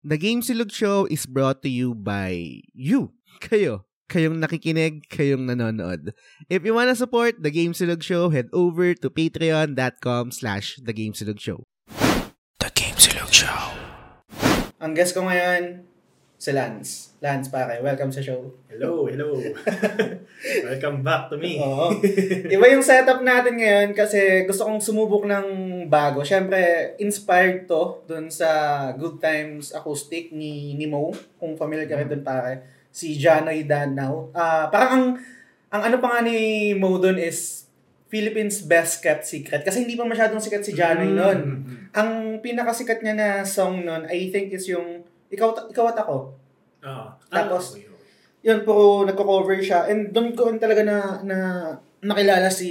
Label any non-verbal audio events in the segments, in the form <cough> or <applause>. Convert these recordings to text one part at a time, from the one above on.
The Game Silog Show is brought to you by you. Kayo. Kayong nakikinig, kayong nanonood. If you wanna support The Game Silog Show, head over to patreon.com slash The Game Silog Show. The Game Silog Show. Ang guest ko ngayon, si Lance. Lance, pare, welcome sa show. Hello, hello. <laughs> Welcome back to me. Oo. Iba yung setup natin ngayon kasi gusto kong sumubok ng bago. Siyempre, inspired to dun sa Good Times Acoustic ni, ni Mo. Kung familiar ka rin dun, pare. Si Janoy Danao. Ah, parang ang, ang ano pa nga ni Mo dun is Philippines Best Kept Secret. Kasi hindi pa masyadong sikat si Janoy nun. Mm. Ang pinakasikat niya na song nun, I think is yung Ikaw, ikaw at ako. Ah, Tapos, ah, okay, okay. yun puro nagko-cover siya and doon ko rin talaga na na nakilala si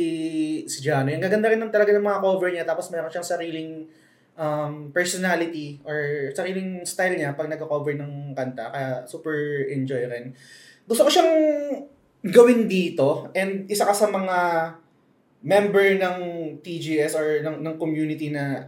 si Jano. Yung gaganda rin ng talaga ng mga cover niya tapos meron siyang sariling um, personality or sariling style niya pag nagko-cover ng kanta kaya super enjoy rin. Gusto ko siyang gawin dito and isa ka sa mga member ng TGS or ng, ng community na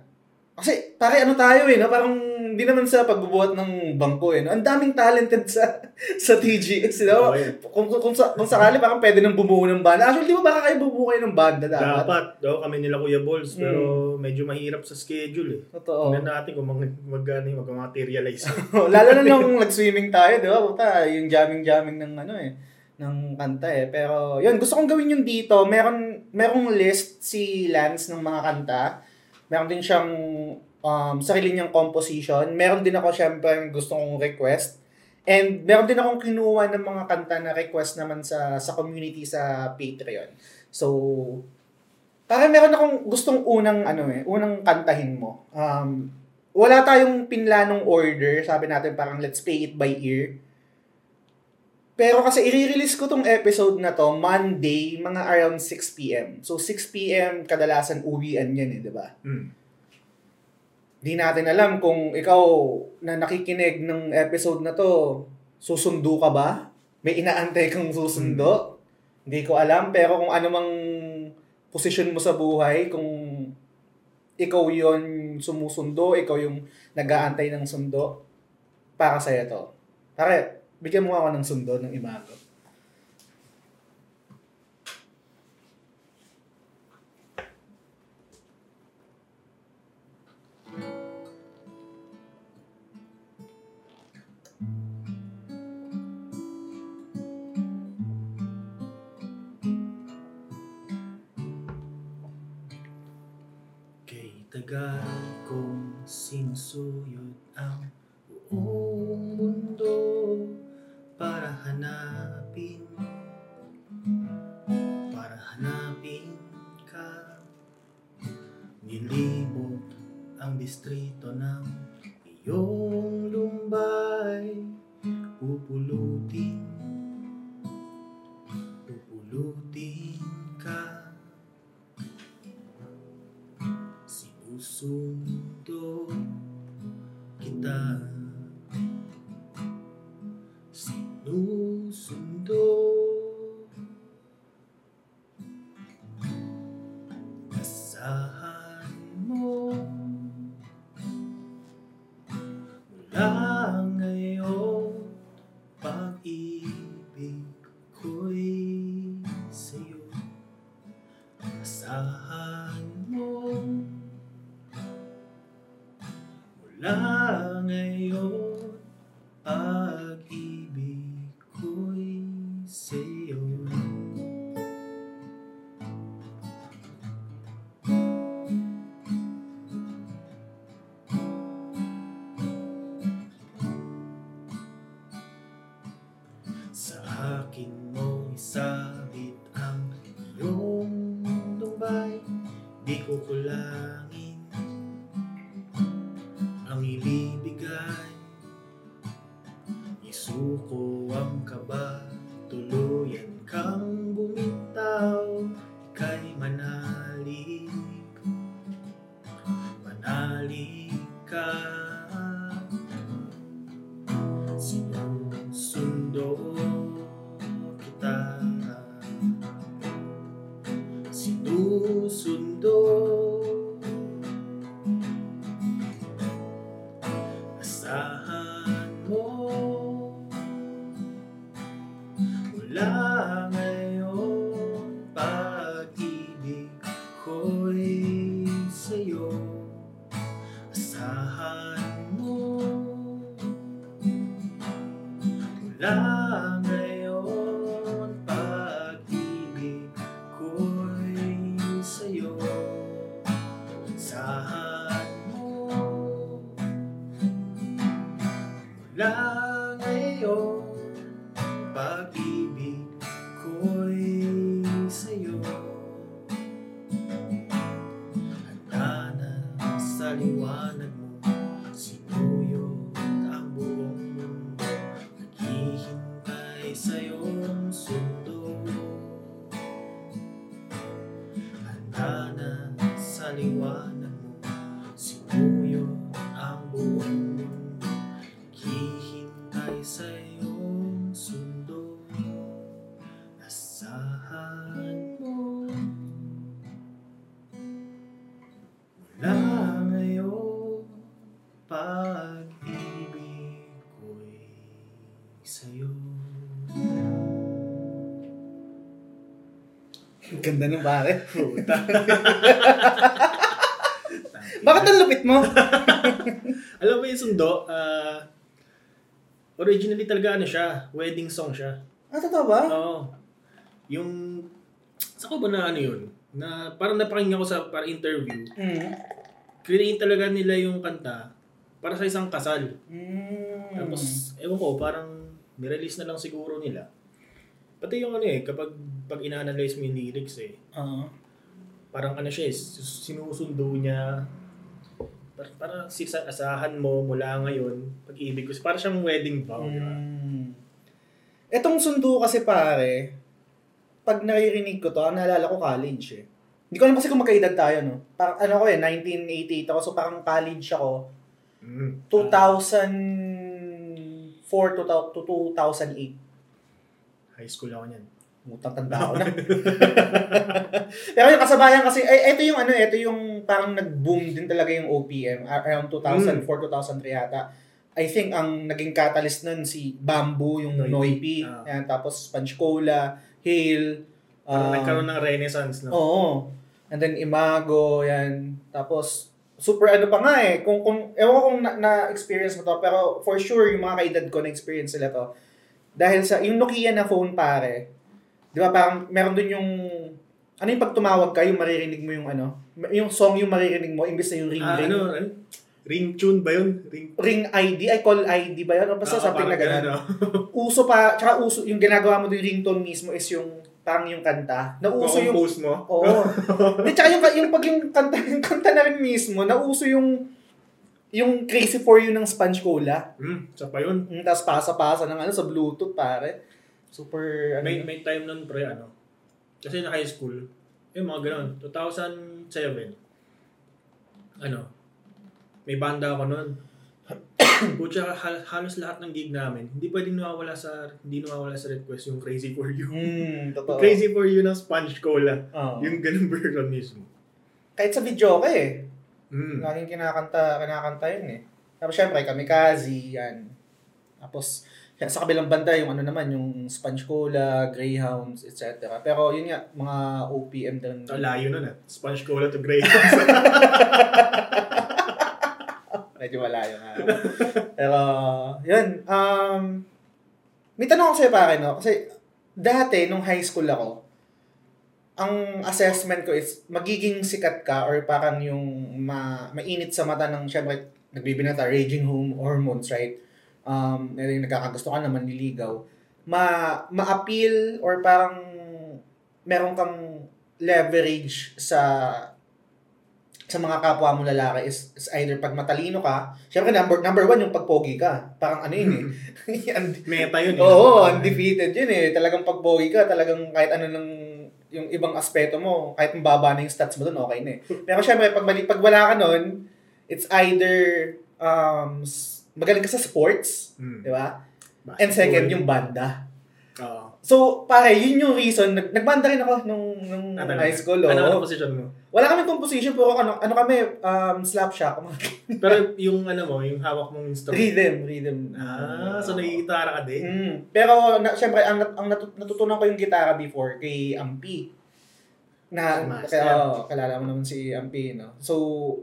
kasi pare ano tayo eh, no? parang hindi naman sa pagbubuhat ng bangko eh. No? Ang daming talented sa <laughs> sa TGS. No? Okay. Kung, kung, kung, sa, kung sakali parang pwede nang bumuo ng banda. Actually, di ba baka kayo bumuo kayo ng banda dapat? Dapat, daw kami nila Kuya Balls, Mm. pero medyo mahirap sa schedule eh. Totoo. Tingnan natin kung mag, mag, ano, mag-materialize. <laughs> Lalo na nung nag-swimming tayo, di ba? Puta, yung jamming-jamming ng ano eh ng kanta eh. Pero, yun, gusto kong gawin yun dito. Meron, merong list si Lance ng mga kanta. Meron din siyang um, sarili niyang composition. Meron din ako syempre gusto kong request. And meron din akong kinuha ng mga kanta na request naman sa sa community sa Patreon. So, para meron akong gustong unang ano eh, unang kantahin mo. Um, wala tayong pinlanong order, sabi natin parang let's play it by ear. Pero kasi i-release ko tong episode na to Monday, mga around 6 p.m. So 6 p.m. kadalasan uwian yan eh, di ba? Hmm. Di natin alam kung ikaw na nakikinig ng episode na to, susundo ka ba? May inaantay kang susundo? Hindi ko alam, pero kung ano mang posisyon mo sa buhay, kung ikaw yon sumusundo, ikaw yung nag-aantay ng sundo, para sa'yo to. Pare, bigyan mo ako ng sundo ng imago. Tagal kong sinusuyod ang buong mundo para hanapin para hanapin ka. Nilimot ang distrito ng iyong lumbay pupulutin pupulutin sinusundo kita. Sinusundo Ganda ng pare. Puta. <laughs> Bakit ang lupit mo? <laughs> Alam mo yung sundo, ah, originally talaga ano siya, wedding song siya. Ah, totoo ba? Oo. Yung, sa ko ba na ano yun? Na parang napakinggan ko sa para interview. Mm. Create talaga nila yung kanta para sa isang kasal. Mm. Tapos, ewan ko, parang nirelease na lang siguro nila. Pati yung ano eh, kapag pag ina-analyze mo yung lyrics eh, Oo. parang ano siya eh, sinusundo niya. Parang, parang sisa, asahan mo mula ngayon, pag-ibig ko. Para siyang wedding vow, di ba? Mm. Etong sundo kasi pare, pag naririnig ko to, ang naalala ko college eh. Hindi ko alam kasi kung magkaedad tayo, no? Parang ano ko eh, 1988 ako, so parang college ako. Mm. 2004 to, to 2008. High school ako niyan. Mutang tanda ko na. <laughs> Pero yung kasabayan kasi, eh, ito yung ano, ito yung parang nag-boom din talaga yung OPM around 2004, 2003 yata. I think ang naging catalyst nun si Bamboo, yung Noipi. Noipi, Ah. yan, tapos Sponge Cola, Hale, Parang um, nagkaroon ng renaissance, no? Oo. And then Imago, yan. Tapos, super ano pa nga eh. Kung, kung, ewan ko kung na, na-experience mo to, pero for sure, yung mga kaedad ko na-experience sila to. Dahil sa, yung Nokia na phone pare, di ba parang meron dun yung, ano yung pag tumawag ka, yung maririnig mo yung ano, yung song yung maririnig mo, imbis na yung ring Ah, ring. ano, ano? Ring tune ba yun? Ring Ring ID, I call ID ba yun? O basta Ah, something na gano'n. ganun, no? <laughs> Uso pa, tsaka uso, yung ginagawa mo yung ringtone mismo is yung parang yung kanta. Nauso yung Compose mo? Oo. <laughs> Hindi, tsaka yung, yung pag yung kanta, yung kanta na rin mismo, nauso yung yung Crazy For You ng Sponge Cola. Hmm, sa pa yun. Mm, Tapos pasa-pasa ng ano sa Bluetooth, pare. Super, ano. May, may time nun, pre, ano? Kasi na high school, eh, mga ganun. 2007. Ano? May banda ako nun. <coughs> Pucha, hal- halos lahat ng gig namin, hindi pwedeng nawawala sa, hindi nawawala sa request yung Crazy For You. Mm, <laughs> totoo. Crazy For You ng Sponge Cola. Oo. Yung ganun <laughs> version mismo. Kahit sa video ka eh. Hmm. Laging kinakanta, kinakanta yun eh. Tapos syempre, Kamikaze, yan. Tapos, sa kabilang banda, yung ano naman, yung Sponge Cola, Greyhounds, etc. Pero yun nga, mga OPM din. Ang layo nun ah. Sponge Cola to Grey. <laughs> Medyo malayo nga. Pero, yun. Um, may tanong ako sa'yo pare, no? Kasi, dati, nung high school ako, ang assessment ko is, magiging sikat ka or parang yung ma mainit sa mata ng, syempre, nagbibinata, raging home hormones, right? Um, yung nagkakagusto ka naman, niligaw. Ma, ma-appeal or parang meron kang leverage sa sa mga kapwa mo lalaki is, is either pag matalino ka, syempre number number one yung pagpogi ka. Parang ano yun eh. <laughs> Meta yun eh. Oo, undefeated yun eh. Talagang pagpogi ka, talagang kahit ano ng yung ibang aspeto mo, kahit mababa na yung stats mo doon, okay na eh. Pero syempre, pag, mali, pag wala ka nun, it's either um, magaling ka sa sports, Hmm. di ba? And second, yung banda. Oo. So, pare, yun yung reason. Nag nagbanda rin ako nung, nung talaga? high school. Ano, ano Oh. position mo? Wala kami composition, puro ano, ano kami, um, slap shock. <laughs> Pero yung ano mo, yung hawak mong instrument. rhythm, rhythm. Ah, so nagigitara ka din? Mm. Pero, na, syempre, ang, ang natut- natutunan ko yung gitara before kay Ampi. Na, kaya, oh, kalala mo naman si Ampi, no? So,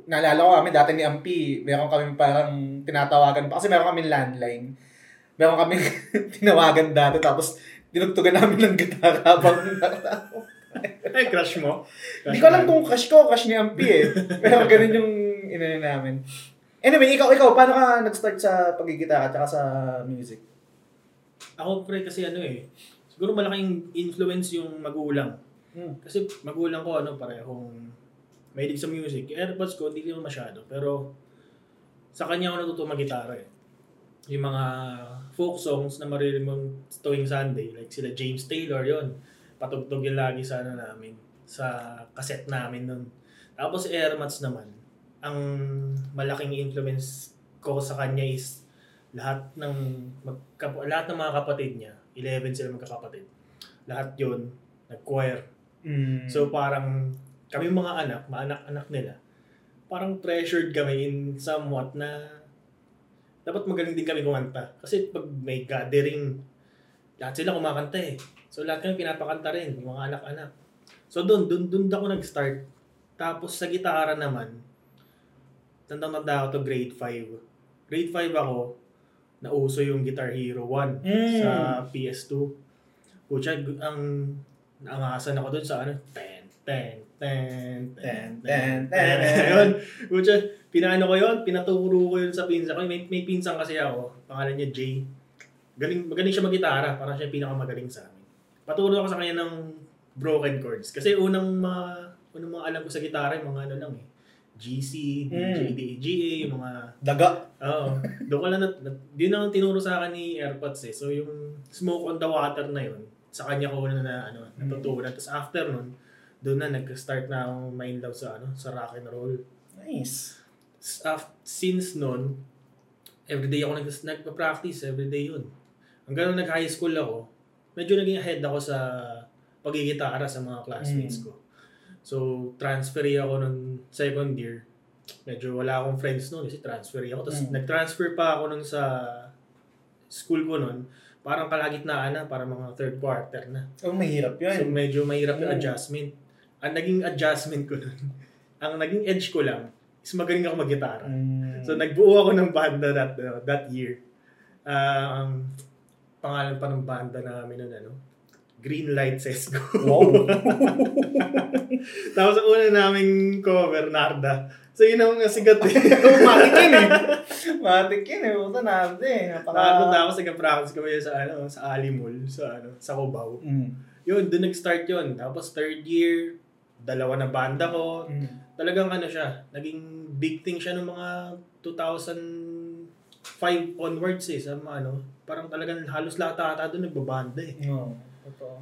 naalala ko kami, dati ni Ampi, meron kami parang tinatawagan pa. Kasi meron kami landline. Meron kami <laughs> tinawagan dati, tapos tinugtugan namin ng gitara <laughs> habang Ay, crush mo? Hindi ko alam kung crush ko, crush ni Ampi eh. Pero ganun yung inano namin. Anyway, ikaw, ikaw, paano ka nag-start sa pagigitara at sa music? Ako pre kasi ano eh, siguro malaking influence yung magulang. Hmm. Kasi magulang ko ano parehong mahilig sa music. Airpods ko, hindi naman masyado. Pero sa kanya ako natuto mag-gitara eh. Yung mga folk songs na maririnig mo tuwing Sunday, like sila James Taylor, yon Patugtog yun lagi sa ano namin, sa cassette namin nun. Tapos si Airmats naman, ang malaking influence ko sa kanya is lahat ng magkap- lahat ng mga kapatid niya, 11 sila magkakapatid. Lahat 'yon nag-choir. Mm. So parang kami mga anak, mga anak-anak nila, parang pressured kami in somewhat na dapat magaling din kami kumanta. Kasi pag may gathering, lahat sila kumakanta eh. So lahat kami pinapakanta rin, yung mga anak-anak. So doon, doon, doon ako nag-start. Tapos sa gitara naman, tanda-tanda ako to grade 5. Grade 5 ako, nauso yung Guitar Hero 1 Mm. sa PS2. Pucha, ang naangasan ako doon sa ano, ten, ten, ten, ten, ten, ten. Ayun, <laughs> pucha, pinaano ko yun, pinaturo ko yun sa pinsan ko. May, may pinsan kasi ako, pangalan niya Jay. Galing, magaling siya mag-gitara, parang siya yung pinakamagaling sa amin. Paturo ako sa kanya ng broken chords. Kasi unang mga, unang mga alam ko sa gitara, yung mga ano lang eh. GC, Mm. GA, yung mga Daga. Oo. Doon ko lang, nat, nat, yun ang tinuro sa akin ni AirPods eh. So yung smoke on the water na yun, sa kanya ko na, na ano, natutunan. Tapos after nun, doon na nag-start na akong main love sa ano, sa rock and roll. Nice. Af- Since nun, everyday ako nag nagpa-practice, everyday yun. Hanggang nung nag-high school ako, medyo naging ahead ako sa pagigitara sa mga classmates Mm. ko. So, transfer ako nung second year. Medyo wala akong friends noon kasi transfer ako. Tapos Mm. nag-transfer pa ako nun sa school ko nun. Parang kalagitnaan na, parang mga third quarter na. Oh, mahirap So, yun. medyo mahirap yung Mm. adjustment. Ang naging adjustment ko nun, <laughs> ang naging edge ko lang, is magaling ako mag-gitara. Mm. So, nagbuo ako ng banda that, uh, that year. Ah, ang pangalan pa ng banda namin nun, ano? Green Light Says Go. Wow. <laughs> Tapos ang una naming cover, Narda. So, yun ang sigat eh. <laughs> Matik yun eh. Matik yun eh. Puta natin eh. Napaka... Nakapunta ako sa practice kami sa ano sa Ali Mall sa ano sa Cubao. Mm. Yun, doon nag-start yun. Tapos third year, dalawa na banda ko. Mm. Talagang ano siya, naging big thing siya noong mga 2005 onwards eh. Sa mga ano, parang talagang halos lahat ata doon nagbabanda eh. No. Totoo.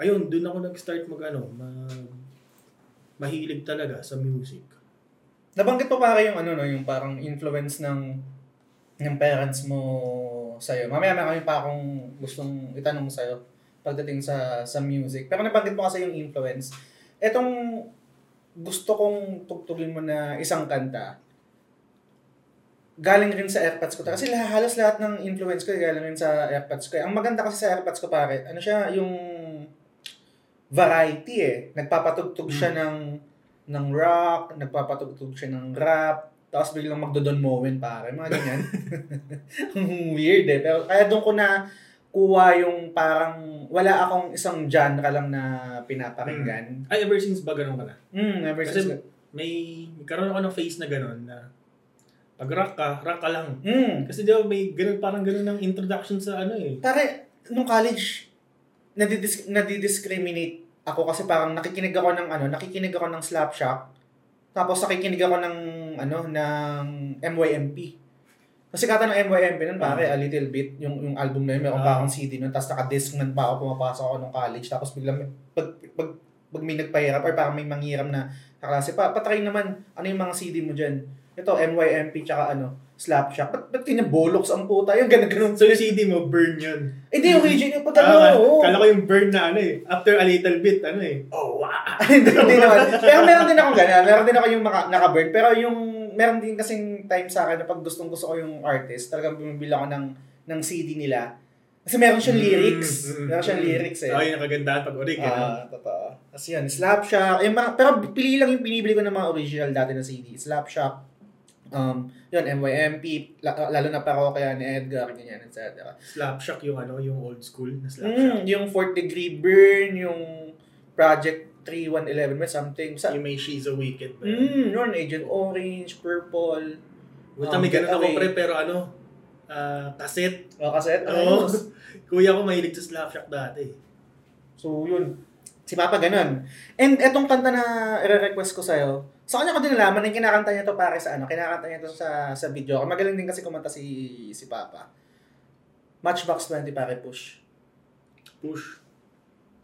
Ayun, doon ako nag-start mag ano, mag, mahilig talaga sa music. Nabanggit mo pare yung ano no, yung parang influence ng ng parents mo sa'yo. Mamaya may pa akong gustong itanong sa'yo pagdating sa sa music. Pero nabanggit mo kasi yung influence. Etong gusto kong tugtugin mo na isang kanta, galing rin sa AirPods ko. Kasi halos lahat ng influence ko galing rin sa AirPods ko. Ang maganda kasi sa AirPods ko pare, ano siya, yung variety eh. Nagpapatugtog siya ng ng rock, nagpapatugtog siya ng rap, tapos biglang magdodon Moen pare, mga ganyan. <laughs> <laughs> Weird eh. Pero kaya doon ko na kuha yung parang wala akong isang genre lang na pinapakinggan. Ay, ever since ba ganun ka na? Mm, ever Kasi since. may, magkaroon ako ng face na ganun na pag rock ka, rock ka lang. Mm. Kasi di ba may ganun, parang ganun ng introduction sa ano eh. Pare, nung college, nadidis- nadidiscriminate ako kasi parang nakikinig ako ng ano, nakikinig ako ng Slapshot. Tapos nakikinig ako ng ano, ng MYMP. Kasi kata ng MYMP nun, pare, a little bit, yung, yung album na yun, meron pa Ah. akong CD nun, tapos naka-disc nun pa ako, pumapasok ako nung college, tapos biglang, pag, pag, pag may nagpahirap, or parang may manghiram na kaklase, pa, patry naman, ano yung mga CD mo dyan? Ito, MYMP, tsaka ano, Slapshot. Ba't, ba't kinabolox ang puta? Yung ganun ganun. So yung CD mo, burn yun. Eh di, original. Pag ano, Ah, oo. kala ko yung burn na ano eh. After a little bit, ano eh. Oh, <laughs> wow. hindi, hindi naman. Pero meron din ako ganun. Meron din ako yung maka, naka-burn. Pero yung, meron din kasing time sa akin na pag gustong gusto ko yung artist, talagang bumibili ako ng, ng CD nila. Kasi meron siyang lyrics. Mm, Meron siyang mm. lyrics eh. Oh, yung nakagandahan pag urig. Ah, totoo. Kasi yun, Slapshot. Yung mga, pero pili lang yung pinibili ko ng mga original dati na CD. Slapshot. Um, yun, MYMP, la- lalo na parokya ni Edgar, ganyan, etc. Slapshock yung ano, yung old school na Mm, slapshock. yung fourth degree burn, yung Project 3111 may something. Sa, Yung may She's a Wicked. ba? mm, yun, Agent Orange, Purple. Buta um, may ganun ako pre, pero ano, ah, cassette. O, cassette. Oo. ayos. <laughs> Kuya ko mahilig sa Slapshock dati. So, yun. Si Papa ganun. And etong kanta na i-request ko sa'yo, sa kanya ko din nalaman na kinakanta niya to pare sa ano, kinakanta niya to sa sa video. Magaling din kasi kumanta si si Papa. Matchbox 20 pare push. Push.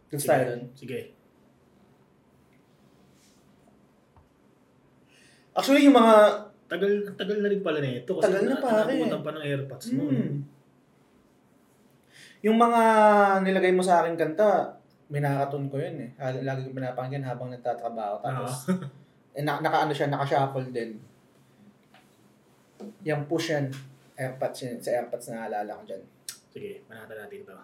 Good style dun. Sige. Actually, yung mga... Tagal, tagal na rin pala nito. Kasi Tagal na, pare. Nabutan pa ng airpods mo. Hmm. Yung mga nilagay mo sa akin kanta, minakaton ko yun eh. Ah, Lagi ko pinapakinggan habang nagtatrabaho. Tapos, <laughs> eh, na, naka ano siya, naka-shuffle din. Yung push yan, airpods yun. Sa airpods na naalala ko dyan. Sige, manata natin to.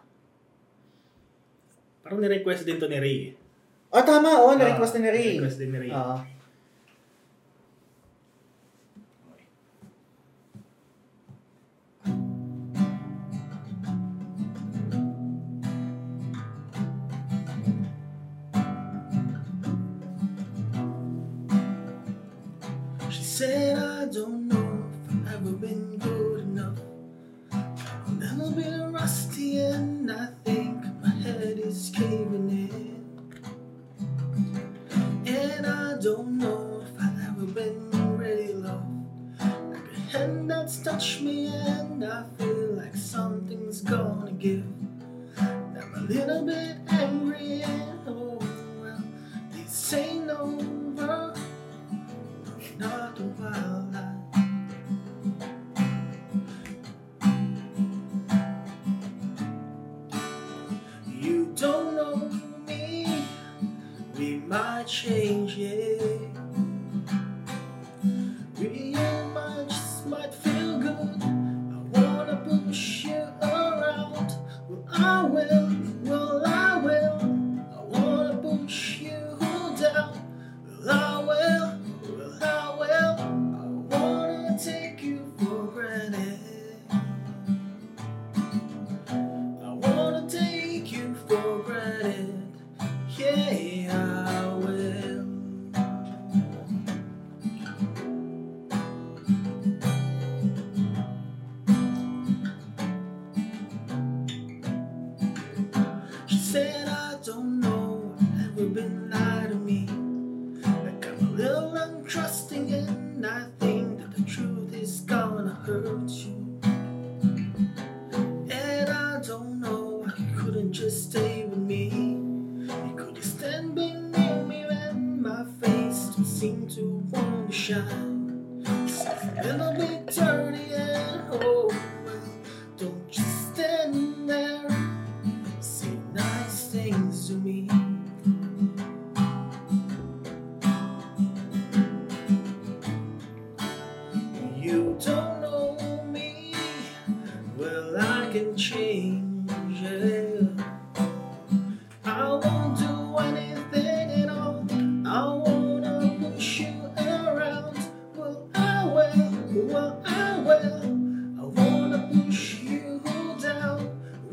Parang ni-request din to ni Ray. eh. Ah, tama. Oo, Ah, na-request ni Ray. Request din ni Ray. Oo. She said, I don't know if I've ever been good enough. I'm a little bit rusty and I think my head is caving in. And I don't know if I've ever been really loved. Like a hand that's touched me and I feel like something's gonna give. I'm a little bit angry and oh well, this ain't over You don't know me, we might change it. We might just might feel good. I wanna push you around. I will,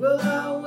Well I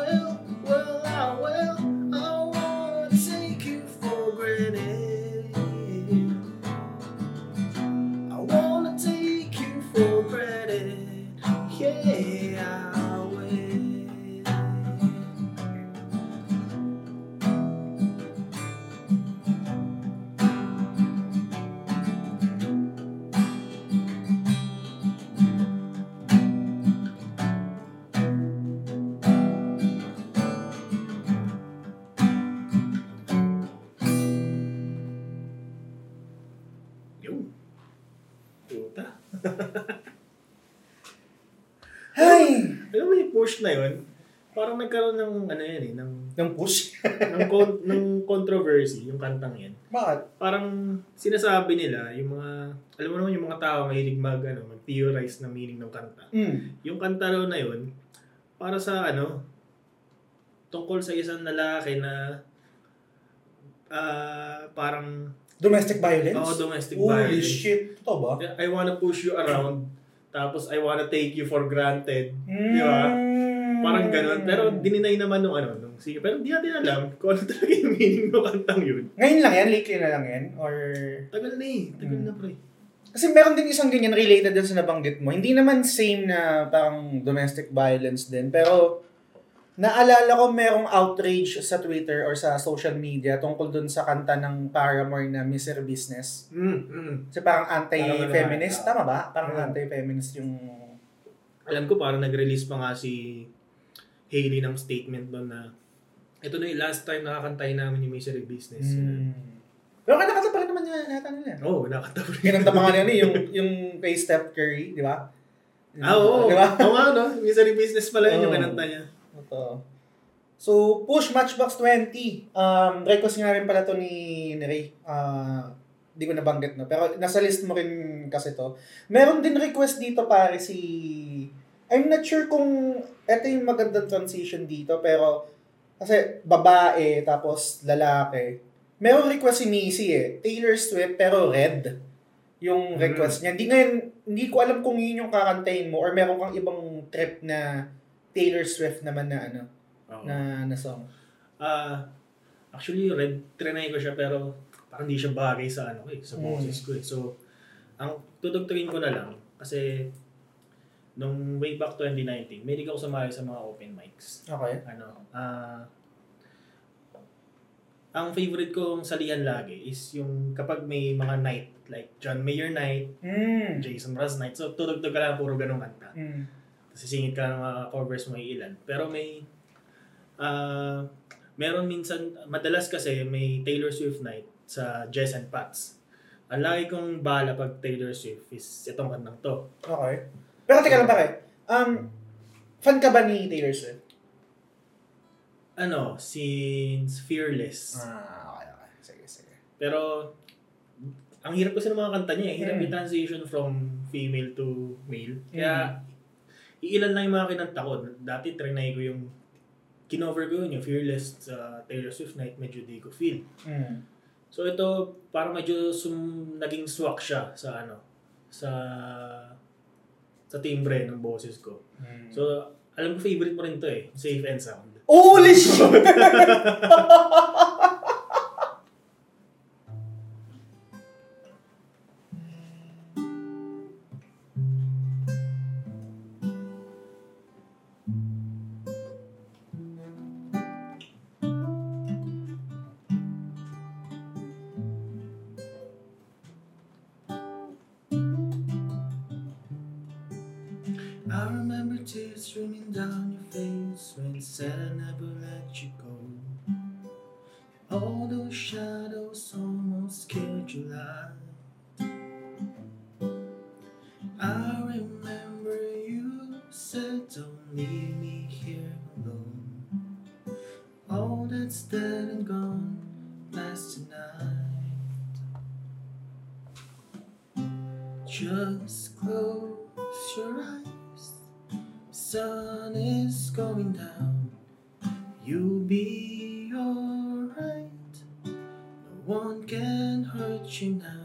na yun, parang nagkaroon ng ano yan eh, ng, Ng push. ng, con- ng controversy, yung kantang yan. Bakit? Parang sinasabi nila, yung mga, alam mo naman yung mga tao mahilig mag, ano, mag-theorize ng meaning ng kanta. Mm. Yung kanta raw na yun, para sa ano, tungkol sa isang lalaki na ah parang Domestic violence? oh, domestic Holy violence. shit. Totoo ba? I wanna push you around, tapos I wanna take you for granted. Mm. Di ba? Parang ganun. Pero dininay naman nung ano, nung sige. Pero di natin alam kung ano talaga yung meaning ng kantang yun. Ngayon lang yan? Lately na lang yan? Or... Tagal na eh. Tagal Hmm. na pre. Kasi meron din isang ganyan related din sa nabanggit mo. Hindi naman same na parang domestic violence din. Pero naalala ko merong outrage sa Twitter or sa social media tungkol dun sa kanta ng Paramore na Mr. Business. Mm, mm. Kasi parang anti-feminist. Tama ba? Parang Hmm. anti-feminist yung... Alam ko parang nag-release pa nga si Hailey ng statement doon na ito na yung last time nakakantay namin yung Misery Business. Hmm. Pero kinakanta pa rin naman niya nata nila. Oo, oh, nakakanta pa rin. Kinanta pa nga niya yung, <laughs> yung kay Steph Curry, di ba? Ah, oo. Di ba? Oo nga, no? Misery Business pala yun yung Oo. kinanta niya. Ito. So, push Matchbox 20. Um, request nga rin pala to ni, ni Ray. Ah, di ko nabanggit no. Pero nasa list mo rin kasi to. Meron din request dito pare si... I'm not sure kung ito yung magandang transition dito, pero kasi babae tapos lalaki. Meron request si Missy eh. Taylor Swift pero red yung request niya. Hindi ngayon, hindi ko alam kung yun yung kakantayin mo or meron kang ibang trip na Taylor Swift naman na ano, Oo. na, na song. Ah, actually, red, trinay ko siya pero parang hindi siya bagay sa ano eh, sa Mm. boses ko eh. So, ang tutugtugin ko na lang kasi nung way back 2019, may ako sumali sa mga open mics. Okay. ano, ah ang favorite kong salihan lagi is yung kapag may mga night, like John Mayer night, Mm. Jason Mraz night, so tutugtog ka lang puro ganong kanta. Mm. Tapos sisingit ka ng mga covers mo ilan. Pero may, ah meron minsan, madalas kasi may Taylor Swift night sa Jess and Pats. Ang lagi kong bala pag Taylor Swift is itong kantang to. Okay. Pero teka lang pare. Um, fan ka ba ni Taylor Swift? Ano, since Fearless. Ah, okay, okay. Sige, sige. Pero, ang hirap kasi ng mga kanta niya. eh. Hirap Mm. i-transition from female to male. Kaya, iilan lang yung mga kinanta ko. Dati, trinay ko yung, kinover ko yun, yung Fearless sa Taylor Swift night, medyo di ko feel. Mm. So, ito, parang medyo sum, naging swak siya sa ano, sa, sa timbre ng boses ko. Mm. So, alam ko favorite mo rin to eh, Safe and Sound. Holy shit! <laughs> be alright. No one can hurt you now.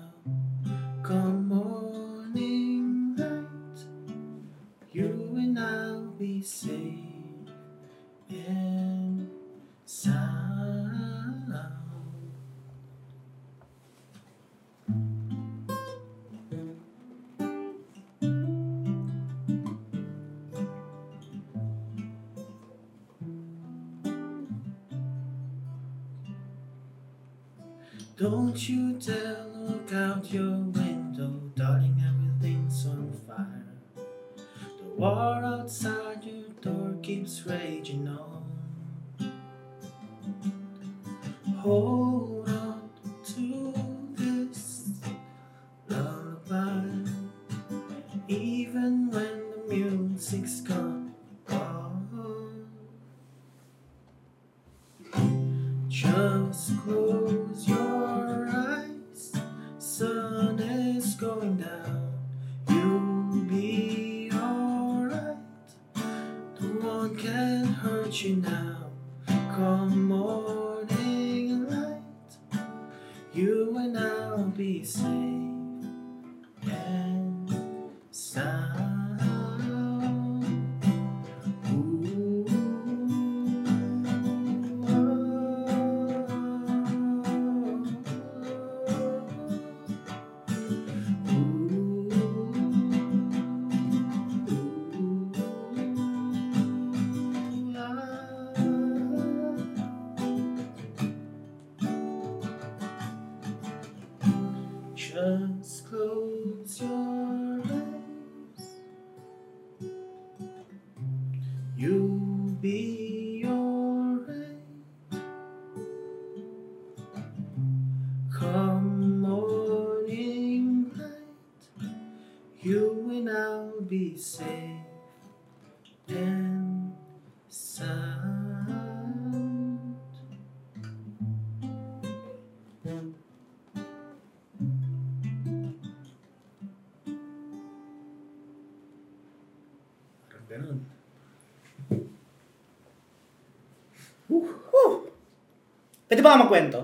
Pwede ba ka magkwento?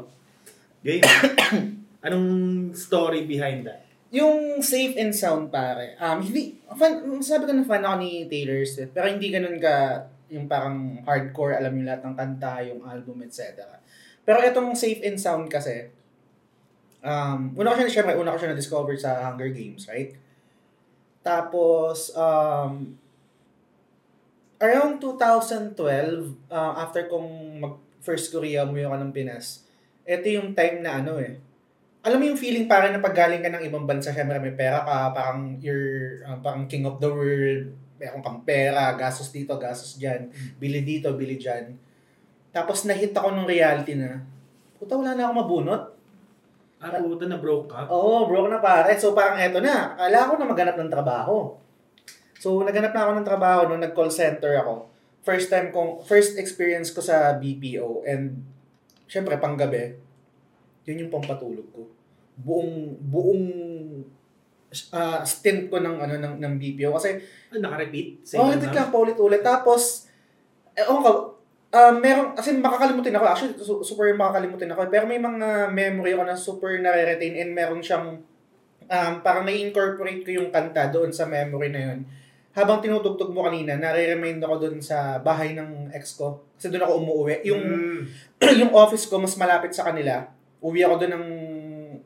Game. <coughs> Anong story behind that? Yung safe and sound pare. Um, hindi, fan, sabi ko na fan ako ni Taylor Swift, pero hindi ganun ka yung parang hardcore, alam yung lahat ng kanta, yung album, etc. Pero itong safe and sound kasi, um, una ko siya, syempre, una ko siya na-discover sa Hunger Games, right? Tapos, um, around 2012, uh, after kong mag first Korea, umuwi ako ng Pinas, ito yung time na ano eh, alam mo yung feeling parang na pag galing ka ng ibang bansa, syempre may pera ka, parang you're uh, parang king of the world, meron kang pera, gastos dito, gastos dyan, bili dito, bili dyan. Tapos nahit ako ng reality na, puta wala na ako mabunot. Ah, puta na broke ka? Oo, broke na pare. So parang eto na, akala ko na maghanap ng trabaho. So naghanap na ako ng trabaho nung nag-call center ako. First time kong, first experience ko sa BPO and syempre panggabi, yun yung pampatulog ko. Buong, buong ah, stint ko ng, ano, ng, ng BPO. Kasi Ah, naka-repeat? Oh, hindi ka paulit-ulit. Tapos, eh, oh, um, meron, kasi makakalimutin ako. Actually, su- super makakalimutin ako. Pero may mga memory ako na super nare-retain and meron siyang, um, parang na-incorporate ko yung kanta doon sa memory na yun. Habang tinutugtog mo kanina, nare-remind ako doon sa bahay ng ex ko. Kasi doon ako umuwi. Yung, Mm. <clears throat> yung office ko mas malapit sa kanila. Uwi ako doon ng,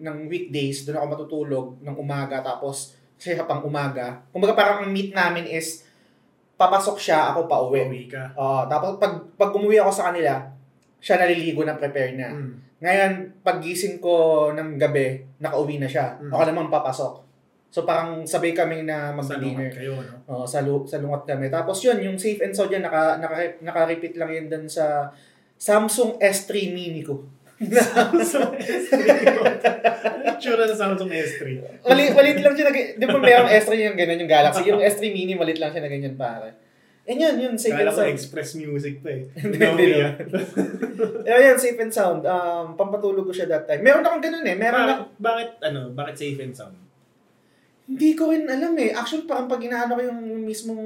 ng weekdays. Doon ako matutulog ng umaga. Tapos, kasi pang umaga. Kumbaga parang ang meet namin is, papasok siya, ako pa uwi. Uwi ka. Oo, tapos pag, pag umuwi ako sa kanila, siya naliligo na prepare na. Mm. Ngayon, paggising ko ng gabi, nakauwi na siya. Mm. Ako naman papasok. So parang sabay kami na mag-dinner. kayo, no? Oo, sa, lu- sa lungat kami. Tapos yun, yung safe and sound yan, naka, naka, naka-repeat lang yun dun sa Samsung S3 Mini ko. <laughs> Samsung S3. Ano tsura ng Samsung S3? Mali, malit lang siya na, di ba mayroong S3 yung ganyan yung Galaxy, yung S3 Mini, malit lang siya na ganyan pare. And yun, yun, safe Kala and ko sound. Express Music pa eh. Hindi, hindi yeah. Pero yan, safe and sound. Um, pampatulog ko siya that time. Meron akong ganun eh. Meron Bakit, ako. bakit, ano, bakit safe and sound? Hindi ko rin alam eh. Actually, parang pag inaano ko yung mismong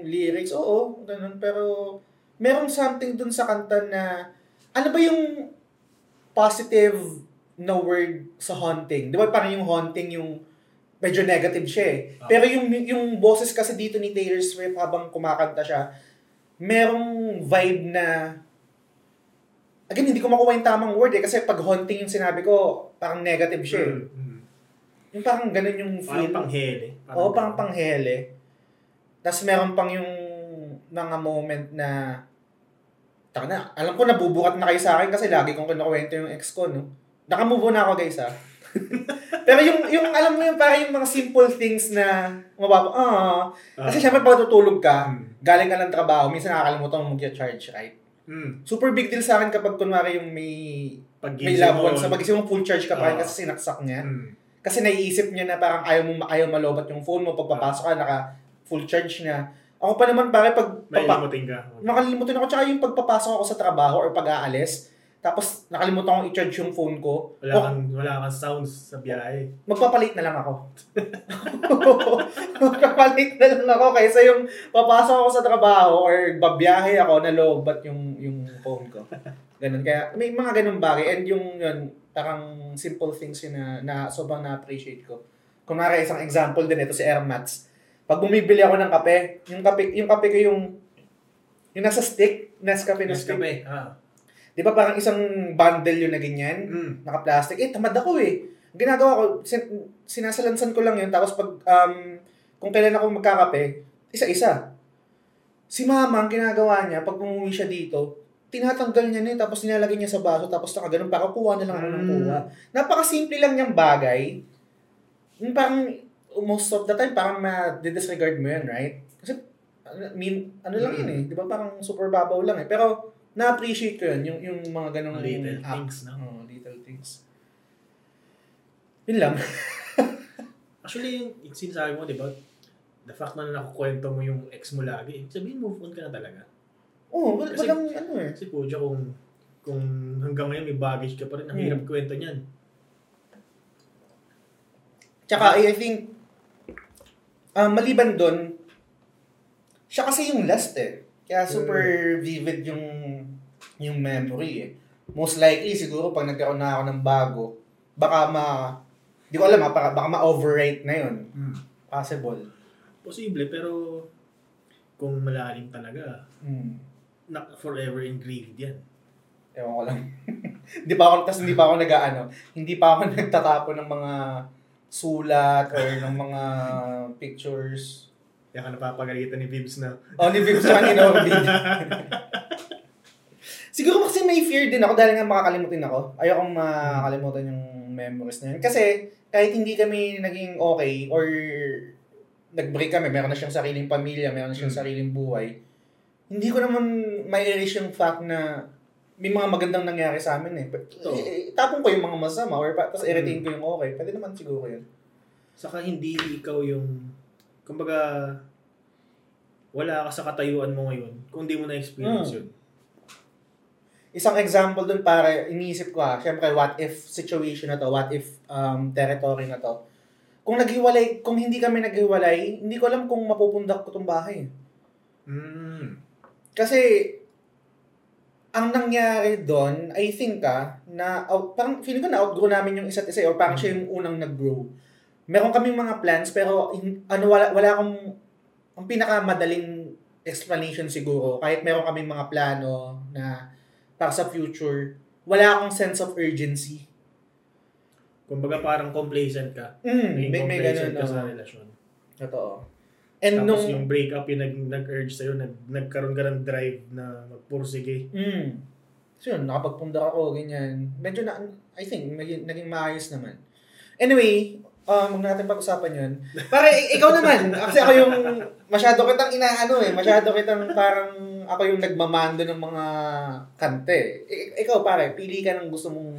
lyrics, oo, ganun. Pero, merong something dun sa kanta na, ano ba yung positive na word sa haunting? Di ba parang yung haunting yung medyo negative siya eh. Ah. Pero yung, yung boses kasi dito ni Taylor Swift habang kumakanta siya, merong vibe na Again, hindi ko makuha yung tamang word eh. Kasi pag haunting yung sinabi ko, parang negative siya eh. Mm, mm. Yung parang ganun yung feel. Parang panghele. Oo, parang panghele. Tapos meron pang yung mga moment na Taka na, alam ko nabubukat na kayo sa akin kasi lagi kong kinukwento yung ex ko, no? Nakamove on na ako, guys, ha? <laughs> Pero yung, yung, alam mo yung parang yung mga simple things na mababa, ah, Ah. kasi syempre pag tutulog ka, Mm. galing ka ng trabaho, minsan nakakalimutan mo mag-charge, right? Mm. Super big deal sa akin kapag kunwari yung may, may Pag-gising loved mo, ones, sa pag-isip mo full charge ka pa Ah. kasi sinaksak niya. Mm. Kasi naiisip niya na parang ayaw mo ayaw malobat yung phone mo pagpapasok ka naka full charge na. Ako pa naman pare pag limutin ka. nakalimutan ako tsaka yung pagpapasok ako sa trabaho or pag-aalis tapos nakalimutan kong i-charge yung phone ko, Wala o, kang, wala kang sounds sa biyahe. magpapalit na lang ako. <laughs> magpapalit na lang ako kaysa yung papasok ako sa trabaho or babiyahe ako na lowbat yung yung phone ko. Ganun. Kaya may mga ganun bagay and yung yun, parang simple things yun na, na sobrang na-appreciate ko. Kung nara isang example din ito si Airmats. Pag bumibili ako ng kape, yung kape, yung kape ko yung yung nasa stick, Nescafe na stick. Nescafe. Ah. Di ba parang isang bundle yung na ganyan? Mm. naka-plastic. Eh, tamad ako eh. Ginagawa ko, sin- sinasalansan ko lang yun. Tapos pag, um, kung kailan ako magkakape, isa-isa. Si mama, ang ginagawa niya, pag umuwi siya dito, tinatanggal niya na tapos nilalagay niya sa baso, tapos nakaganon, para kuha na lang ako ng Mm. kuha. Napakasimple lang niyang bagay. Yung parang, most of the time, parang ma-disregard mo yun, right? Kasi, I mean, ano lang yun eh. Di ba parang super babaw lang eh. Pero, na-appreciate ko yun, yung, yung mga ganong Little acts. things, no? Oo, little things. Yun lang. <laughs> Actually, yung, yung sinasabi mo, di ba? The fact na nakukwento mo yung ex mo lagi, sabihin move on ka na talaga. Oo, wal- Kasi- walang ano eh. Kasi po, kung, kung hanggang ngayon may baggage ka pa rin, ang hirap Hmm. kwento niyan. Tsaka, I think, ah, maliban doon, siya kasi yung last eh. Kaya super vivid yung yung memory eh. Most likely, siguro, pag nagkaroon na ako ng bago, baka ma... Di ko alam ha, baka, baka ma-overrate na yun. Possible. Posible, pero kung malalim talaga, Hmm. Na forever engraved yan. Ewan ko lang. <laughs> hindi pa ako, tas hindi pa ako nag-ano, hindi pa ako <laughs> nagtatapo ng mga sulat or ng mga pictures. Kaya ka napapagalitan ni Bibs na, Oh, ni Viv sa kanina ako. Siguro kasi may fear din ako dahil nga makakalimutin ako. Ayokong makakalimutan yung memories na yun. Kasi kahit hindi kami naging okay or nag-break kami, meron na siyang sariling pamilya, meron na siyang Mm. sariling buhay, hindi ko naman may erase yung fact na may mga magandang nangyari sa amin eh. Totoo. Eh, Itapon ko yung mga masama or pa- tapos i-retain ko yung okay. Pwede naman siguro yun. saka hindi ikaw yung, kumbaga, wala ka sa katayuan mo ngayon kung di mo na-experience Mm. yun. Isang example dun para iniisip ko ha, syempre what if situation na to, what if um, territory na to. Kung naghiwalay, kung hindi kami naghiwalay, hindi ko alam kung mapupundak ko tong bahay. Mm. Kasi, ang nangyari doon, I think ah, na, out, parang feeling ko na outgrow namin yung isa't isa eh, or parang siya yung unang nag-grow. Meron kaming mga plans, pero in, ano, wala, wala akong, ang pinakamadaling explanation siguro, kahit meron kaming mga plano na para sa future, wala akong sense of urgency. Kumbaga parang complacent ka. Mm, may, may complacent ganun. ka sa relasyon. Totoo. And Tapos nung, yung breakup, yung nag, nag-urge sa'yo, nag, nagkaroon ka ng drive na magpursige. Mm. So yun, nakapagpunda ako, ganyan. Medyo na, I think, naging, naging maayos naman. Anyway, um, huwag natin pag-usapan yun. Para ikaw naman, <laughs> kasi ako yung masyado kitang inaano eh, masyado kitang parang ako yung nagmamando ng mga kante. I- ikaw pare, pili ka ng gusto mong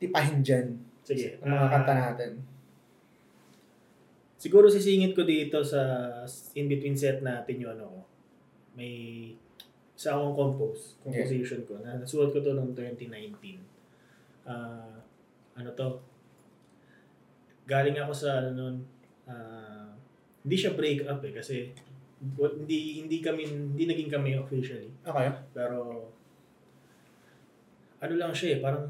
tipahin dyan. Sige. Ang mga ah, kanta natin. Siguro sisingit ko dito sa in-between set natin yung ano ko. May isa akong compose, composition ko. Na nasuot ko to noong 2019. Ah, ano to? Galing ako sa ano nun, ah, hindi siya break up eh kasi wa- hindi hindi kami hindi naging kami officially Okay. pero ano lang siya eh parang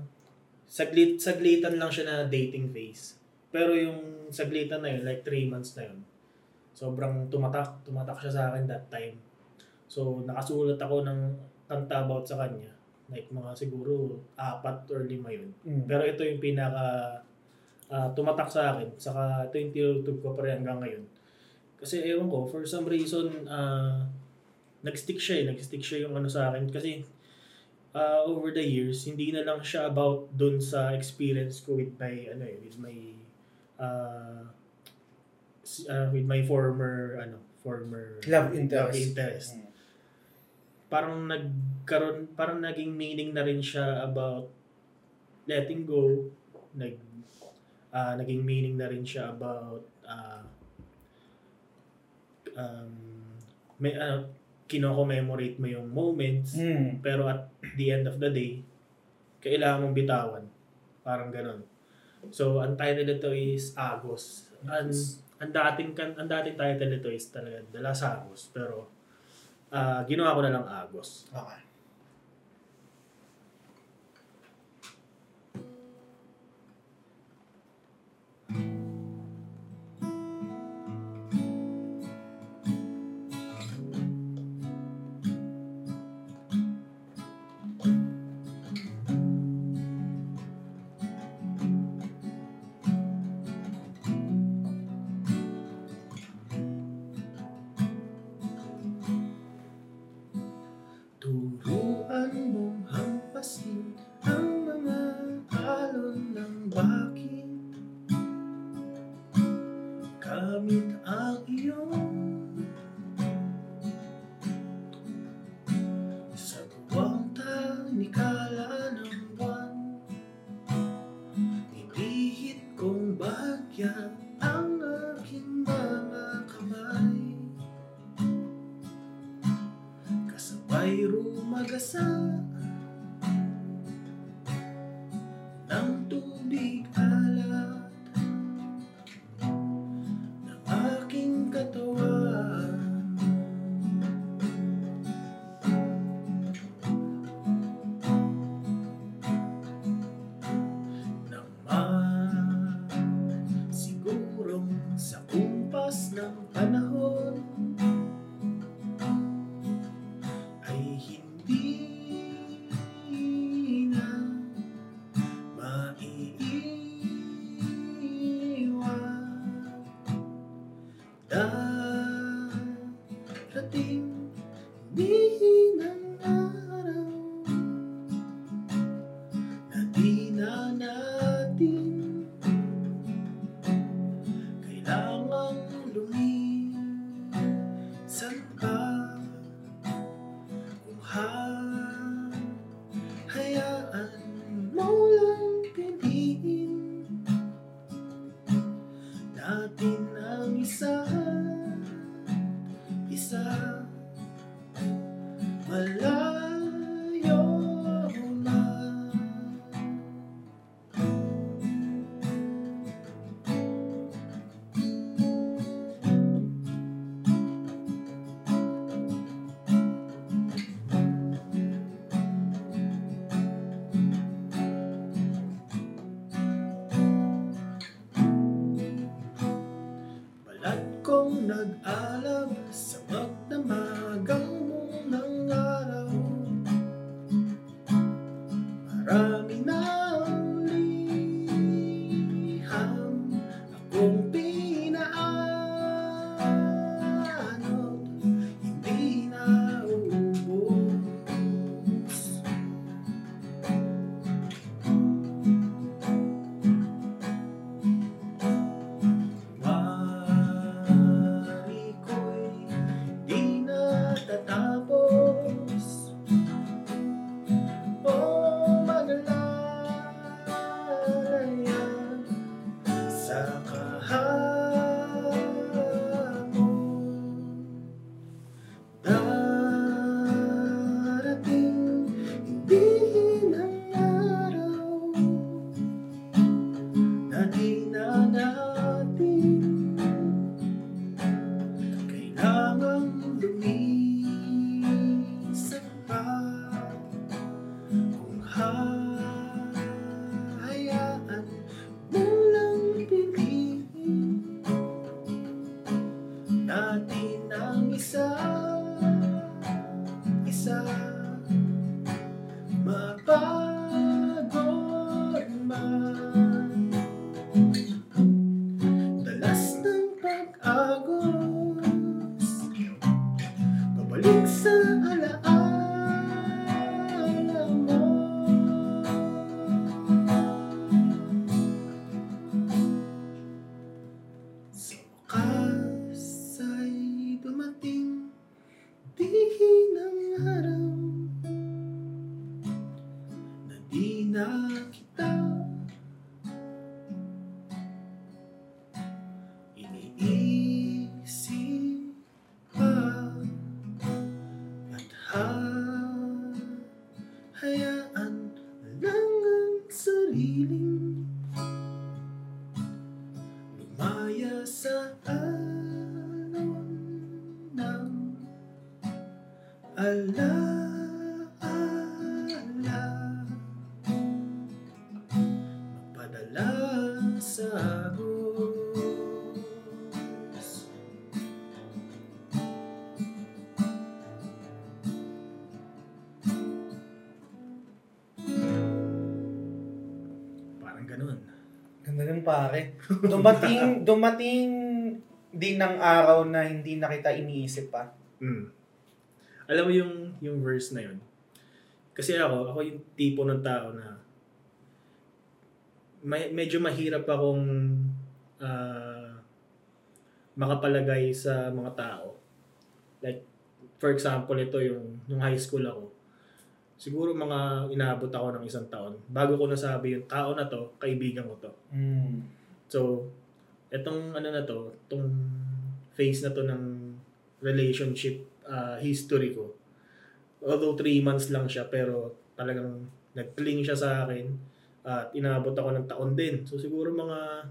saglit saglitan lang siya na dating phase pero yung saglitan na yun, like 3 months na yun, sobrang tumatak, tumatak siya sa akin that time. So, nakasulat ako ng kanta about sa kanya. Like, mga siguro apat or lima yun. Mm. Pero ito yung pinaka ah, tumatak sa akin. Saka ito yung tinutug ko pa rin hanggang ngayon. Kasi ewan ko, for some reason, ah, nag-stick siya eh. Nag-stick siya yung ano sa akin. Kasi ah, over the years, hindi na lang siya about dun sa experience ko with my, ano eh, with my, uh, uh, with my former ano former love interest, love interest. Mm. parang nagkaroon parang naging meaning na rin siya about letting go nag uh, naging meaning na rin siya about uh, um may ah, uh, kino-commemorate mo yung moments mm. pero at the end of the day kailangan mong bitawan parang ganun So, ang title nito is Agos. Ang, ang dating kan ang dating title nito is talaga Dala sa Agos, pero uh, ginawa ko na lang Agos. Okay. Pare. Dumating, <laughs> dumating din ng araw na hindi na kita iniisip pa. Mm. Alam mo yung yung verse na yun. Kasi ako, ako yung tipo ng tao na may, medyo mahirap akong ah, makapalagay sa mga tao. Like, for example, ito yung nung high school ako. Siguro mga inaabot ako ng isang taon. Bago ko nasabi yung tao na to, kaibigan ko to. Mm. So, etong ano na to, itong phase na to ng relationship uh, history ko. Although three months lang siya, pero talagang nag-cling siya sa akin at inabot ako ng taon din. So, siguro mga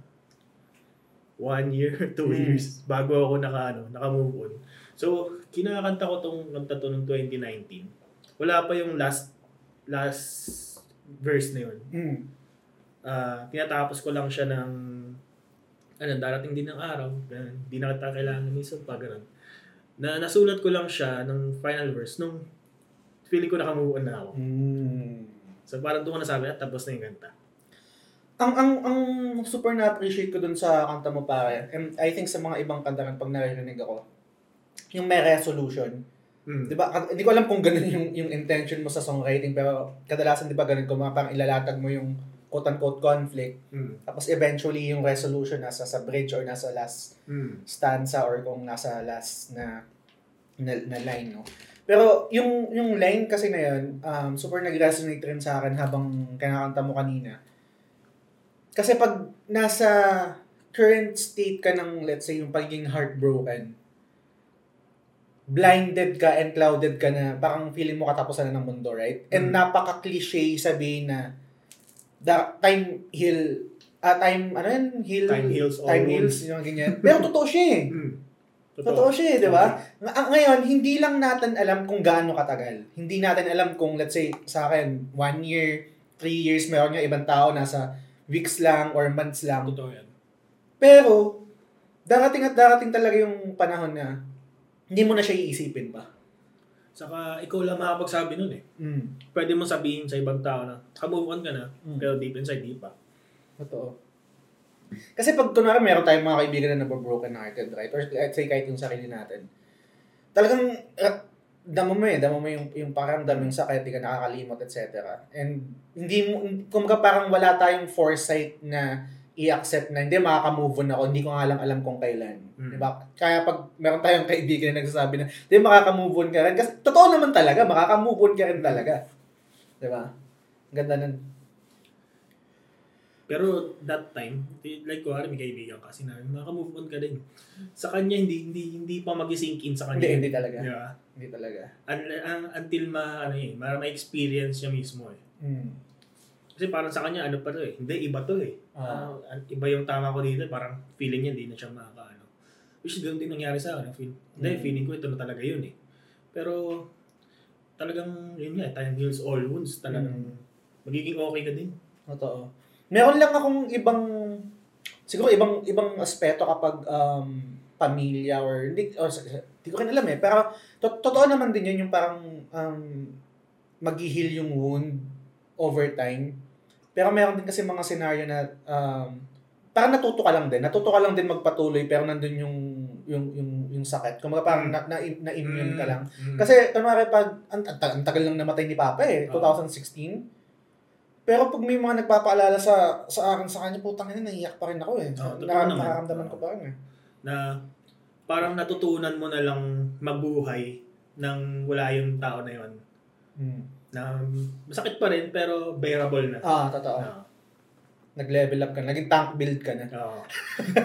one year, <laughs> two Mm. years bago ako naka, ano, naka-move on. So, kinakanta ko tong kanta to noong 2019. Wala pa yung last last verse na yun Mm. ah tinatapos ko lang siya ng ano, darating din ng araw, ganun. Di na kita kailangan minsan pa, ganun. Na nasulat ko lang siya ng final verse nung feeling ko naka-move on na ako. Mm. So parang doon ko nasabi, at tapos na yung kanta. Ang ang ang super na-appreciate ko dun sa kanta mo pare. And I think sa mga ibang kanta pag naririnig ako, yung may resolution. Mm. 'Di ba? Hindi ko alam kung ganun yung yung intention mo sa songwriting pero kadalasan 'di ba ganun ko parang ilalatag mo yung quote-unquote conflict Mm. tapos eventually yung resolution nasa sa bridge or nasa last Mm. stanza or kung nasa last na na, na line no. Pero yung yung line kasi na yun, um, super nag-resonate rin sa akin habang kinakanta mo kanina. Kasi pag nasa current state ka ng let's say yung pagiging heartbroken, blinded ka and clouded ka na parang feeling mo katapusan na ng mundo, right? And Mm. napaka-cliche sabihin na the time heal ah, time, ano yun? Heal, Time heals all time heals, yung ganyan. Pero totoo siya eh. <laughs> Mm. Totoo siya eh, di ba? Ng- ang- Ngayon, hindi lang natin alam kung gaano katagal. Hindi natin alam kung, let's say, sa akin, one year, three years, meron yung ibang tao nasa weeks lang or months lang. Totoo yan. Pero, darating at darating talaga yung panahon na hindi mo na siya iisipin pa. Saka ikaw lang makapagsabi nun eh. Mm. Pwede mo sabihin sa ibang tao na, ka-move on ka na, Mm. pero deep inside, di pa. Totoo. Kasi pag kunwari meron tayong mga kaibigan na nababroken hearted, right? Or let's say kahit yung sarili natin. Talagang uh, damo mo eh, damo mo yung, yung paramdam, yung sakit, di ka nakakalimot, etc. And hindi mo, kumbaga parang wala tayong foresight na i-accept na hindi makaka-move on ako, hindi ko nga lang alam kung kailan. Mm. Di ba? Kaya pag meron tayong kaibigan na nagsasabi na, hindi makaka-move on ka rin. Kasi totoo naman talaga, makaka-move on ka rin talaga. Di ba? Ganda nun. Pero that time, like ko, may kaibigan ka, sinabi, maka-move on ka din. Sa kanya, hindi hindi hindi pa mag-sink in sa kanya. Hindi, hindi talaga. Di ba? Hindi talaga. Un- un- until ma, ano eh, ma- ma-experience niya mismo eh. Mm. Kasi parang sa kanya, ano pa to eh. Hindi, iba to eh. Ah. Ah, iba yung tama ko dito. Parang feeling niya, hindi na siya makaka, ano. Which ganun din nangyari sa akin. Feel, Hindi, Mm. feeling ko ito na talaga yun eh. Pero, talagang, yun nga, time heals all wounds. Talagang, Mm. magiging okay ka din. Totoo. Meron lang akong ibang siguro ibang ibang aspeto kapag um, pamilya or hindi or hindi ko rin alam eh pero to- totoo naman din yun yung parang um, mag-heal yung wound over time. Pero meron din kasi mga scenario na um, parang natuto ka lang din. Natuto ka lang din magpatuloy pero nandun yung yung yung, yung sakit. Kumbaga parang na, na, na immune ka lang. Mm. Kasi, kunwari pag, ang, ang, ang tagal lang namatay ni Papa eh, Oo. 2016. Pero pag may mga nagpapaalala sa sa akin sa kanya, putang ina, naiyak pa rin ako eh. Nakaramdaman Oo. ko pa rin eh. na parang natutunan mo na lang mabuhay nang wala yung tao na yon Hmm. Na masakit pa rin pero bearable na. Ah, totoo. Ah, Nag-level up ka na. Naging tank build ka na. oo.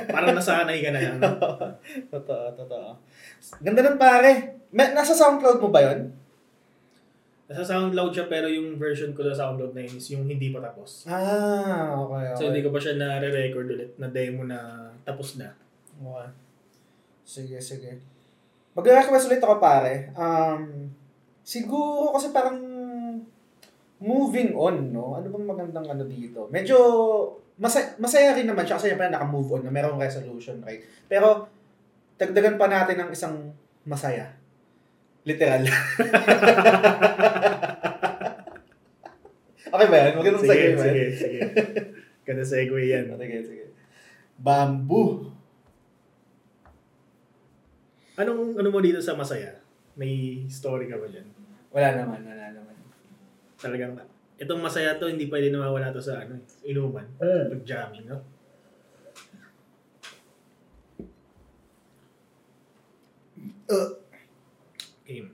parang nasanay ka na lang. <laughs> totoo, totoo. Ganda nun pare. May, nasa SoundCloud mo ba yon? Nasa SoundCloud siya pero yung version ko sa SoundCloud na yun is yung hindi pa tapos. Ah, okay, okay. So hindi ko pa siya na-record ulit na demo na tapos na. Okay. Sige, sige. Mag-request ulit ako pare. Um, Siguro kasi parang moving on, no? Ano bang magandang ano dito? Medyo masaya, masaya rin naman siya kasi syempre naka-move on na merong resolution, right? Pero dagdagan pa natin ng isang masaya. Literal. <laughs> okay ba yan? Magandang Sige, segue ba yan? sige, sige. Ganda segue yan. <laughs> Sige, sige. Bamboo. Anong ano mo dito sa masaya? May story ka ba dyan? Wala naman, wala naman. Talagang, itong masaya to, hindi pwede nawawala to sa ano, inuman. Pag jamming, no? Uh, Game.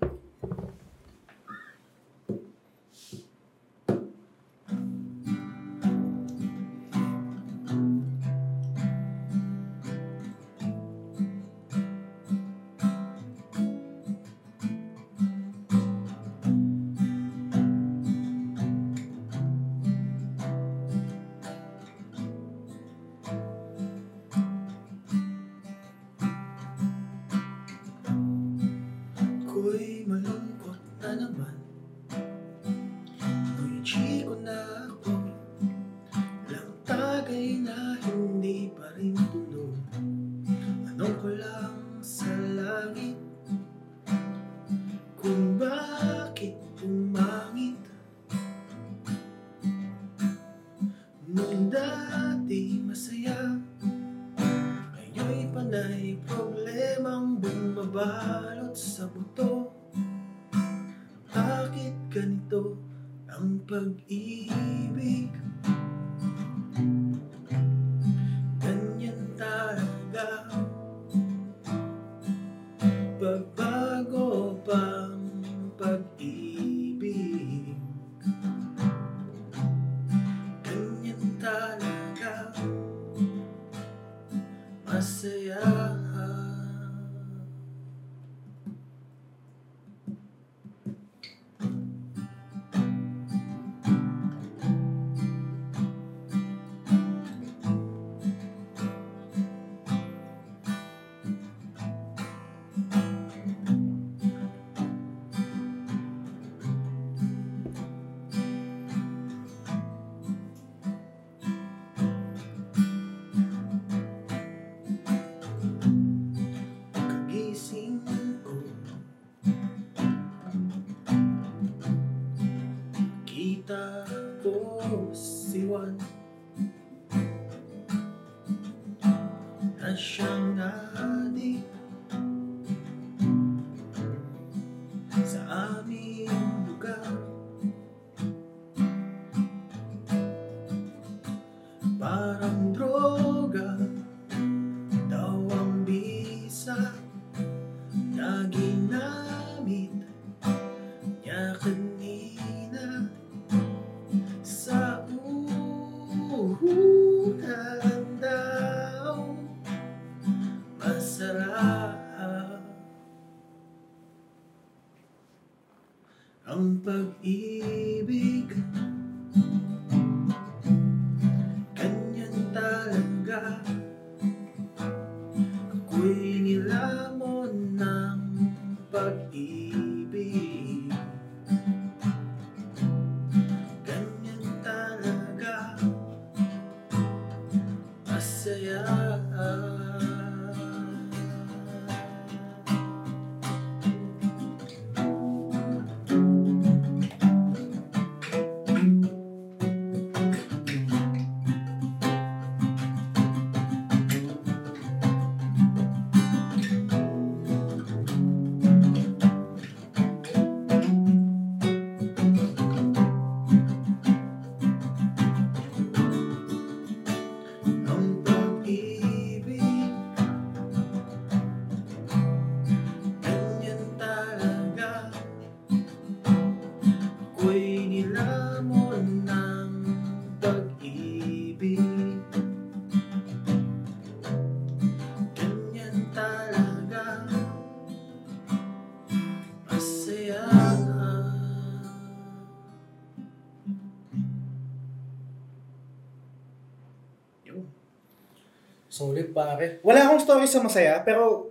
Solid pare. Wala akong story sa masaya, pero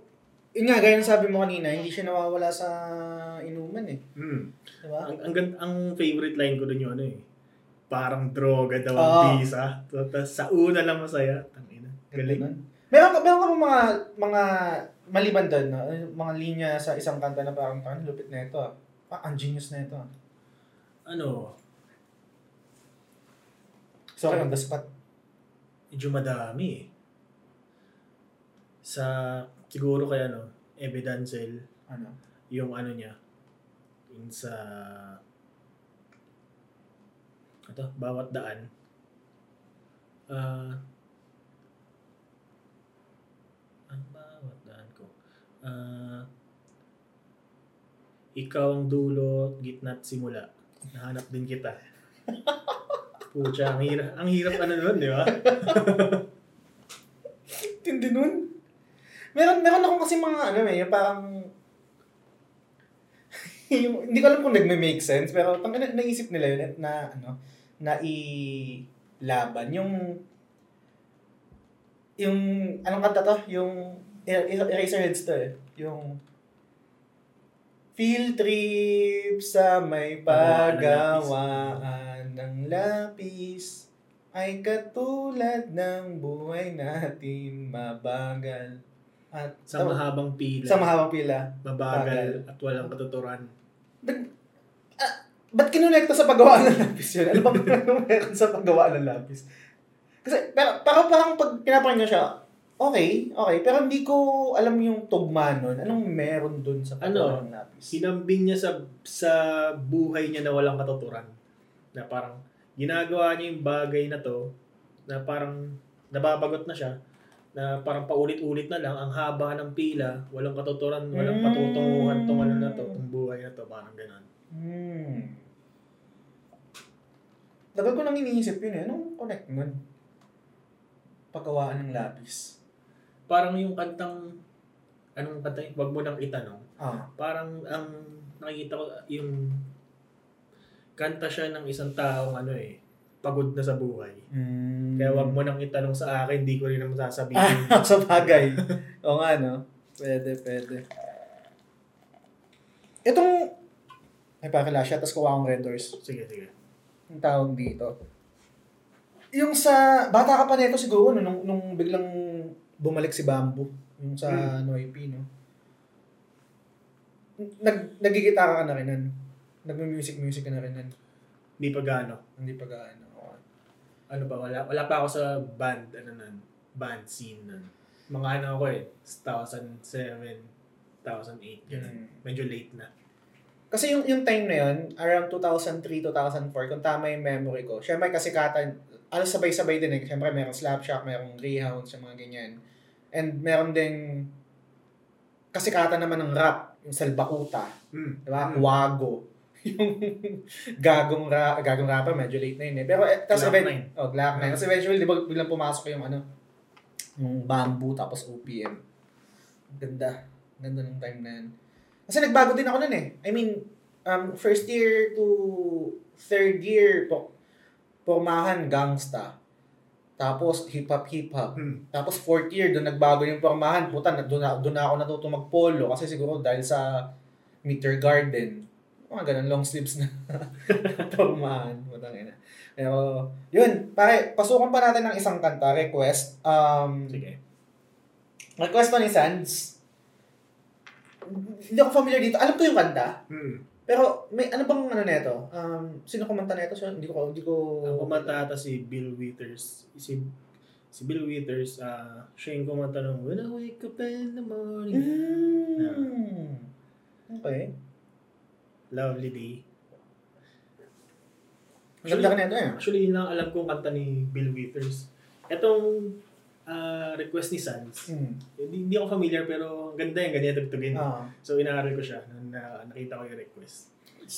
yun nga, gaya ng sabi mo kanina, hindi siya nawawala sa inuman eh. Hmm. Diba? Ang, ang, gan- ang favorite line ko dun yun, ano eh. Parang droga daw ang bisa. Tapos sa una lang masaya. Tangina. Galing. Galing. Meron ka, meron ka mga, mga maliban doon, no? mga linya sa isang kanta na parang, parang lupit na ito ah. Ah, ang genius na ito ah. Ano, Sorry, on the spot. medyo madami eh. Sa, siguro kaya no, Evidancel, Ano? yung ano niya, yung sa, ito, bawat daan. Ah, ang bawat daan ko. Ah, ikaw ang dulo, gitna't simula. Nahanap din kita. <laughs> Pucha, ang hirap, ang hirap ano nun, di ba? Tindi nun. Meron, meron akong kasi mga ano eh, yung parang <laughs> yung, hindi ko alam kung nagme-make sense, pero pang na, naisip nila yun na ano, na ilaban. Yung yung anong kanta to? Yung Er- Er- Eraserheads to eh. Yung Field trip sa may pagawaan ng lapis ay katulad ng buhay natin mabagal at Sa mahabang pila. sa mahabang pila. mabagal at walang katuturan. Ba't kinonekta sa paggawaan ng lapis yun? Ano ba <laughs> meron sa paggawaan ng lapis? Kasi, pero, pero parang pag pinapakinggan siya, okay, okay, pero hindi ko alam yung tugma nun. Anong meron dun sa paggawaan ng lapis? Hinambing niya sa sa buhay niya na walang katuturan. Na parang ginagawa niya yung bagay na to na parang nababagot na siya na parang paulit-ulit na lang ang haba ng pila, walang katuturan, walang Mm. patutunguhan tong ano na to, tong buhay na to, parang ganun. Hmm. Tagal ko nang iniisip yun eh. Anong connect nun? Paggawaan ng lapis. Parang yung kantang anong kanta, wag mo nang itanong. Ah. Parang ang nakikita ko yung kanta siya ng isang taong ano eh, pagod na sa buhay. Hmm. Kaya wag mo nang itanong sa akin, hindi ko rin naman sasabihin. Ah, <laughs> sa bagay. Oo nga, no? Pwede, pwede. Itong... Ay, pakila siya, tapos kuha akong red doors. sige, sige. Ang tawag dito. Yung sa... Bata ka pa nito siguro, no? Nung, nung biglang bumalik si Bamboo. Yung sa Hmm. Noipi, no? Nag, nagigitara ka na rin nun. Nagme-music-music ka na rin nun. Hindi pa gaano. Hindi pa gaano. Ano ba, wala, wala pa ako sa band, ano nun, band scene nun. Mga ano ako eh, 2007, 2008, ganun. Hmm. Medyo late na. Kasi yung yung time na yun, around 2003, 2004, kung tama yung memory ko, syempre kasi katan, ano sabay-sabay din eh. Syempre merong Slapshot, merong Greyhounds, yung mga ganyan. And meron ding kasikatan naman ng rap, yung Salbakuta, Mm. di ba? Wago. <laughs> yung gagong ra gagong rapper, medyo late na yun eh. Pero eh, tapos Glock event- oh, Glock 9. Tapos eventually, di ba, biglang pumasok yung ano, yung bamboo, tapos OPM. Ganda. Ganda ng time na yun. Kasi nagbago din ako nun eh. I mean, um, first year to third year, po, pormahan, gangsta. Tapos hip-hop, hip-hop. Hmm. Tapos fourth year, doon nagbago yung pormahan. Puta, doon na, doon na ako natuto magpolo. Kasi siguro dahil sa Meter Garden. Mga ganun, long sleeves na <laughs> pormahan. Putang ina. Pero, yun, pare, pasukan pa natin ng isang kanta, request. Um, Sige. request to ni Sands. Hindi ako familiar dito. Alam ko yung kanta. Hmm. Pero may ano bang ano nito? Um, sino kumanta nito? So, hindi ko hindi ko Ang kumanta ata si Bill Withers. Si, si Bill Withers, ah siya yung kumanta ng When I wake up in the morning. Mm. Okay. Lovely day. Ang ganda ka nito eh. Actually, yun lang alam kong kanta ni Bill Withers. Etong ah, request ni Sans, Mm. hindi, hindi ako familiar pero ang ganda yung ganyan tugtugin. Ah. So, inaaral ko siya nung na, nakita ko yung request.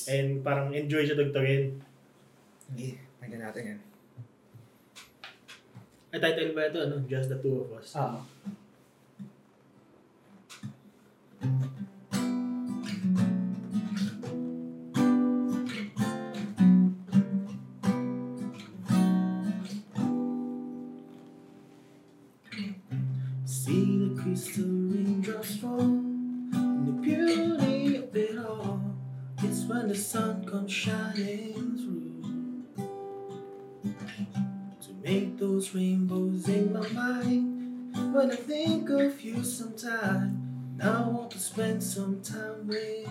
And parang enjoy siya tugtugin. Hindi, nagyan natin yan. Ay, title ba ito? Ano? Just the two of us. Ah. See time with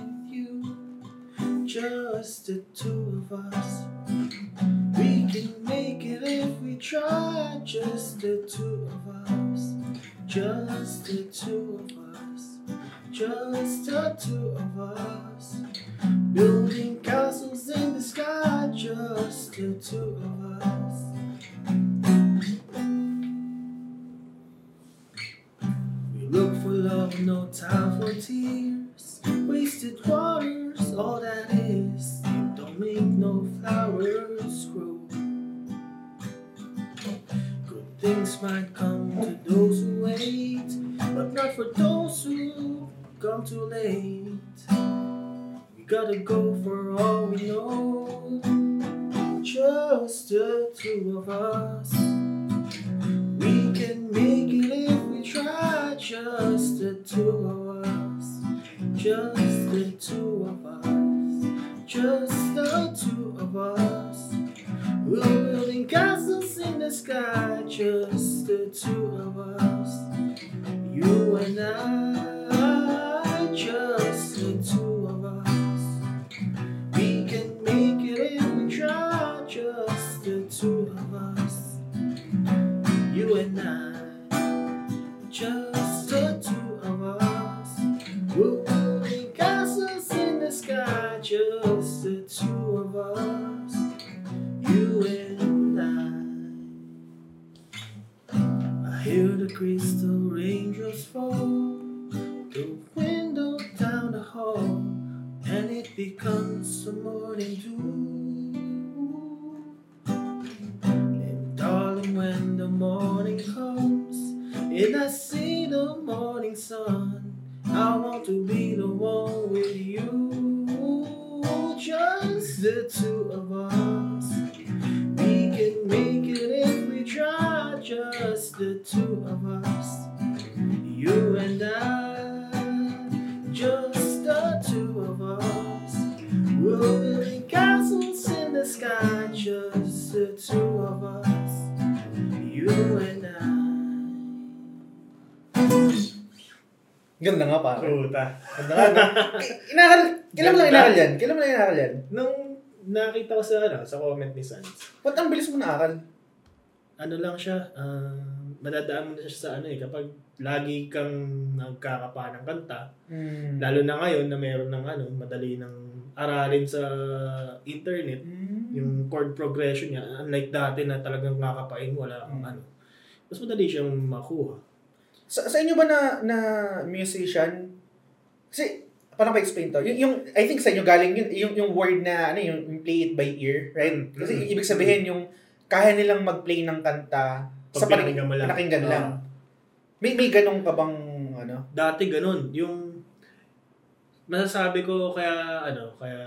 and I see the morning sun, I want to be the one with you. Just the two Puta. Inaral, kailan mo lang inaral yan? Kailan mo lang inaral yan? Nung nakita ko sa, ano, sa comment ni Sans, Ba't ang bilis mo naaral? ano lang siya, ah, madadaan mo na siya sa ano eh, kapag lagi kang nagkakapa ng kanta, Hmm. lalo na ngayon na meron ng ano, madali ng aralin sa internet, Hmm. yung chord progression niya, unlike dati na talagang kakapain, wala kang Mm. ano. Mas madali siyang makuha. Sa, sa inyo ba na, na musician? Kasi, paano ba explain to? Yung, yung, I think sa inyo galing yun, yung, yung word na, ano, yung, play it by ear, right? Kasi Mm. ibig sabihin yung kaya nilang mag-play ng kanta sa Pag panig- pinakinggan mo lang. pinakinggan lang. Ah. May, may ganun ka bang, ano? dati ganun, yung masasabi ko kaya ano, kaya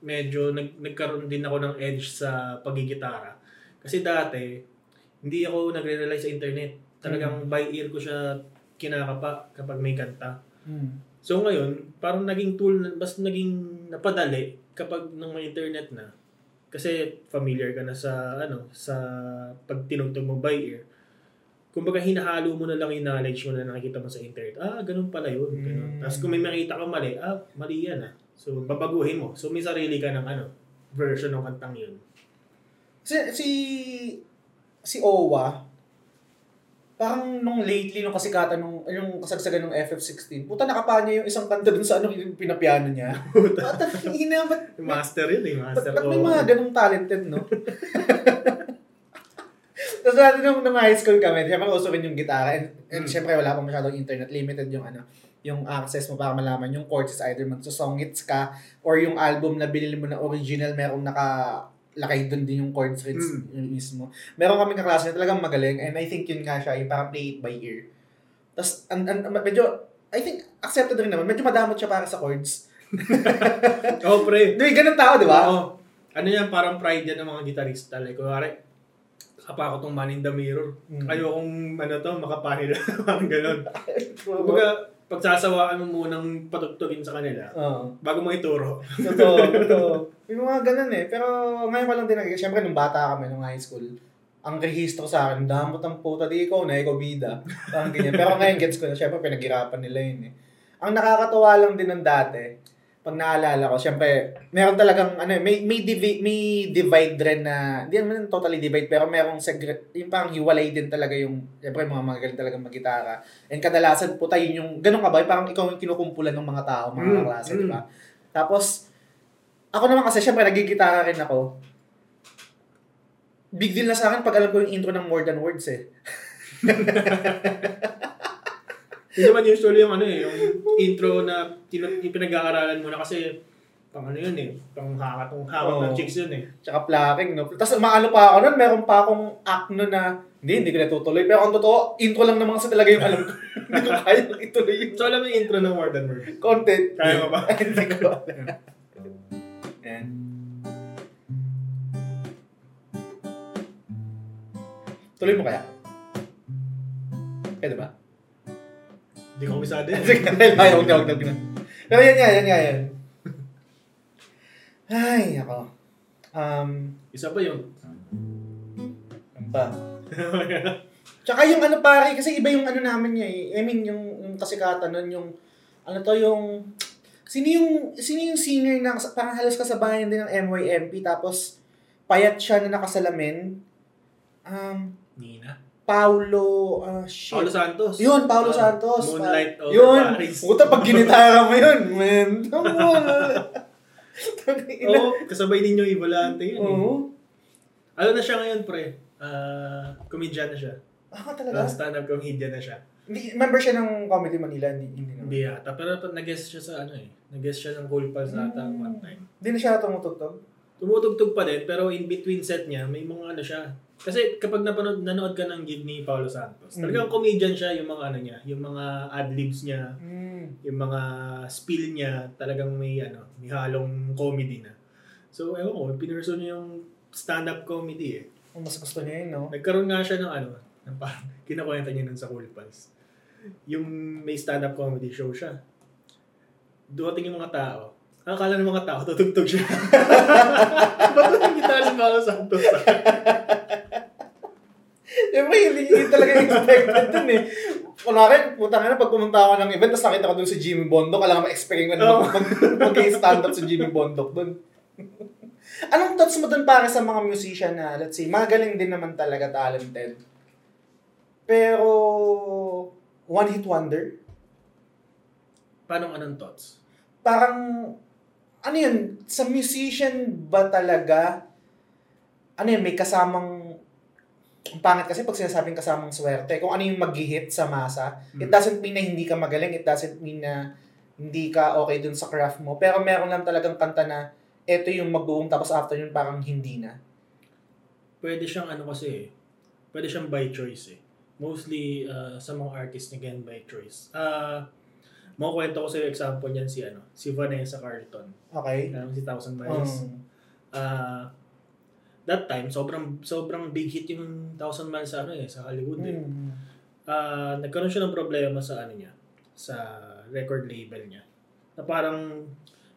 medyo nag, nagkaroon din ako ng edge sa pagigitara. Kasi dati, hindi ako nagre-rely sa internet. Talagang by ear ko siya kinakapa kapag may kanta. Hmm. So ngayon, parang naging tool, na- mas naging napadali kapag nung may internet na. Kasi familiar ka na sa ano, sa pag tinugtog mo by ear. Kumbaga hinahalo mo na lang yung knowledge mo na nakikita mo sa internet. Ah, ganun pala yun. Ganun. Mm. Tapos kung may makita ka mali, ah, mali yan ah. So, babaguhin mo. So, may sarili ka ng ano, version ng kantang yun. Si, si, si Owa, parang nung lately, nung kasikatan, nung, yung kasagsagan ng FF16, puta nakapa niya yung isang kanta dun sa ano, yung pinapiano niya. <laughs> Puta, ina, ba't, Master yun eh, ba't, master. ba't may Oo. mga ganong talented, no? <laughs> Tapos dati nung, nung high school kami, syempre uso rin yung gitara. And, and Hmm. syempre wala pang masyadong internet. Limited yung ano, yung access mo para malaman yung chords is either magsusongits ka or yung album na binili mo na original, merong naka lakay doon din yung chords rin Mm. yung mismo. Meron kaming kaklase na talagang magaling and I think yun nga siya, yung parang play it by ear. Tapos, an, an, medyo, I think, accepted rin naman. Medyo madamot siya para sa chords. <laughs> Oh, pre. Di, ganun tao, di ba? Oo. Ano yan, parang pride yan ng mga gitarista. Like, kunwari, kapa ko tong Man in the Mirror. Mm. Ayokong, ano to, makapanil. <laughs> parang ganun. <laughs> Kumbaga, pagsasawaan mo munang patugtugin sa kanila Oo. bago mo ituro. Totoo, <laughs> totoo. May mga ganun eh. Pero ngayon ko lang din nag Siyempre, nung bata kami, nung high school, ang rehistro sa akin, damot ang puta, di ikaw na, ikaw bida. Parang ganyan. Pero ngayon, gets ko na, siyempre, pinaghirapan nila yun eh. Ang nakakatuwa lang din ng dati, pag naalala ko, siyempre, meron talagang, ano, eh, may, may, divi, may divide rin na, hindi naman totally divide, pero merong segre, yung parang hiwalay din talaga yung, siyempre, mga magaling talaga mag-gitara. And kadalasan po tayo yung, ganun ka ba, parang ikaw yung kinukumpulan ng mga tao, mga Mm, kaklase, mm. di ba? Tapos, ako naman kasi, syempre, nagigitara rin ako. Big deal na sa akin pag alam ko yung intro ng More Than Words eh. <laughs> Yun naman usually yung ano eh, yung intro na pinag-aaralan mo na kasi pang ano yun eh, pang hakatong hawak ng Oo. chicks yun eh. Tsaka plucking, no? Tapos maano pa ako nun, meron pa akong act nun na, hindi, hindi ko natutuloy. Pero ang totoo, intro lang naman kasi talaga yung alam ko. <laughs> hindi ko kaya ituloy yung So alam mo yung intro ng More Than Words. content. Kaya mo ba? <laughs> hindi ko alam. Yan. Tuloy mo kaya? Pwede ba? Hindi ko misado. Sige, ayaw, huwag na, huwag na, huwag na. Pero yan nga, yan nga, yan. Ay, ako. Um, Isa pa yun. ano pa? <laughs> Tsaka yung ano pare, kasi iba yung ano namin niya eh. I mean, yung, yung kasikatan nun, yung, ano to, yung, sino yung, sino yung singer na, parang halos kasabayan din ng MYMP, tapos, payat siya na nakasalamin. Um, Nina. Paulo, ah, shit. Paulo Santos. Yun, Paulo Ah, Santos. Moonlight Pa- over Yun. Paris. Puta, pag ginitara mo yun, man. <laughs> Oo, kasabay ninyo yung volante yun eh. Oo. Ano na siya ngayon, pre? Ah, comedian na siya. Ah, Uh, talaga? stand-up comedian na siya. Hindi, member siya ng Comedy Manila, hindi, hindi naman. Hindi ata. Pero nag-guest siya sa ano eh. Nag-guest siya ng Cool Pals ata Hmm. one time. Hindi na siya tumutugtog. Tumutugtog pa din, pero in between set niya, may mga ano siya. Kasi kapag napanood, nanood ka ng gig ni Paulo Santos, Mm. talagang comedian siya yung mga ano niya, yung mga ad-libs niya, Mm. yung mga spill niya, talagang may ano, may halong comedy na. So, ewan ko, pinurso niya yung stand-up comedy eh. Ang mas gusto niya yun, no? Nagkaroon nga siya ng ano, ng parang <laughs> kinakwenta niya nun sa Cool Pals. Yung may stand-up comedy show siya. Dumating yung mga tao. Ang akala ng mga tao, <laughs> tutugtog siya. <laughs> Ba't yung gitara si Paolo Santos? Siyempre, hindi, hindi talaga expected dun eh. Kunwari, puta nga na, pag pumunta ako ng event, tapos nakita ko dun si Jimmy Bondok, alam mo, expecting ko na Oo. mag, mag, stand up si Jimmy Bondok dun. Anong thoughts mo dun para sa mga musician na, let's say, magaling din naman talaga, talented. Pero, one hit wonder? Paano anong thoughts? Parang, ano yun, sa musician ba talaga, ano yun, may kasamang, ang pangit kasi pag sinasabing kasamang swerte, kung ano yung mag-hit sa masa, it Mm. doesn't mean na hindi ka magaling, it doesn't mean na hindi ka okay dun sa craft mo, pero meron lang talagang kanta na, eto yung mag-boom, tapos after yun parang hindi na. Pwede siyang ano kasi eh. Pwede siyang by choice eh. Mostly uh, sa mga artists again by choice. Ah, uh, kwento ko sa example niyan si ano, si Vanessa Carlton. Okay? Mo si Thousand Miles. Um, Ah, that time sobrang sobrang big hit yung Thousand Miles sa ano eh, sa Hollywood eh. mm, Ah, nagkaroon siya ng problema sa ano niya, sa record label niya. Na parang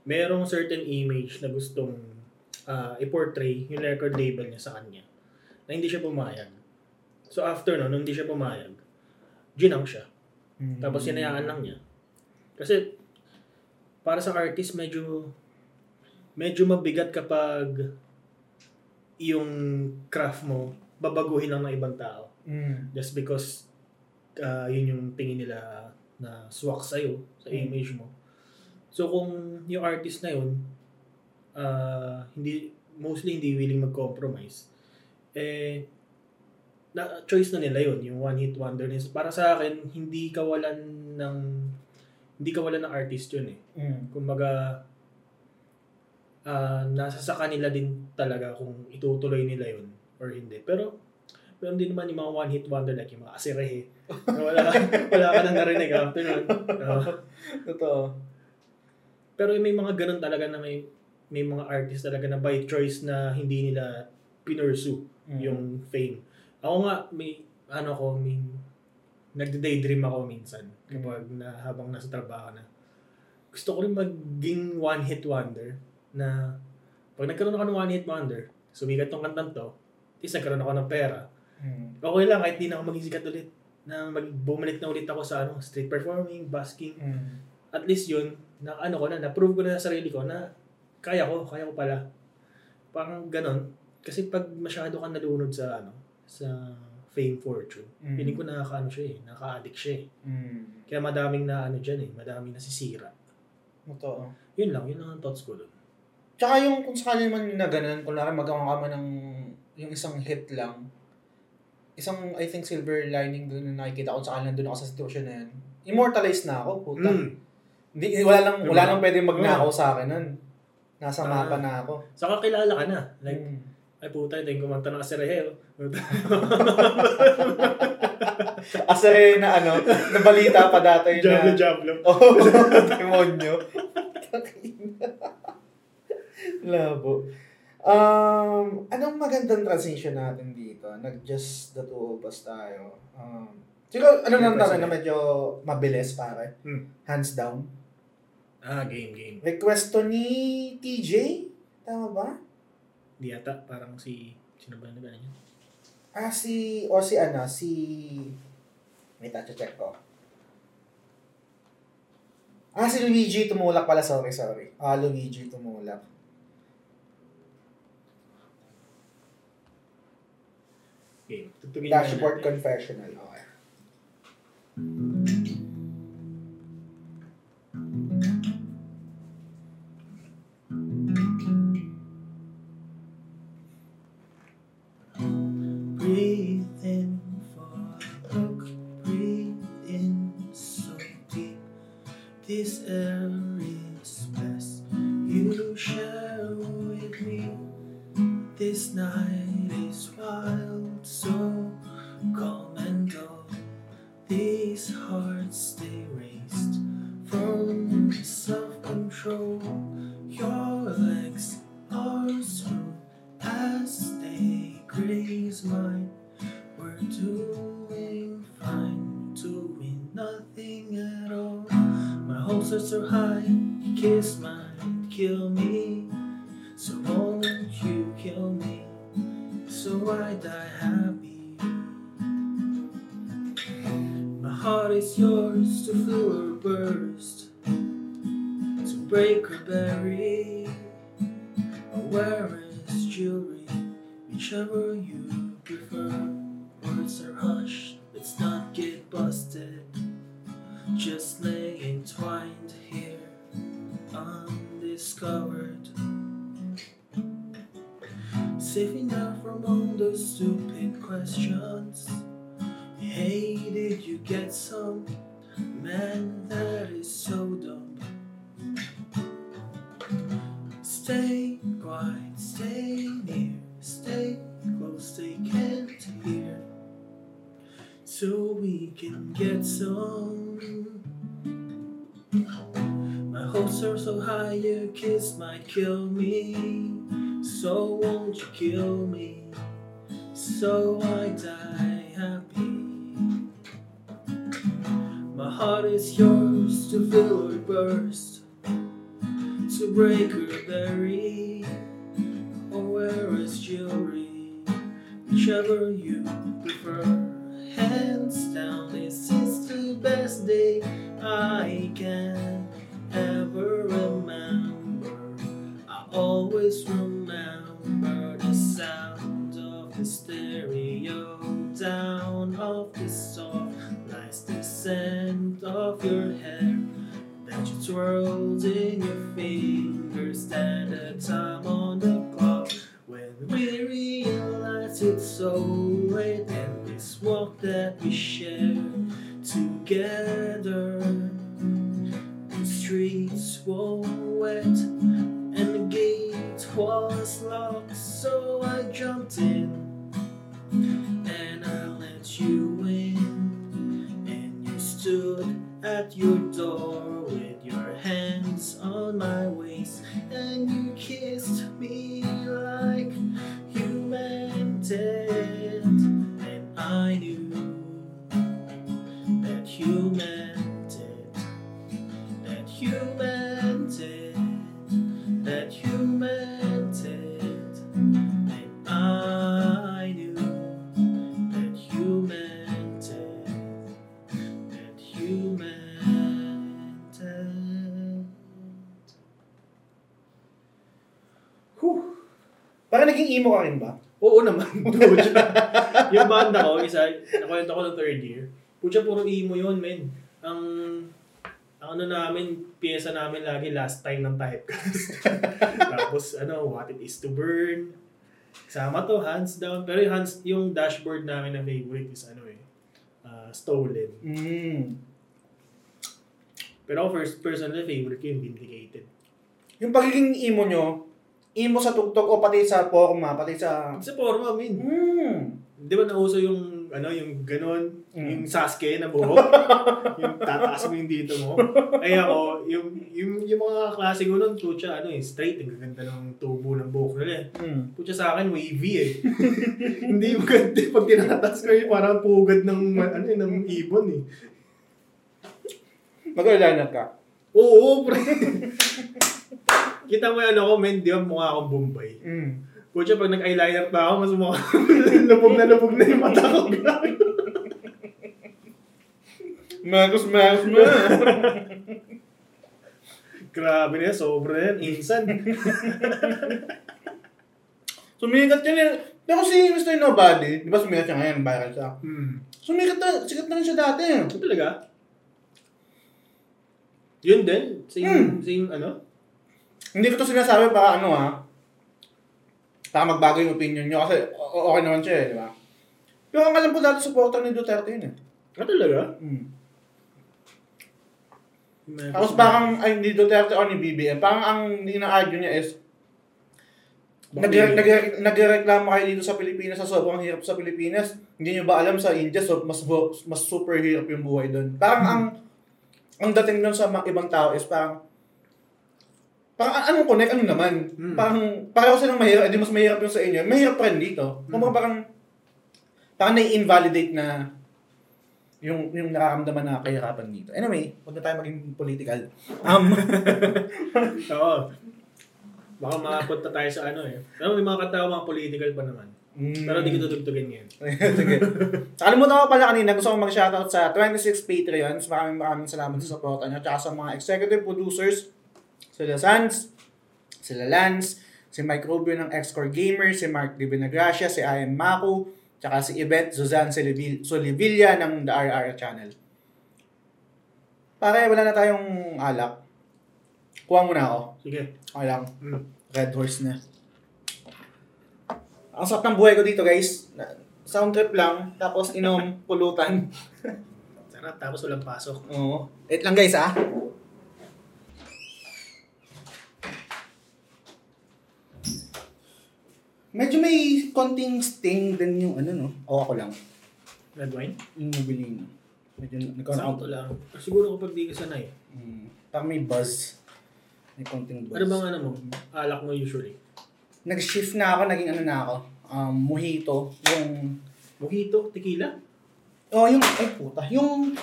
merong certain image na gustong ah, i-portray yung record label niya sa kanya. Na hindi siya pumayag. So after no, nung hindi siya pumayag, ginang siya. mm. Tapos hinayaan lang niya. Kasi para sa artist medyo medyo mabigat kapag yung craft mo babaguhin lang ng ibang tao Mm. just because uh, yun yung tingin nila na swak sa'yo, sa Mm. image mo. So kung yung artist na yun, uh, hindi, mostly hindi willing mag-compromise, eh, na, choice na nila yun, yung one hit wonder. Para sa akin, hindi kawalan ng hindi kawalan ng artist yun eh. Mm. Kumbaga, ah nasa sa kanila din talaga kung itutuloy nila yun or hindi. Pero, meron din naman yung mga one-hit wonder like yung mga asirehe. na wala, <laughs> wala ka nang narinig after nun. Oo. Totoo. pero may mga ganun talaga na may may mga artist talaga na by choice na hindi nila pinursue Mm. yung fame. Ako nga, may, ano ko, may, nagde-daydream ako minsan kapag na, habang nasa trabaho na. Gusto ko rin maging one-hit wonder na pag nagkaroon ako ng one-hit wonder, sumigat tong kantang to, least nagkaroon ako ng pera. Mm. Okay lang kahit di na ako maging sikat ulit na mag bumalik na ulit ako sa ano, street performing, busking. Mm. At least yun, na ano ko na, na-prove ko na sa sarili ko na kaya ko, kaya ko pala. Parang ganon. Kasi pag masyado ka nalunod sa ano, sa fame fortune, Mm. Piling ko nakaka-ano siya eh, nakaka-addict siya eh. Mm. Kaya madaming na ano dyan eh, madaming nasisira. Totoo. Yun lang, yun lang ang thoughts ko doon. Tsaka yung kung sakali man na ganun, kung laki magawa ka man ng yung isang hit lang, isang, I think, silver lining doon na nakikita ko sa kanila doon ako sa sitwasyon na yun. Immortalized na ako, puta. Mm. Hindi, wala lang, wala Diba? lang pwede magnakaw sa akin nun. Nasa Ah. mapa na ako. Saka kilala ka na. Like, Mm. ay puta, ito yung kumanta ng Aserehel. <laughs> Asa na ano, nabalita pa dati Jablo, na, jablo. <laughs> oh, demonyo. <laughs> Labo. Um, anong magandang transition natin dito? Nag-just the two of us tayo. Um, siguro, ano lang natin na medyo mabilis, pare. Hmm. Hands down. Ah, game, game. Request to ni TJ? Tama ba? Di ata, parang si, sino ba na ganyan? Ah, si, o si ano, si, wait, ah, check ko. Ah, si Luigi Tumulak pala, sorry, sorry. Ah, Luigi Tumulak. Game. Na Dashboard natin. Confessional, okay. My hopes are so high, your kiss might kill me. So won't you kill me? So I die happy. My heart is yours to fill or burst, to break or bury, or wear as jewelry, whichever you prefer. Hands down, is best day I can ever remember. I always remember the sound of the stereo down of the soft lights, the scent of your hair that you twirled in your fingers, and the time on the clock when we realize it's so late and this walk that we share together. The streets were wet and the gate was locked, so I jumped in and I let you in. And you stood at your door with your hands on my waist, and you kissed me like you meant it. human that that I knew that that naging emo ka rin ba? Oo naman, <laughs> dude. yung banda ko, isa, nakwento ko ng third year. Pucha, puro emo yun, men. Ang, ang ano namin, pyesa namin lagi last time ng typecast. <laughs> Tapos, ano, what it is to burn. Kasama to, hands down. Pero yung, hands, yung dashboard namin na favorite is ano eh, uh, stolen. Mm. Pero first personal favorite ko yung Vindicated. Yung pagiging emo nyo, emo sa tugtog o pati sa forma, pati sa... Sa forma, min. Mm. Di ba nauso yung, ano, yung ganon, Mm. yung Sasuke na buhok? <laughs> yung tataas mo yung dito mo. Ay ako, yung, yung, yung mga klase ko nun, putya, ano eh, straight, ang gaganda ng tubo ng buhok nila eh. Mm. Putya sa akin, wavy eh. <laughs> Hindi yung ganda, pag tinataas ko yung parang pugad ng, ano eh, ng ibon eh. Mag-eyeliner ka. Oo, pre. <laughs> Kita mo yung ano ko, men, di ba mukha akong Bombay. Mm. Putya, pag nag-eyeliner pa ako, mas mukha <laughs> lubog na lubog na yung mata ko. Magos, magos mo. Grabe na yan, sobra yan, insan. <laughs> Sumikat yun eh. Pero si Mr. Nobody, di ba sumikat siya ngayon, viral siya. Hmm. Sumikat na, sikat na rin siya dati. Ito talaga? Yun din? Same, Hmm. same ano? Hindi ko to sinasabi para ano ha. Para magbago yung opinion nyo kasi okay naman siya eh, di ba? Pero ang alam ko dati supporter ni Duterte yun eh. Ah, talaga? Mm. May- Tapos parang, ay hindi Duterte o ni BBM, parang ang ina-argue niya is, nag nag nagreklamo kayo dito sa Pilipinas sa sobrang hirap sa Pilipinas. Hindi nyo ba alam sa India, so mas mas super hirap yung buhay doon. Parang ang ang dating doon sa mga ibang tao is parang parang a- anong connect, ano naman? Hmm. Parang pareho silang mahirap, edi mas mahirap yung sa inyo. Mahirap pa rin dito. Hmm. Kumbaga parang parang nai-invalidate na yung yung nararamdaman na kahirapan dito. Anyway, huwag na tayo maging political. Um, <laughs> Oo. Baka makapunta tayo sa ano eh. Pero may mga katawa, mga political pa naman. Pero di ko tutugtugin ngayon. <laughs> Sige. Nakalimutan ko pala kanina, gusto ko mag-shoutout sa 26 Patreons. Maraming maraming salamat sa support nyo. Tsaka sa mga executive producers, sila Sans, sila Lance, si Mike Rubio ng X-Core Gamer, si Mark Di Benagracia, si Ian Maku, tsaka si Yvette Suzanne Solivil- Solivilla ng The RR Channel. Pare, wala na tayong alak. Kuha muna ako. Sige. Okay lang. Mm. Red horse na. Ang sarap ng buhay ko dito, guys. Sound trip lang, tapos inom, pulutan. <laughs> Sarap, tapos walang pasok. Oo. Wait lang, guys, ah. Medyo may konting sting din yung ano, no? O ako lang. Red wine? Yung nabili, no? Medyo nagkaroon ako. Sakto lang. Siguro kapag di ka sanay. Mm, parang may buzz. May konting buzz. Ano bang ano mo? Alak mo usually? Nag-shift na ako, naging ano na ako. Um, mojito. Yung Mojito, tequila? Oh, yung, ay puta, yung,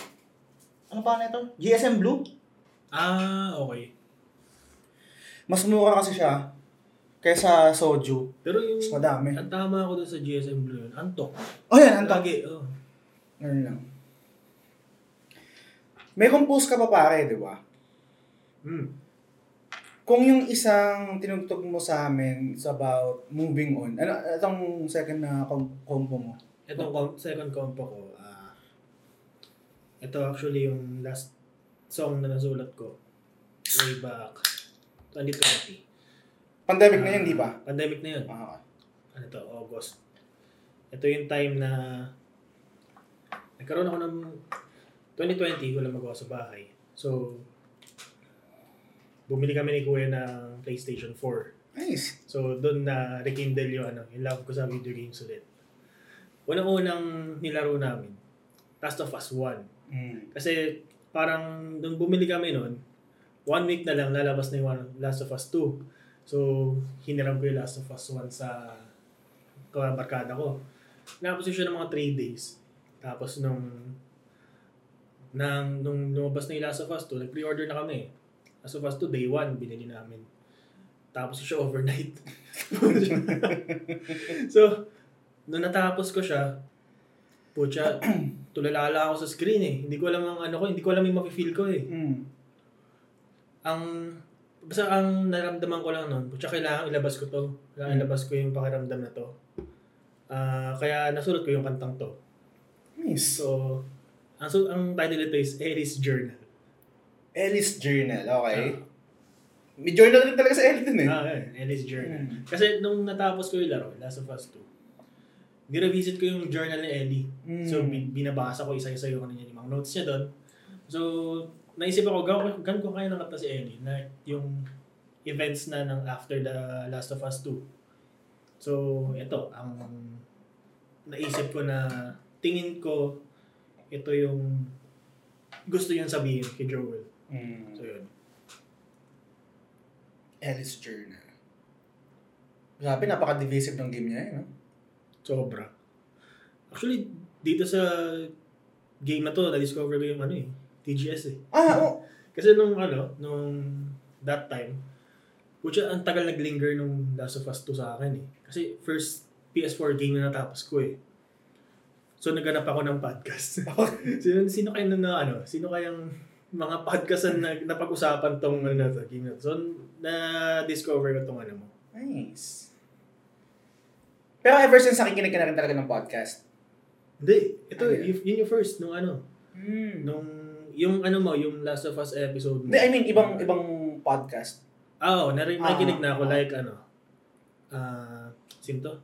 ano pa na ito? GSM Blue? Ah, okay. Mas mura kasi siya kaysa soju. Pero yung... Mas madami. Ang tama ako doon sa GSM Blue yun. Antok. Oh, yan, ang Lagi, oh. Ganun lang. May compose ka pa pare, di ba? Hmm. Kung yung isang tinugtog mo sa amin is about moving on, ano, itong second na com- compo mo? Itong com- second compo ko, ah... ito actually yung last song na nasulat ko. Way back 2020. Pandemic na yun, di ba? Pandemic na yun. Ah, ano to, August. Ito yung time na nagkaroon ako ng 2020, wala magawa sa bahay. So, bumili kami ni Kuya ng PlayStation 4. nice. So, doon na rekindle yung, ano, yung love ko sa video games ulit. Unang-unang nilaro namin, Last of Us 1. Mm. Kasi parang nung bumili kami noon, one week na lang lalabas na yung Last of Us 2. So, hiniram ko yung Last of Us 1 sa kabarkada ko. Napos siya ng mga 3 days. Tapos nung nang nung lumabas na yung Last of Us 2, nag-pre-order na kami. Last of Us 2, day 1, binili namin. Tapos siya overnight. <laughs> so, nung natapos ko siya, putya, tulalala ako sa screen eh. Hindi ko alam ang ano ko, hindi ko alam yung mafe-feel ko eh. Mm. Ang basta ang naramdaman ko lang noon, putya kailangan ilabas ko to. Kailangan Hmm. ilabas ko yung pakiramdam na to. Ah, kaya nasulat ko yung kantang to. Nice. So, ang, so, ang title nito is Aries Journal. Ellis Journal, okay. May journal rin talaga sa Ellie dun eh. Ah, yun, Aries Journal. Hmm. Kasi nung natapos ko yung laro, Last of Us 2, nirevisit ko yung journal ni Ellie. Mm. So, bin- binabasa ko isa-isa yung ano yung mga notes niya doon. So, naisip ako, gan, gan ko kaya nakata si Ellie na yung events na ng after the Last of Us 2. So, ito, ang naisip ko na tingin ko ito yung gusto niyang sabihin kay Joel. Mm. So, yun. Ellis Journal. Grabe, napaka-divisive ng game niya eh, no? Sobra. Actually, dito sa game na to, na-discover ko yung ano eh, TGS eh. Ah, oo. Kasi nung ano, nung that time, Pucha, ang tagal naglinger nung Last of Us 2 sa akin eh. Kasi first PS4 game na natapos ko eh. So naghanap ako ng podcast. <laughs> <laughs> sino, sino kayo na, na ano, sino kayang mga podcast na napag-usapan tong ano na to, game na to. So na-discover ko tong ano mo. Nice. Pero ever since nakikinig ka na rin talaga ng podcast. Hindi, ito, Ano yun? yun, yun yung first, nung ano, Hmm. nung, yung ano mo, yung Last of Us episode mo. I mean, ibang ibang podcast. Ah, Oo, nari- Ah, nakikinig na ako ah. like ano. Ah, sino to?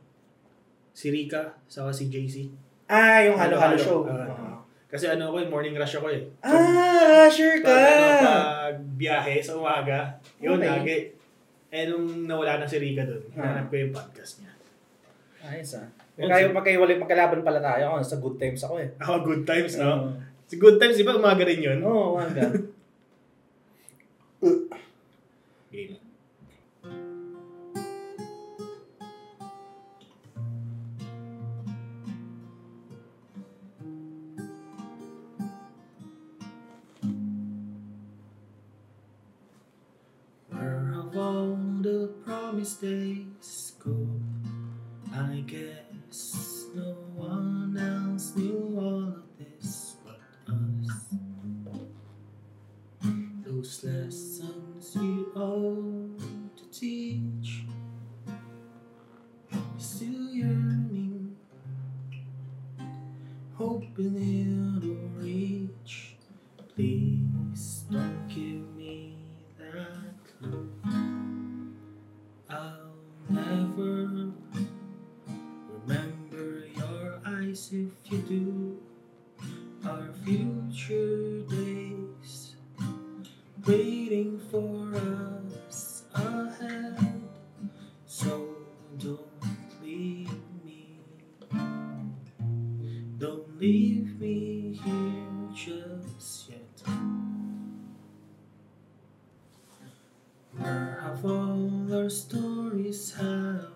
Si Rika, saka si JC. Ah, yung halo-halo show. Ah. Kasi ano ako, eh, morning rush ako eh. Ah, sure ka. Pag, ano, pag biyahe sa umaga, yun, Okay. lagi. Eh, nung nawala na si Rika doon, Ah. hinanap ko yung podcast niya. Ayos ah. Kaya magkaiwalay magkalaban pala tayo. Ako, sa good times ako eh. Ako, good times, no? Si good times, di ba, umaga rin yun? Oo, oh, wanda. Game. Where have all the promised days go? I guess no one else knew all Those lessons you owe to teach, still yearning, hoping it'll reach. Please don't give me that clue. I'll never remember your eyes if you do. Our future waiting for us ahead. So don't leave me. Don't leave me here just yet. Where have all our stories have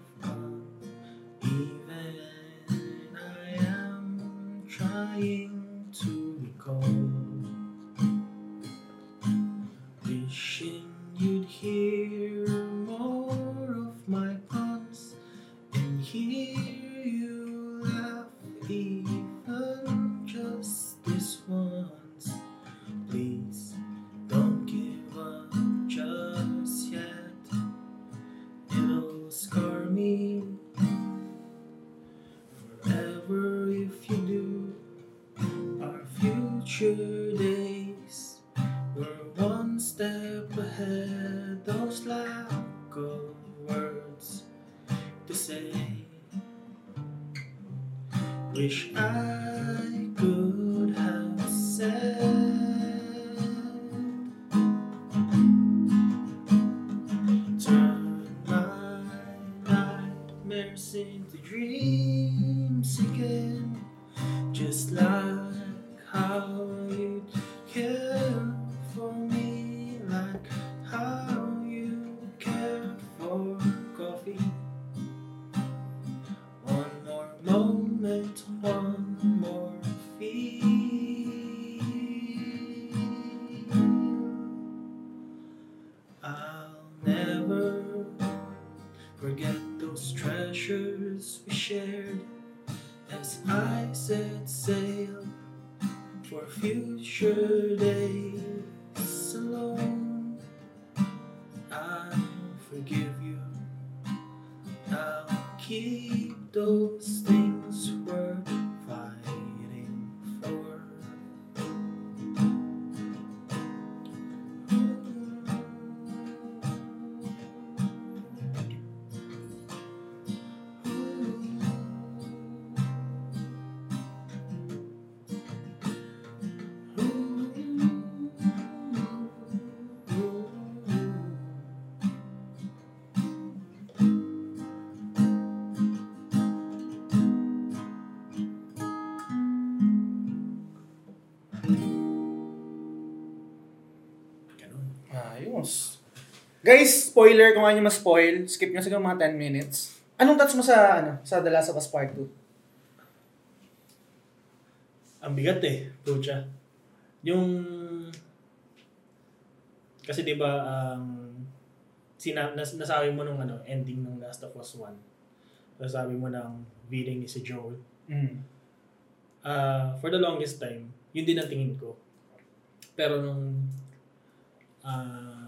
Ayos. Guys, spoiler, kung ano mas spoil, skip nyo siguro mga 10 minutes. Anong touch mo sa, ano, sa The Last of Us Part 2? Ang bigat eh, pucha. Yung... Kasi di ba ang sina, nas, nasabi mo nung ano, ending ng Last of Us 1. Nasabi mo ng villain ni si Joel. Mm. Ah, for the longest time, yun din ang tingin ko. Pero nung ah,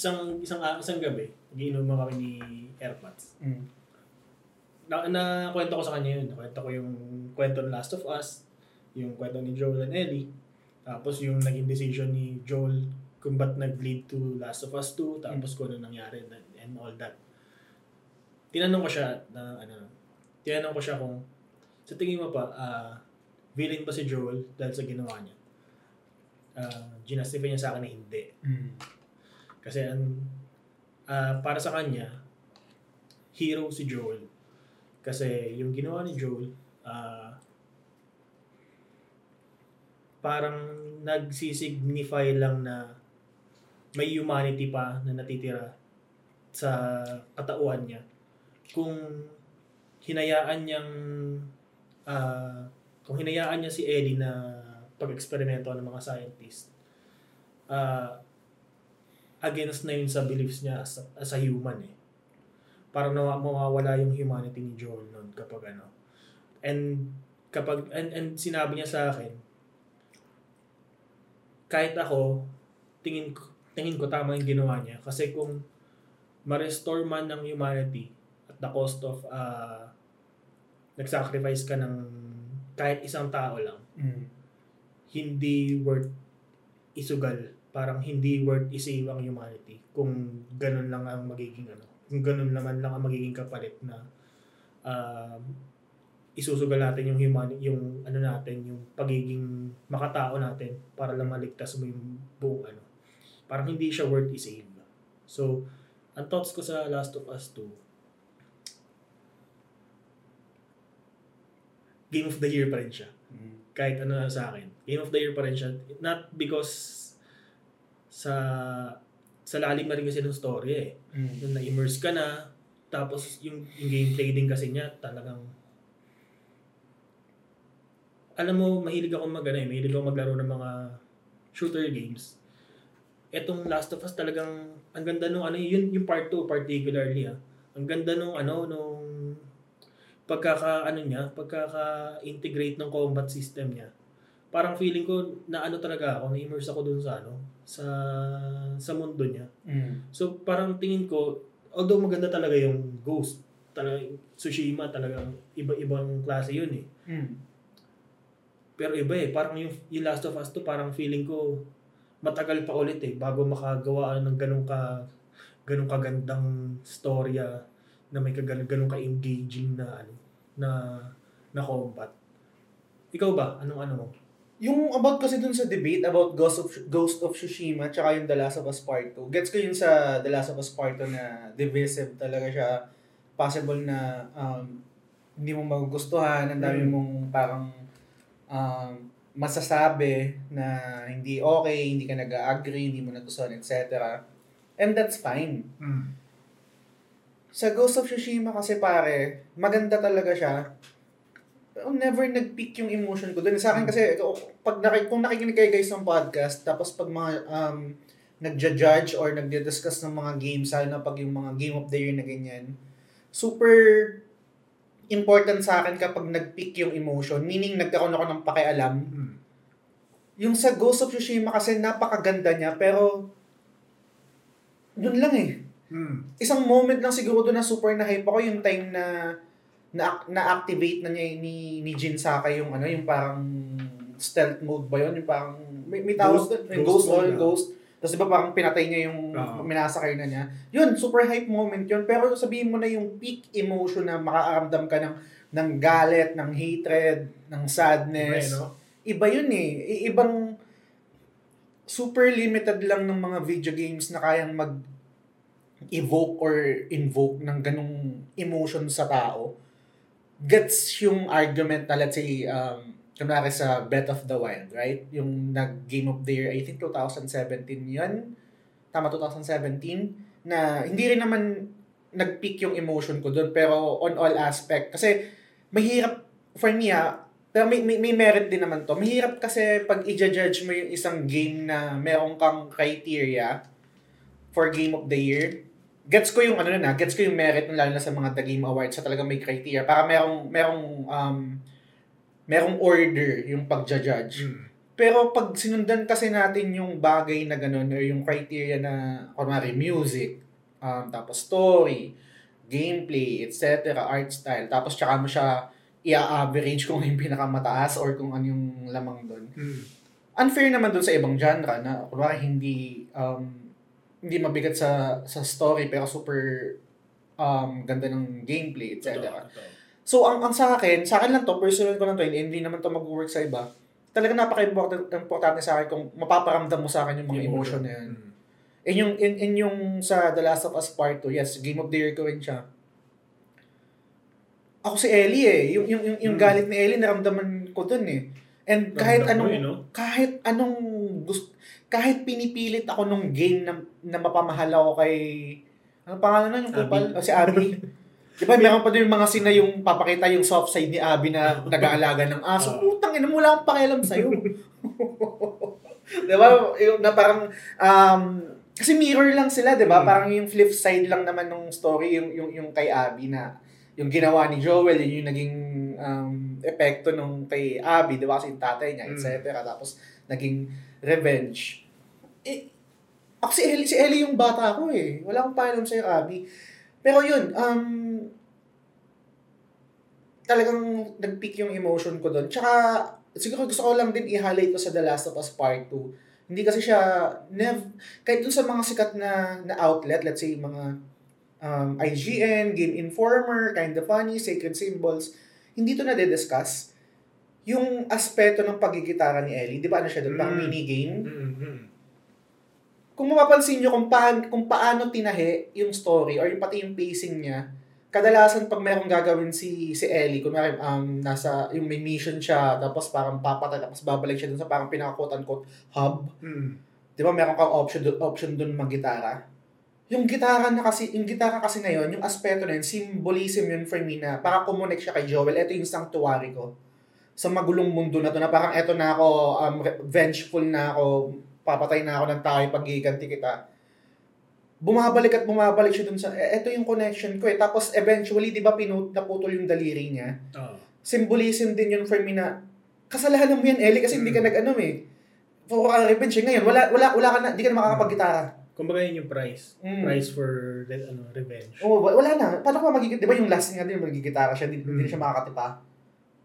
isang isang ah, isang gabi, giinom kami ni Airpods. Mm. Na, na kwento ko sa kanya yun. Kwento ko yung kwento ng Last of Us, yung kwento ni Joel and Ellie. Tapos yung naging decision ni Joel kung ba't nag-lead to Last of Us 2, tapos kung ano nangyari and, and all that. Tinanong ko siya na ano, tinanong ko siya kung sa tingin mo pa, ah, villain ba si Joel dahil sa ginawa niya? Uh, ginastify niya sa akin na hindi. Mm. Kasi ang ah, para sa kanya, hero si Joel. Kasi yung ginawa ni Joel, ah, parang nagsisignify lang na may humanity pa na natitira sa katauhan niya. Kung hinayaan niyang ah, kung hinayaan niya si Ellie na pag-eksperimento ng mga scientist, ah, against na yun sa beliefs niya as a, as a human eh. Parang nawa, mawawala yung humanity ni Joel noon kapag ano. And kapag and, and sinabi niya sa akin kahit ako tingin ko tingin ko tama yung ginawa niya kasi kung ma-restore man ng humanity at the cost of uh, nag-sacrifice ka ng kahit isang tao lang Mm. hindi worth isugal. Parang hindi worth isave ang humanity kung ganun lang ang magiging ano. Kung ganun naman lang ang magiging kapalit na um, isusugal natin yung human yung ano natin yung pagiging makatao natin para lang maligtas mo yung buong ano. Parang hindi siya worth isave. So, ang thoughts ko sa Last of Us 2 Game of the Year pa rin siya Mm. kahit ano na sa akin. Game of the Year pa rin siya. Not because sa sa lalim na rin kasi ng story eh. Mm. Nung na-immerse ka na, tapos yung, yung gameplay din kasi niya talagang alam mo, mahilig ako mag ano, eh, mahilig ako maglaro ng mga shooter games. Etong Last of Us talagang ang ganda nung ano, yun yung part 2 particularly ah. Ang ganda nung ano nung pagkaka ano niya, pagkaka-integrate ng combat system niya. Parang feeling ko na ano talaga ako, na-immerse ako dun sa ano, sa sa mundo niya. Mm. So parang tingin ko, although maganda talaga yung Ghost, talaga Tsushima talagang iba-ibang klase yun eh. Mm. Pero iba eh, parang yung, yung Last of Us to parang feeling ko matagal pa ulit eh bago makagawa ng ganun ka ganun kagandang storya na may kagan ganun ka engaging na ano na na combat. Ikaw ba? Anong ano mo? Yung about kasi dun sa debate about Ghost of, Ghost of Tsushima tsaka yung The Last of Us Part 2. Gets ko yun sa The Last of Us Part 2 na divisive talaga siya. Possible na um, hindi mo magugustuhan, ang dami Mm. mong parang um, masasabi na hindi okay, hindi ka nag-agree, hindi mo nagustuhan, etc. And that's fine. Sa Ghost of Tsushima kasi pare, maganda talaga siya. Pero never nag-peak yung emotion ko. Doon sa akin kasi, pag naki, kung nakikinig kayo guys ng podcast, tapos pag mga um, nagja-judge or nagdi-discuss ng mga games, lalo na pag yung mga game of the year na ganyan, super important sa akin kapag nag-peak yung emotion. Meaning, nagkaroon ako ng pakialam. Yung sa Ghost of Tsushima kasi napakaganda niya, pero yun lang eh Hmm. isang moment lang siguro doon na super na hype ako yung time na na na-activate na niya ni ni Jin Sakai yung ano yung parang stealth mode ba yun? Yung parang may, may tawag Ghost- ghost ghost, mode, ah. ghost. Tapos diba parang pinatay niya yung Oo. minasakay na niya? Yun super hype moment yun. Pero sabihin mo na yung peak emotion na makakaramdam ka ng ng galit ng hatred ng sadness. Iba, no? iba yun eh. I- ibang super limited lang ng mga video games na kayang mag evoke or invoke ng ganong emotion sa tao gets yung argument na let's say um, kunwari sa Breath of the Wild, right? Yung nag Game of the Year, I think 2017 yun. Tama, 2017. Na hindi rin naman nag-peak yung emotion ko doon, pero on all aspect. Kasi mahirap, for me ah, pero may, may, may merit din naman to. Mahirap kasi pag i-judge mo yung isang game na meron kang criteria for Game of the Year, gets ko yung ano na, gets ko yung merit ng lalo na sa mga The Game Awards sa talagang may criteria. Para merong, merong, um, merong order yung pag-judge. Hmm. Pero pag sinundan kasi natin yung bagay na ganun or yung criteria na, kunwari, music, um, tapos story, gameplay, etc., art style, tapos tsaka mo siya i-average kung ano yung pinakamataas or kung ano yung lamang doon. Hmm. Unfair naman doon sa ibang genre na kunwari hindi um, hindi mabigat sa sa story pero super um, ganda ng gameplay, etc. So, ang, ang sa akin, sa akin lang to, personal ko lang to, hindi, naman to mag-work sa iba. Talaga napaka-importante sa akin kung mapaparamdam mo sa akin yung mga emotion na yan. In yung, in, in yung sa The Last of Us Part 2, yes, Game of the Year ko rin siya. Ako si Ellie eh. Yung, yung, yung, yung Hmm. galit ni Ellie, naramdaman ko dun eh. And kahit Ramdam mo anong, eh, no? kahit anong gusto, kahit pinipilit ako nung game na, na mapamahal ako kay, ano pangalan na yung kupal? O, si Abby. Di ba, meron pa din yung mga sina yung papakita yung soft side ni Abby na nag-aalaga ng aso. Ah. Putang ina, wala akong pakialam sa'yo. <laughs> di ba? Yung na parang, um, kasi mirror lang sila, di ba? Mm. Parang yung flip side lang naman ng story, yung, yung, yung kay Abby na, yung ginawa ni Joel, yun yung naging um, epekto nung kay Abby, di ba? Kasi yung tatay niya, Mm. etc. Tapos, naging revenge. Eh, ako si Ellie, si Ellie yung bata ko eh. Wala akong pakialam sa'yo, Abby. Pero yun, um, talagang nag-peak yung emotion ko doon. Tsaka, siguro gusto ko lang din i-highlight ko sa The Last of Us Part 2. Hindi kasi siya, nev, kahit dun sa mga sikat na, na outlet, let's say mga um, IGN, Game Informer, Kinda Funny, Sacred Symbols, hindi to na-discuss. Yung aspeto ng pagigitara ni Ellie, di ba ano siya doon? Parang Mm. minigame Hmm, hmm. kung mapapansin nyo kung, paan, kung paano tinahi yung story or yung pati yung pacing niya, kadalasan pag merong gagawin si si Ellie, kunwari um, nasa, yung may mission siya, tapos parang papatay, tapos babalik siya dun sa parang pinaka-quote-unquote hub. Hmm. Di ba meron kang option, option dun mag-gitara? Yung gitara na kasi, yung gitara kasi na yun, yung aspeto na yun, symbolism yun for me na para kumonek siya kay Joel. Ito yung sanctuary ko. Sa magulong mundo na to na parang eto na ako, um, vengeful na ako, papatay na ako ng tao, pag-iganti kita. Bumabalik at bumabalik siya dun sa, eh, eto yung connection ko eh. Tapos eventually, di ba, pinut, naputol yung daliri niya. Oo. Symbolism din yun for me na, kasalanan mo yan, Ellie, kasi hindi ka nag-ano eh. For ka revenge eh. Ngayon, wala, wala, wala ka na, hindi ka na makakapag-gitara. Kumbaga yun yung price. Mm. Price for ano, revenge. Oo, wa- wala na. Paano ka magigit? Di ba yung last nga din, magigitara siya, hindi, hindi na siya makakatipa.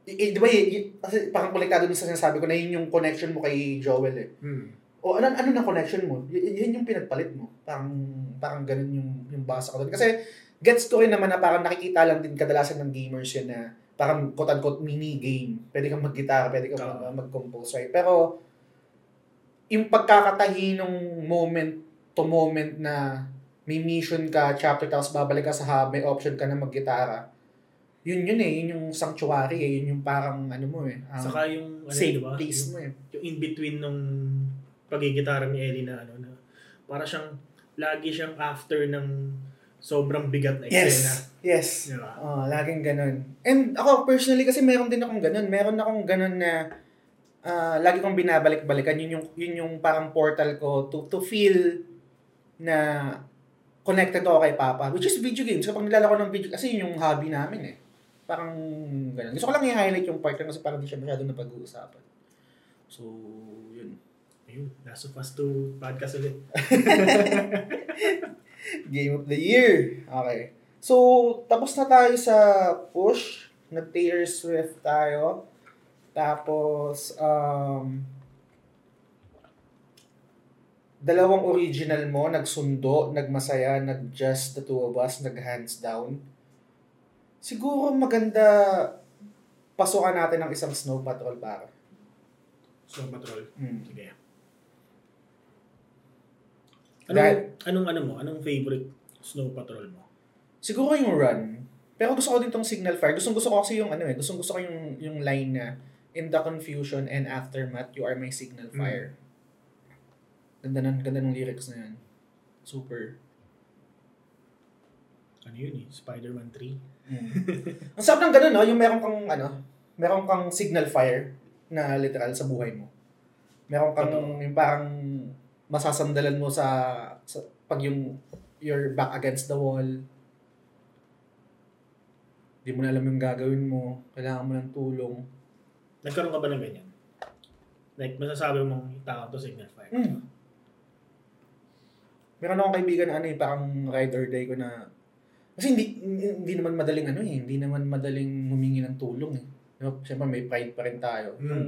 I- di ba, y- kasi parang konektado din sa sinasabi ko na yun yung connection mo kay Joel eh. Hmm. O ano, ano na connection mo? Y- yun yung pinagpalit mo. Parang, parang ganun yung, yung basa ko doon. Kasi, gets ko rin naman na parang nakikita lang din kadalasan ng gamers yun na parang quote-unquote mini game. Pwede kang mag-gitara, pwede kang Oo. mag- mag-compose, right? Pero, yung pagkakatahi nung moment to moment na may mission ka, chapter, tapos babalik ka sa hub, may option ka na mag-gitara. Yun yun eh, yun yung sanctuary eh, yun yung parang ano mo eh, um, Saka yung, ano, safe di ba? place Yung, mo eh. yung in-between nung pagigitara ni Ellie na ano na para siyang lagi siyang after ng sobrang bigat na eksena. Yes, yes. Di ba? Oh, laging ganun. And ako personally kasi meron din akong ganun. Meron akong ganun na ah, lagi kong binabalik-balikan. Yun yung, yun yung parang portal ko to, to feel na connected ako kay Papa. Which is video games. Kapag nilalaro ng video, kasi yun yung hobby namin eh. Parang ganun. Gusto ko lang i-highlight yung part kasi parang di siya masyadong napag-uusapan. So, yun. Ayun, Last of Us 2 podcast ulit. <laughs> Game of the year. Okay. So, tapos na tayo sa push. Nag-Taylor Swift tayo. Tapos, um, dalawang original mo, nagsundo, nagmasaya, nag-just the two of us, nag-hands down. Siguro maganda pasukan natin ng isang snow patrol para. Snow Patrol. Hmm. Sige. Anong, Dahil- anong ano mo? Anong favorite Snow Patrol mo? Siguro yung run. Pero gusto ko din tong signal fire. Gusto gusto ko kasi yung ano eh. Gusto gusto ko yung, yung line na in the confusion and aftermath, you are my signal fire. Ganda ng, ganda ng lyrics na yan. Super. Ano yun eh? Spider-Man 3? <laughs> Ang sarap ng ganun, no? Yung meron kang, ano, meron kang signal fire na literal sa buhay mo. Meron kang, Totoo. yung parang masasandalan mo sa, sa pag yung you're back against the wall. Di mo na alam yung gagawin mo. Kailangan mo ng tulong. Nagkaroon ka ba ng ganyan? Like, masasabi mong tao to signal fire. Mm. Meron akong kaibigan na ano eh, parang ride or die ko na kasi hindi, hindi naman madaling ano eh, hindi naman madaling humingi ng tulong eh. No? Siyempre may pride pa rin tayo. Mm. Yung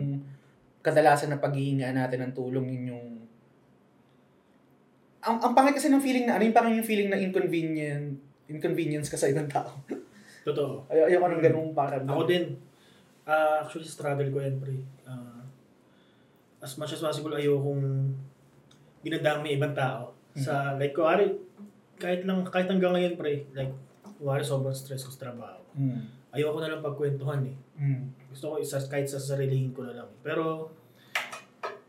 kadalasan na paghihingaan natin ng tulong yun yung ang, ang pangit kasi ng feeling na ano yung parang yung feeling na inconvenient inconvenience ka sa ibang tao. <laughs> Totoo. Ay, ayoko ng ganung parang Ako din. Ah, actually, struggle ko yan, pre. Ah, as much as possible, ayokong dinadami ibang tao. Sa, like, kuwari, kahit lang, kahit hanggang ngayon, pre, like, kuwari, sobrang stress ko sa trabaho. Mm. Ayoko na lang pagkwentuhan eh. Mm. Gusto ko isa, kahit sa sarilihin ko na lang. Pero,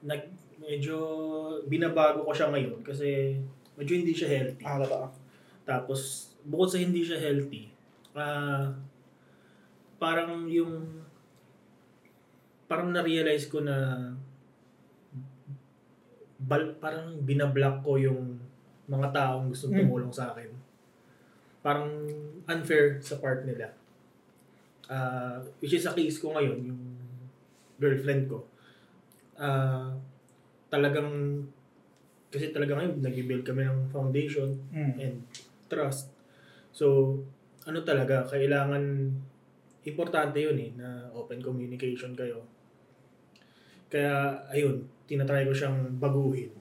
nag, medyo binabago ko siya ngayon kasi medyo hindi siya healthy. Ah, totoo. Tapos, bukod sa hindi siya healthy, ah parang yung parang na-realize ko na bal, parang binablock ko yung mga taong gusto Mm. tumulong sa akin. Parang unfair sa part nila. Ah, which is sa case ko ngayon, yung girlfriend ko. Ah, talagang kasi talaga ngayon, nag-build kami ng foundation Mm. and trust. So, ano talaga, kailangan, importante yun eh, na open communication kayo. Kaya, ayun, tinatry ko siyang baguhin.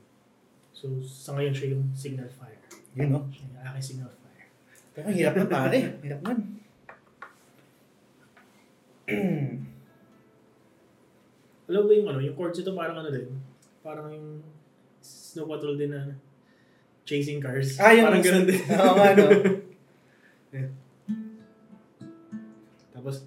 So, sa ngayon siya yung signal fire. Yun no. Siya yung aking signal fire. Pero hirap na pare. Hirap man. <clears throat> Alam mo ba yung ano, yung chords ito parang ano din, parang yung Snow Patrol din na chasing cars. Ah, yung parang ganun din. Oo nga, no? <laughs> Tapos,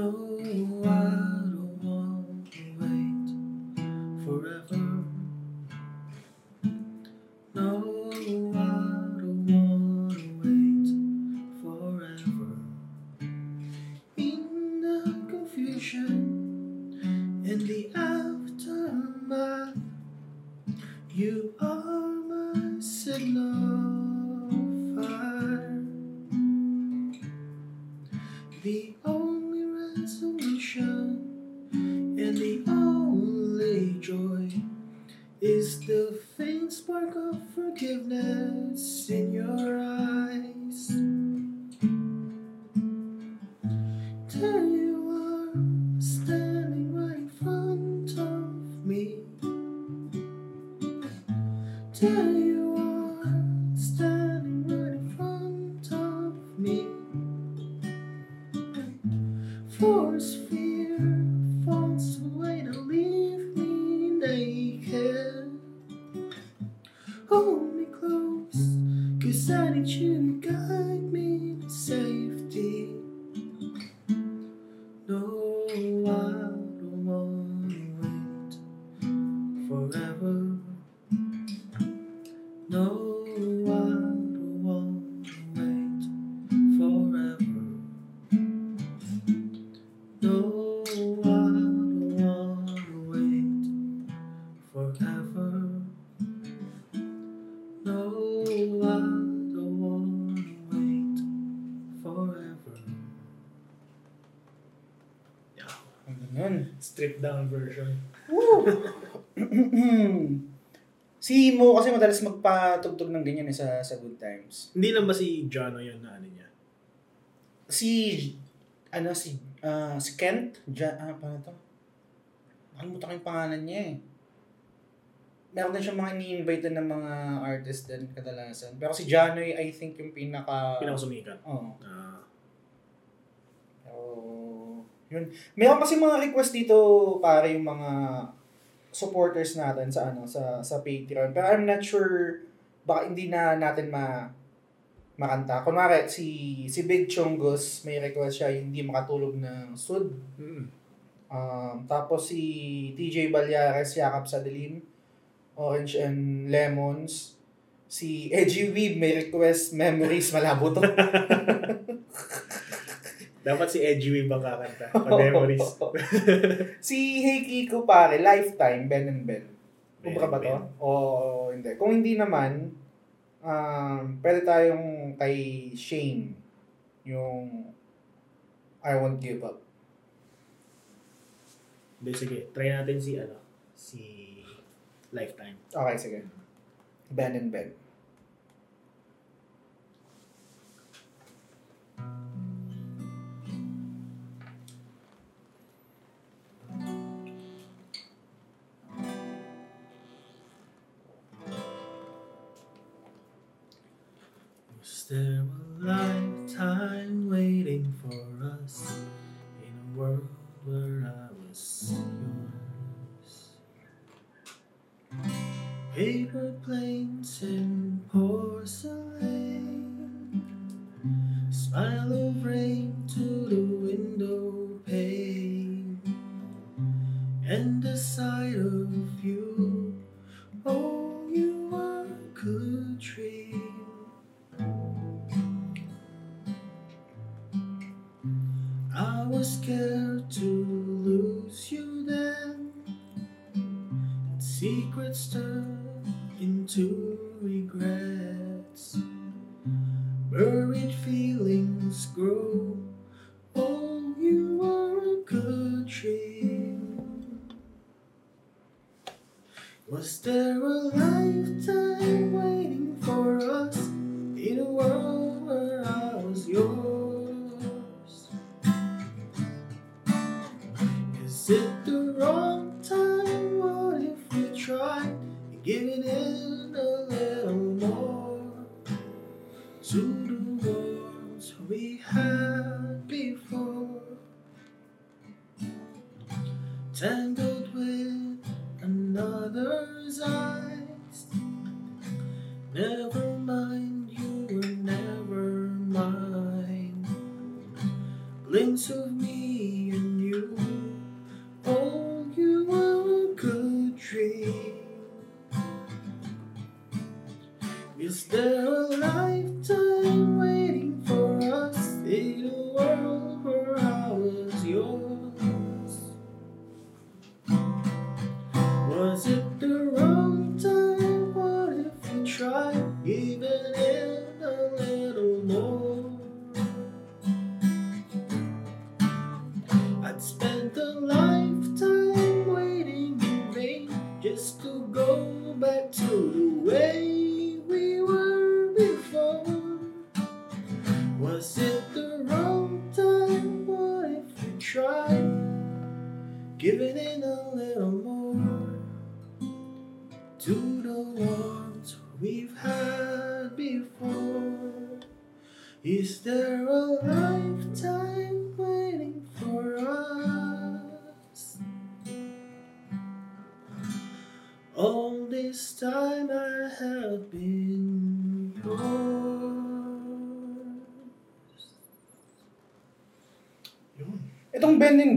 No, I madalas magpatugtog ng ganyan eh sa, sa Good Times. Hindi lang ba si Jono yun na ano niya? Si, ano, si, ah, si Kent? Ja, ah, paano to? Nakalimutan ko yung pangalan niya eh. Meron din siya mga ini-invite din ng mga artist din kadalasan. Pero si Janoy, I think yung pinaka... Pinakasumikat. Oo. Ah, Oh, yun. Meron kasi mga request dito para yung mga supporters natin sa ano sa sa Patreon. Pero I'm not sure baka hindi na natin ma makanta. Kunwari si si Big Chongus may request siya hindi makatulog ng sud. mm. Um, tapos si TJ Balyares Yakap sa Dilim Orange and Lemons Si Edgy Weeb may request Memories malabo to. <laughs> Dapat si Edgy Weave ang kakanta. <laughs> Pa-memories. <laughs> si Hey Kiko pare, Lifetime, Ben and Ben. Kubra ba to? O hindi. Kung hindi naman, um, pwede tayong kay Shane. Yung I Won't Give Up. Hindi, sige. Try natin si, ano, si Lifetime. Okay, sige. Ben and Ben. Tangled with another's eyes. Never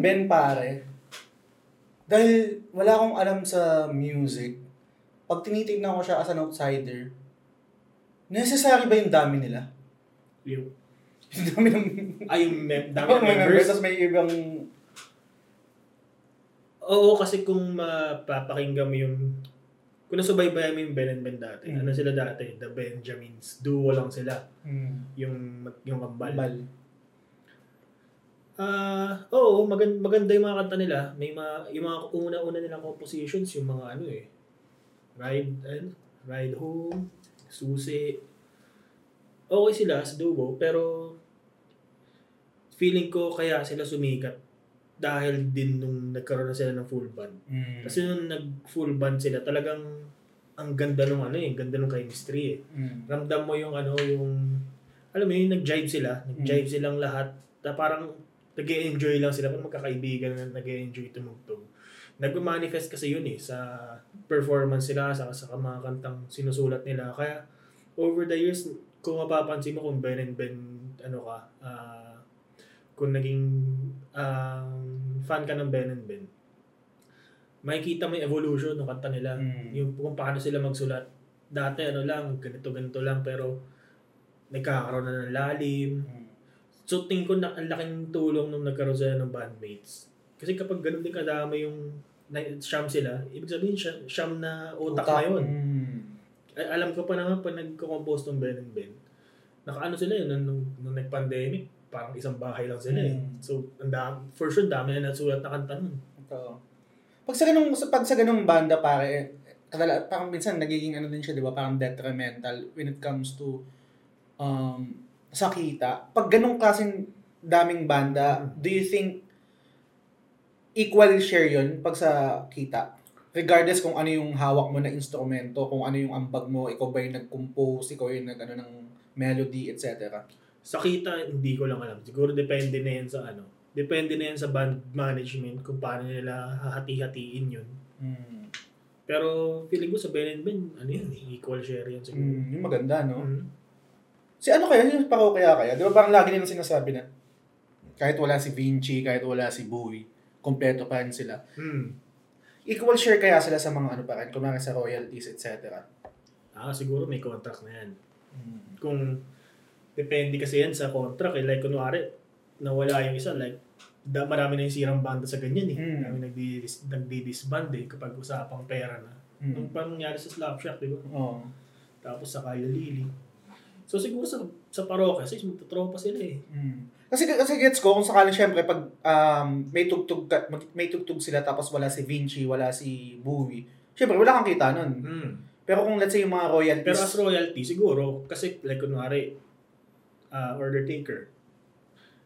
Ben pare, dahil wala akong alam sa music, pag tinitignan ko siya as an outsider, necessary ba yung dami nila? Yung, <laughs> Yung dami ng... ay, yung mem- dami Oh, ng members. members, tapos may ibang... Oo, kasi kung mapapakinggan mo yung kung nasubaybayan mo yung Ben and Ben dati, Mm. ano sila dati? The Benjamins. Duo lang sila. Hmm, Yung, yung kambal. bal. Ah, oo, maganda, maganda yung mga kanta nila. May mga, yung mga una-una nilang compositions, yung mga ano eh. Ride, ano, Ride Home, Susi. Okay sila sa duo, pero feeling ko kaya sila sumikat dahil din nung nagkaroon na sila ng full band. Hmm. Kasi nung nag full band sila, talagang ang ganda nung ano eh, ganda nung chemistry eh. Hmm. Ramdam mo yung ano, yung alam mo yung nag-jive sila, nag-jive silang lahat. Na parang nag enjoy lang sila, parang magkakaibigan na nag enjoy tumugtog. Nag-manifest kasi yun eh, sa performance nila, sa, sa mga kantang sinusulat nila. Kaya, over the years, kung mapapansin mo kung Ben and Ben, ano ka, ah, kung naging um, fan ka ng Ben and Ben, makikita mo yung evolution ng kanta nila. Mm. Yung kung paano sila magsulat. Dati ano lang, ganito ganito lang pero nagkakaroon na ng lalim. Hmm. So tingin ko na ang laking tulong nung nagkaroon sila ng bandmates. Kasi kapag ganun din kadama yung na, siyam sila, ibig sabihin siya, siyam na na yun. Hmm. Ay, alam ko pa naman pag nagko-compose ng Ben and Ben, nakaano sila yun, nung, nung, nag-pandemic, parang isang bahay lang sila eh. Mm. So, ang dami, for sure, dami na nasulat na kanta nun. Ito. Pag sa ganung pag sa ganung banda pare, eh, kadala, parang minsan nagiging ano din siya, 'di ba? Parang detrimental when it comes to um sa kita. Pag ganung klaseng daming banda, do you think equal share 'yun pag sa kita? Regardless kung ano yung hawak mo na instrumento, kung ano yung ambag mo, ikaw ba yung nag-compose, ikaw yung nag ano ng melody, etc. Sa kita, hindi ko lang alam. Siguro depende na yan sa ano. Depende na yan sa band management kung paano nila hahati-hatiin yun. Hmm. Pero feeling ko sa Ben and Ben, ano yun, equal share yan siguro. Hmm, yung maganda, no? Mm. Si ano kaya, yung pako kaya kaya? Di ba parang lagi nilang sinasabi na kahit wala si Vinci, kahit wala si Bowie, kompleto pa rin sila. Mm. Equal share kaya sila sa mga ano pa rin, kumari sa royalties, etc. Ah, siguro may contract na yan. Mm. Kung depende kasi yan sa contract, eh. like kunwari, nawala yung isa, like, da, marami na yung sirang banda sa ganyan eh. Mm. Marami nagdi- nagdi-disband eh kapag usapang pera na. Mm. Nung parang nangyari sa Slapshot, di ba? Oo. Tapos sa Kaya Lili. So siguro sa sa parokya, sis, magtotropa sila eh. Mm. Kasi kasi gets ko kung sakaling syempre pag um, may tugtog may tugtog sila tapos wala si Vinci, wala si Bowie. Syempre wala kang kita nun. Mm. Pero kung let's say yung mga royalties, Pero as royalty, siguro, kasi like kunwari, uh, order taker.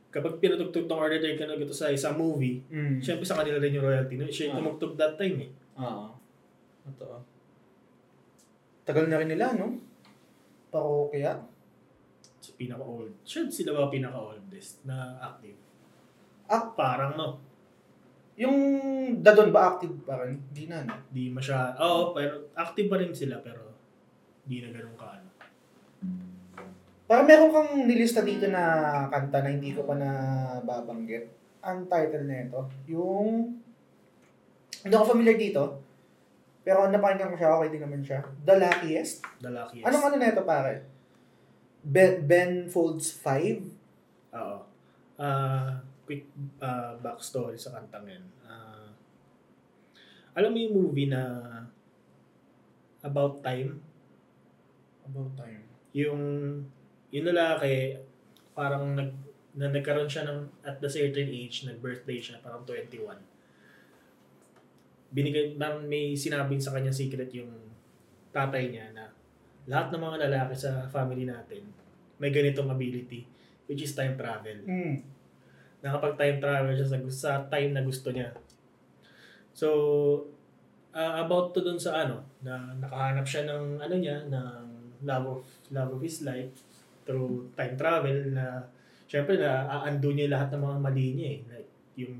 Kapag pinatugtog ng order taker na ito sa isang movie, mm. syempre sa kanila rin yung royalty. No? Siya yung Ah. tumugtog that time eh. Oo. Totoo. Tagal na rin nila, no? Parokya. So, pinaka-old. Siya sila ba pinaka-oldest na active? Ah. Parang no. Yung Dadon ba active pa rin? Hindi na, no? Di masya... Oo, pero active pa rin sila pero di na ganun ka ano. Parang meron kang nilista dito na kanta na hindi ko pa na babanggit. Ang title na ito, yung... Hindi ako familiar dito. Pero napakinggan ko siya, okay din naman siya. The Luckiest. The luckiest. Anong ano na ito, pare? Ben, ben Folds 5? Oo. Ah, quick ah, backstory sa kantang yan. Ah, alam mo yung movie na About Time? About time. yung yung lalaki parang nag na nagkaroon siya ng at the certain age nag-birthday siya parang 21 binigay parang may sinabing sa kanya secret yung tatay niya na lahat ng mga lalaki sa family natin may ganitong ability which is time travel Mm. nakapag time travel siya sa, sa time na gusto niya. So, uh, about to dun sa ano, na nakahanap siya ng ano niya, ng love of, love of his life through time travel na syempre na aando niya lahat ng mga mali niya eh. Like, yung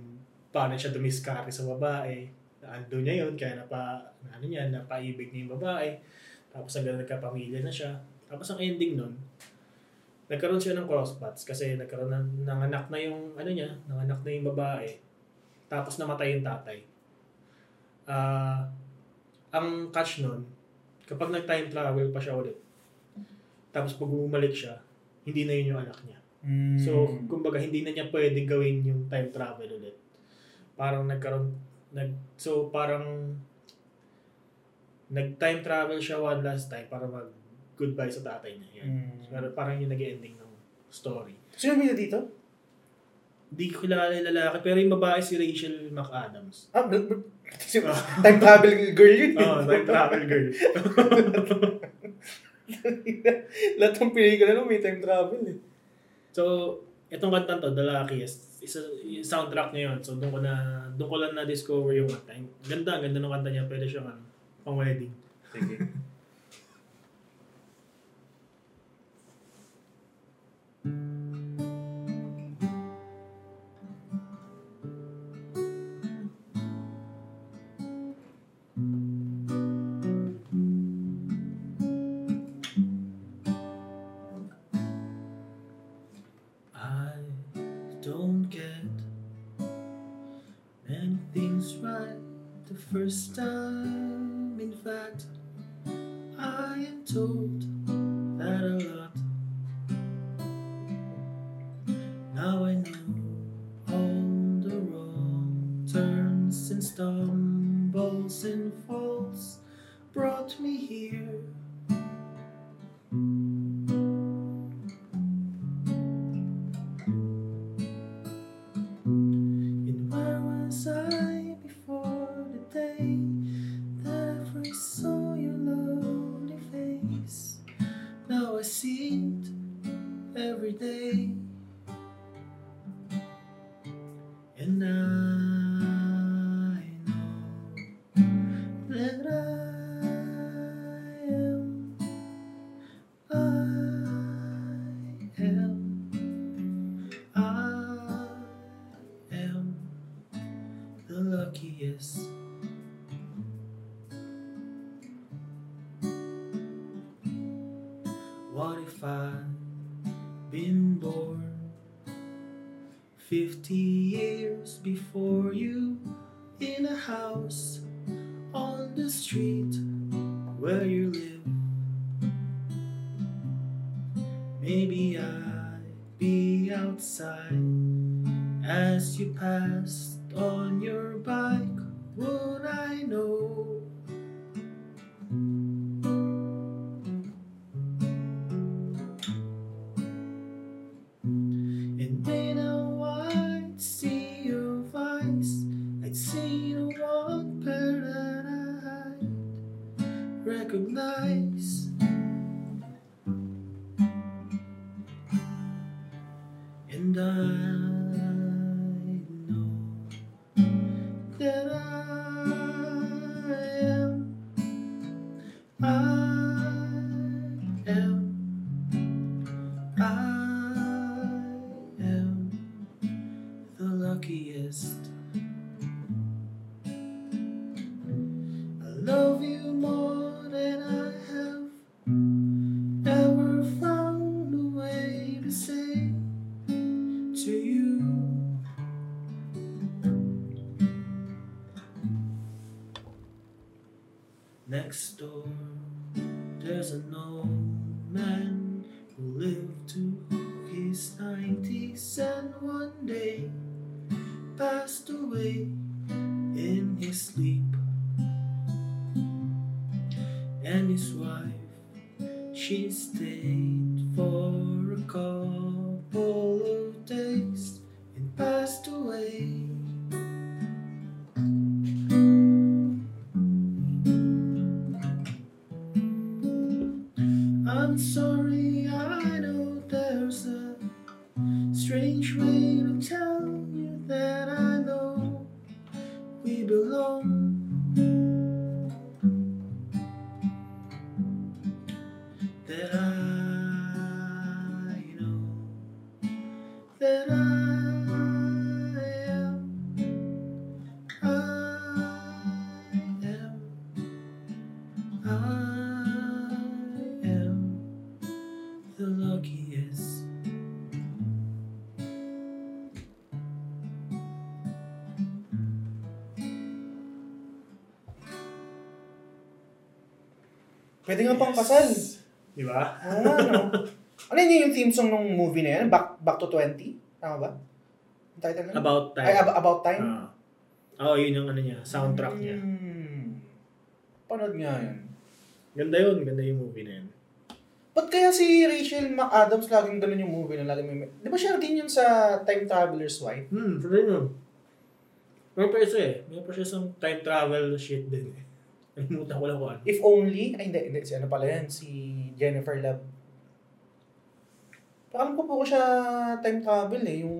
paano siya dumiskarte sa babae, naando niya yun, kaya napa, ano niya, napaibig niya yung babae. Tapos hanggang nagkapamilya na siya. Tapos ang ending nun, nagkaroon siya ng crosspaths kasi nagkaroon ng, ng anak na yung ano niya, ng anak na yung babae. Tapos namatay yung tatay. Ah, ang catch nun, kapag nag-time travel pa siya ulit, tapos pag bumalik siya, hindi na yun yung anak niya. Mm. So, kumbaga, hindi na niya pwede gawin yung time travel ulit. Parang nagkaroon, nag, so parang, nag-time travel siya one last time para mag goodbye sa tatay niya. Yan. Mm. Pero parang yung nag-ending ng story. Sino bida dito? Hindi ko kilala yung lalaki, pero yung babae si Rachel McAdams. Ah, bl- bl- <laughs> time travel girl yun. Oo, oh, time travel girl. <laughs> Lahat ng pelikula no, may time travel eh. so, itong kanta to, The Luckiest, isa, soundtrack niya yun. So, doon ko na, doon ko lang na-discover yung kanta. Ganda, ganda ng kanta niya. Pwede siyang ano, pang wedding. Sige. <laughs> first time. In fact, I am told Pwede nga pang kasal. Di ba? Oo nga, no? Ano yun yung theme song ng movie na yan? Back, Back to 20? Tama ba? Ang title na? About time. Ay, Ab- About Time? Ah. Oo, yun yung ano niya, soundtrack niya. Hmm. Panood nga yun. Ganda yun, ganda yung movie na yun. Ba't kaya si Rachel McAdams laging ganun yung movie na laging may... Di ba siya din yun sa Time Traveler's Wife? Hmm, sa rin yun. Meron pa isa eh. Meron pa siya sa time travel shit din eh. Nalimutan ko lang kung ano. If Only... Ay, hindi. hindi si ano pala yan? Si Jennifer Love. Parang po po ko siya time travel eh, yung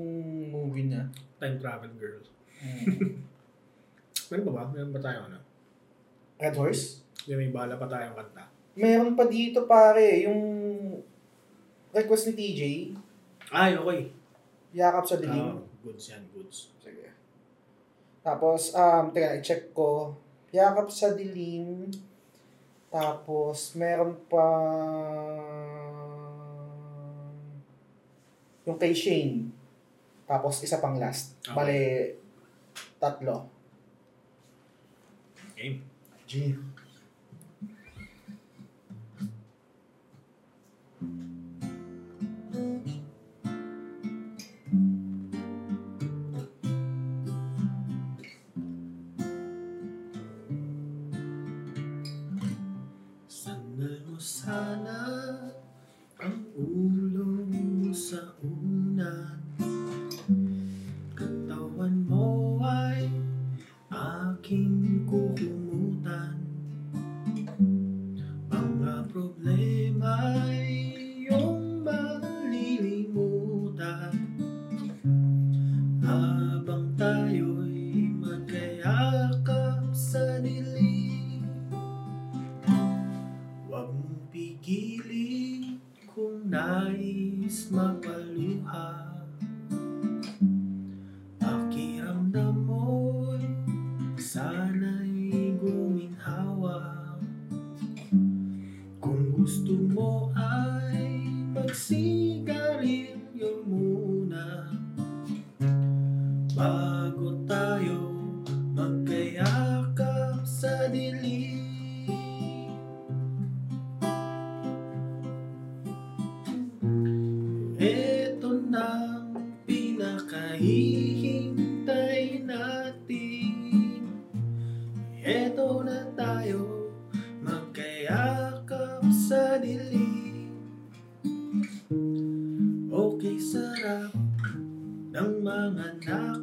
movie niya. Time travel girl. Hmm. <laughs> Meron ba ba? Meron ba tayo ano? Red Horse? Yung may bala pa tayong kanta. Meron pa dito pare, yung request ni TJ, Ay, okay. yakap sa dilim. Ah, goods yan, goods. Sige. Tapos, um, teka, i-check ko. Yakap sa dilim. Tapos, meron pa yung kay Shane. Tapos, isa pang last. Okay. Bale, tatlo. Game. G. ng mga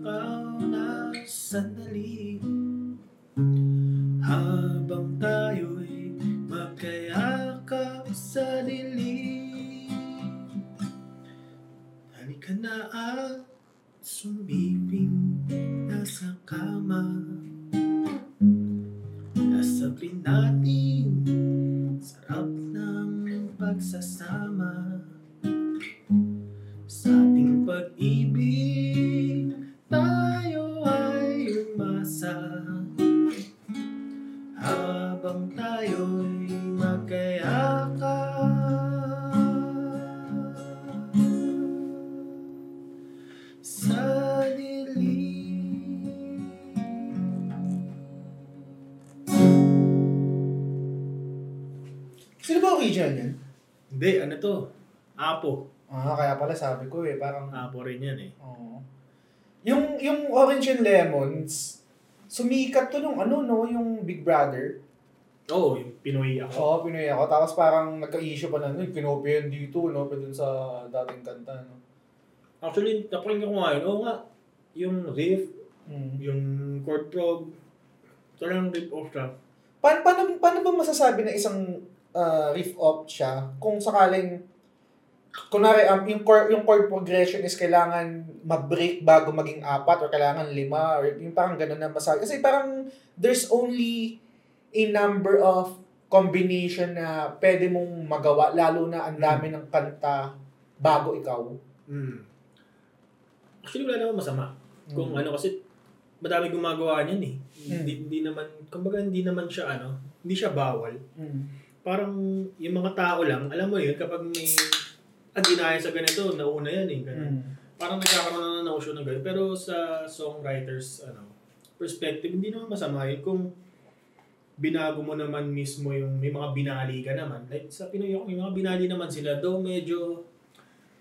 Apo rin yan eh. Oo. Yung, yung Orange and Lemons, sumikat to nung ano, no, yung Big Brother. Oo, yung Pinoy ako. Oo, Pinoy ako. Tapos parang nagka-issue pa na, "Uy, kinopya yan dito, no? Pa dun sa dating kanta, no? Actually, napakinggan ko nga yun. Oo nga, yung riff, Mm. yung chord prog, talagang rip off siya. Paano, paano, paano ba masasabi na isang uh, riff-off siya kung sakaling kunwari um, yung chord, yung chord progression is kailangan mag-break bago maging apat or kailangan lima or yung parang ganun na masabi. Kasi parang there's only a number of combination na pwede mong magawa lalo na ang dami ng kanta bago ikaw. Mm. Actually, wala naman masama. Kung Mm. ano, kasi madami gumagawa niyan eh. Mm. Hindi, hindi naman, kumbaga hindi naman siya ano, hindi siya bawal. Mm. Parang yung mga tao lang, alam mo yun, kapag may ah, ginaya sa ganito, nauna yan eh. Ganun. Mm. Parang nagkakaroon na ng notion ng ganun. Pero sa songwriters, ano, perspective, hindi naman masama yun kung binago mo naman mismo yung may mga binali ka naman. Like sa Pinoy ako, may mga binali naman sila. Though medyo,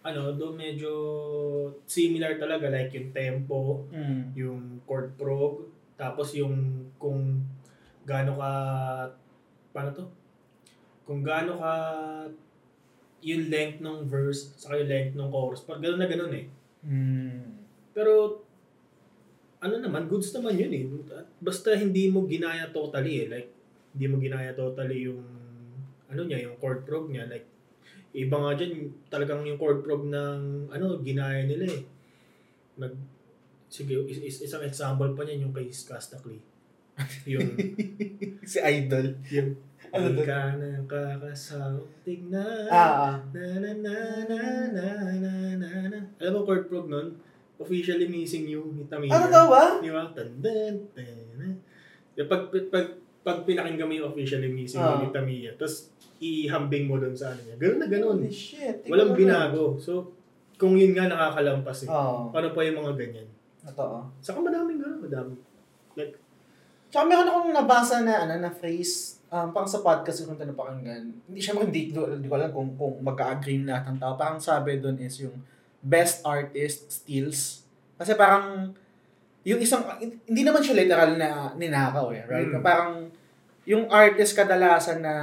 ano, though medyo similar talaga. Like yung tempo, Mm. yung chord prog, tapos yung kung gaano ka, paano to? Kung gaano ka, yung length ng verse, saka yung length ng chorus. Pag gano'n na gano'n eh. Mm. Pero, ano naman, goods naman yun eh. Basta hindi mo ginaya totally eh. Like, hindi mo ginaya totally yung, ano niya, yung chord prog niya. Like, iba nga dyan, talagang yung chord prog ng, ano, ginaya nila eh. Nag, sige, is, is, isang example pa niyan yung kay Skastakli. yung, <laughs> si Idol. yung, Ano Di ka na kakasawang tignan. Ah, ah. Na na na na na na na na. Alam mo, chord prog nun? Officially Missing You ni Tamiya. Ano daw ba? Di ba? Tan, tan, tan. Yung Pag, pag, pag, pag pinakinggan mo yung Officially Missing Ah. You ni Tamiya, tapos ihambing mo doon sa ano niya. Ganun na ganun. Holy shit. Walang binago. So, kung yun nga nakakalampas eh. na. Oo. Paano pa yung mga ganyan? Totoo. Saka madaming ganun, madami. Like, Tsaka meron akong nabasa na, ano, na phrase, um, parang sa podcast ko ito napakinggan. Hindi siya hindi, hindi ko alam kung, kung mag-agree lahat ng tao. Parang sabi doon is yung best artist steals. Kasi parang, yung isang, hindi naman siya literal na ninakaw eh, right? Mm. Parang, yung artist kadalasan na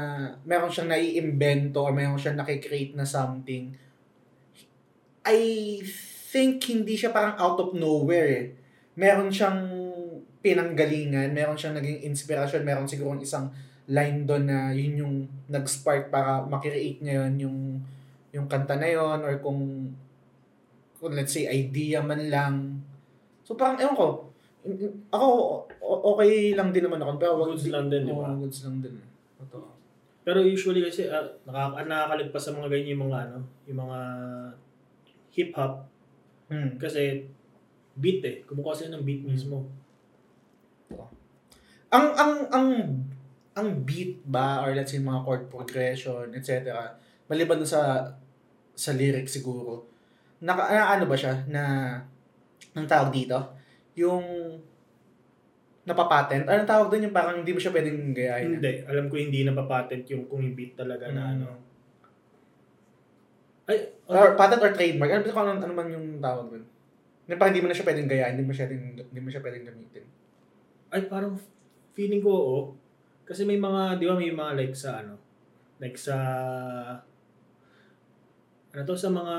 meron siyang naiimbento or meron siyang nakikreate na something, I think hindi siya parang out of nowhere eh. Meron siyang pinanggalingan, meron siyang naging inspirasyon, meron siguro isang line doon na yun yung nag-spark para makreate niya yun yung, yung kanta na yun or kung, kung let's say idea man lang. So parang, ewan ko, ako, okay lang din naman ako. Pero wag Goods lang din, di ba? Oo, goods lang din. Totoo. Pero usually kasi uh, nakaka nakakalagpas sa mga ganyan yung mga ano, yung mga hip hop Hmm. kasi beat eh. Kumukuha sila ng beat mismo. ang ang ang ang beat ba or let's say mga chord progression etc maliban sa sa lyrics siguro naka na, ano ba siya na ang tawag dito yung napapatent ano tawag doon yung parang hindi mo siya pwedeng gayahin Hindi. Alam ko hindi na patent yung kung yung beat talaga na Mm. ano. Ay, or patent or trademark ano, ano, ano man yung tawag doon na parang hindi mo na siya pwedeng gayahin hindi mo siya hindi mo siya pwedeng gamitin ay parang feeling ko oo. Kasi may mga, di ba may mga like sa ano, like sa ano to sa mga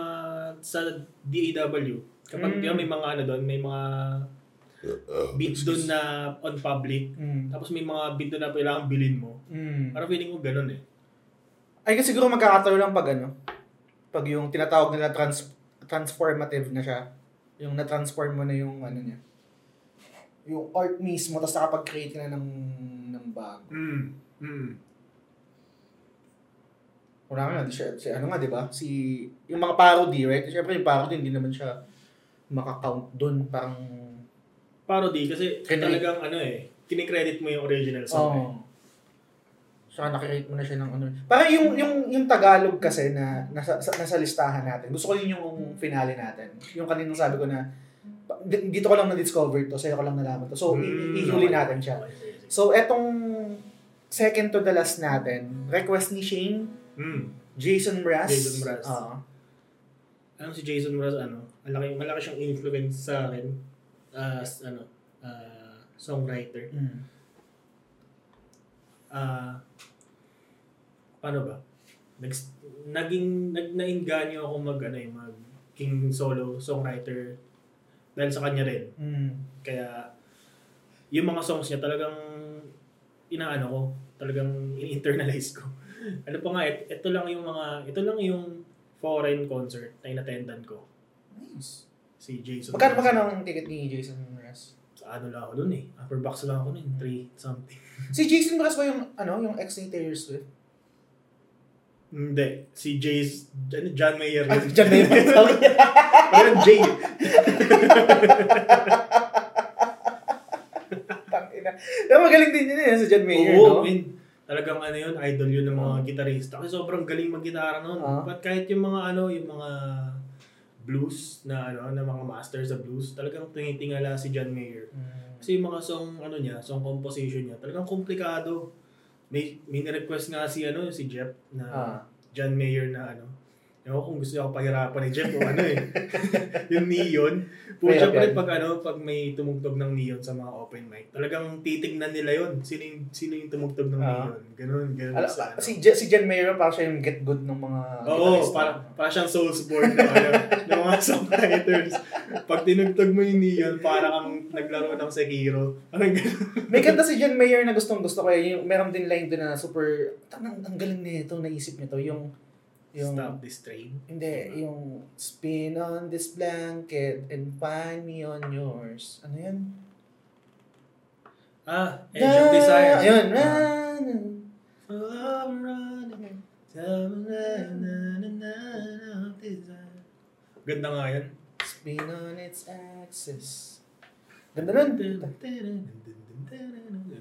sa DAW kapag Mm. di ba may mga ano doon may mga beats doon na on public mm. tapos may mga beat doon na kailangan bilhin mo Mm. parang feeling ko ganun eh Ay, kasi siguro magkakataon lang pag ano, pag yung tinatawag nila trans, transformative na siya. Yung na-transform mo na yung ano niya. Yung art mismo, tapos nakapag-create ka na ng, ng bago. mm. Mm. Wala nga, di siya, si, ano nga, di ba? Si, yung mga parody, right? Siyempre yung parody, hindi naman siya makakount dun. Parang, parody kasi Kinrate. talagang ano eh kinikredit mo yung original song eh. oh. Saka nakikreate mo na siya ng ano. Parang yung, yung, yung Tagalog kasi na nasa, sa- nasa listahan natin. Gusto ko yun yung finale natin. Yung kaninang sabi ko na, dito ko lang na-discover to, sa'yo ko lang nalaman to. So, Mm, ihuli natin siya. So, etong second to the last natin, request ni Shane, Mm. Jason Mraz. Jason Mraz. Oo. Alam si Jason Mraz ano, malaki malaki siyang influence sa akin as ano, ah, songwriter. Mm. ah, paano ba? Nag, naging, nag, nainganyo ako mag, ano eh, mag king solo songwriter dahil sa kanya rin. Mm. Kaya, yung mga songs niya talagang inaano ko, talagang in-internalize ko. <laughs> ano pa nga, et, ito lang yung mga, ito lang yung foreign concert na inattendan ko. Nice. Si Jason. Magkano magkano ang ticket ni Jason Mraz? Sa ano lang ako dun eh. Upper box lang ako nun, 3 something. <laughs> Si Jason Mraz ba yung, ano, yung ex ni Taylor Swift? Hindi. Si Jay's, ano, John Mayer. Ay, na yung sorry. Parang Jay. Pero magaling din yun eh, sa John Mayer, Oo, no? man. Talagang ano yun, idol yun ng mga gitarista. Kasi sobrang galing mag-gitara nun. Ah. But kahit yung mga ano, yung mga blues na ano, na mga masters sa blues, talagang tinitingala si John Mayer. Mm. Kasi yung mga song ano niya, song composition niya, talagang komplikado. May may request nga si ano, si Jeff na Ah. John Mayer na ano. Ewan ko kung gusto niya ako pahirapan ni Jeff o ano eh. <laughs> yung neon. Pucha Kaya pa rin pag ano, pag may tumugtog ng neon sa mga open mic. Talagang titignan nila yon Sino yung, sino yung tumugtog ng Ah. neon. Ganun, ganun. Ala, sa, ano. si, Je- si John Mayer parang siya yung get good ng mga Oo, guitarista. para, para siyang Soulsborne ng, ano, ng mga songwriters. Pag tinugtog mo yung neon, para kang naglaro ng Sekiro. Parang ganun. May kanta si John Mayer na gustong gusto ko. eh. Yung, meron din line doon na super, ang galing nito, naisip nito. Yung, yung, Stop this train. hindi, yung spin on this blanket and find me on yours. Ano yan? Ah, Edge of Desire. Ayun. Ganda nga yan. Spin on its axis. Ganda nun. Ang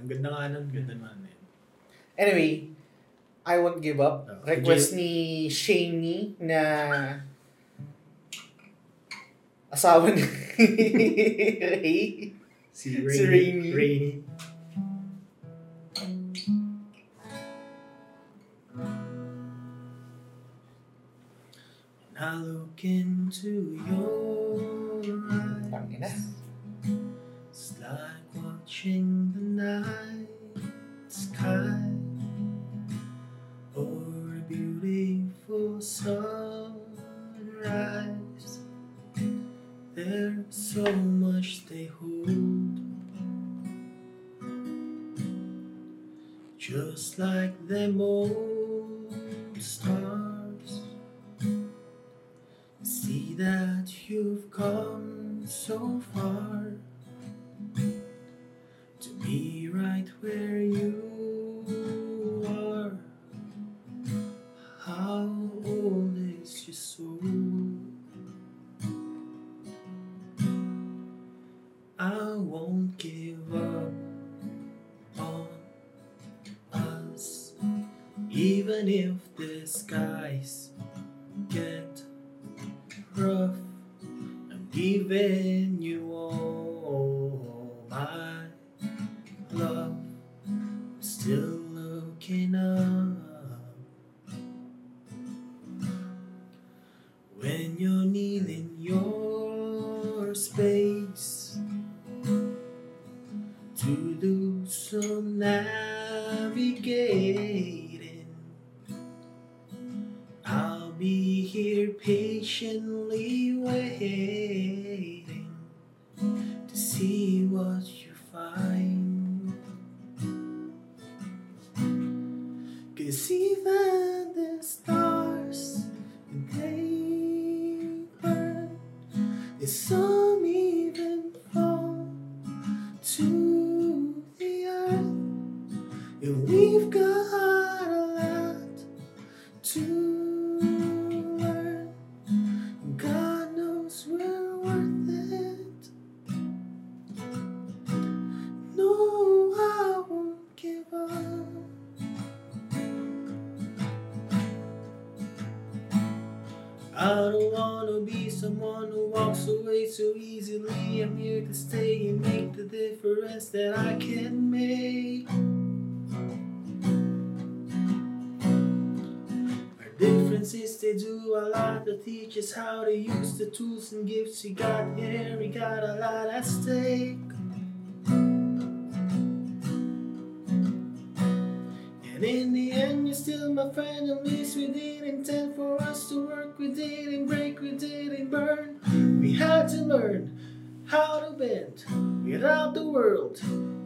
ganda nga nun. Ganda naman yan. Anyway, I Won't Give Up. Oh, Request ni Shaney na asawa ni Ray. Si Si Rainy. Rainy. Rainy. I look into your eyes. It's like watching the night sky beautiful sunrise. There's so much they hold, just like them old stars. See that you've come so far to be right where you Is your soul? I won't give up on us, even if the skies tools and gifts we got here. We got a lot at stake. And in the end, you're still my friend. At least we didn't intend for us to work. We didn't break, we didn't burn. We had to learn how to bend without the world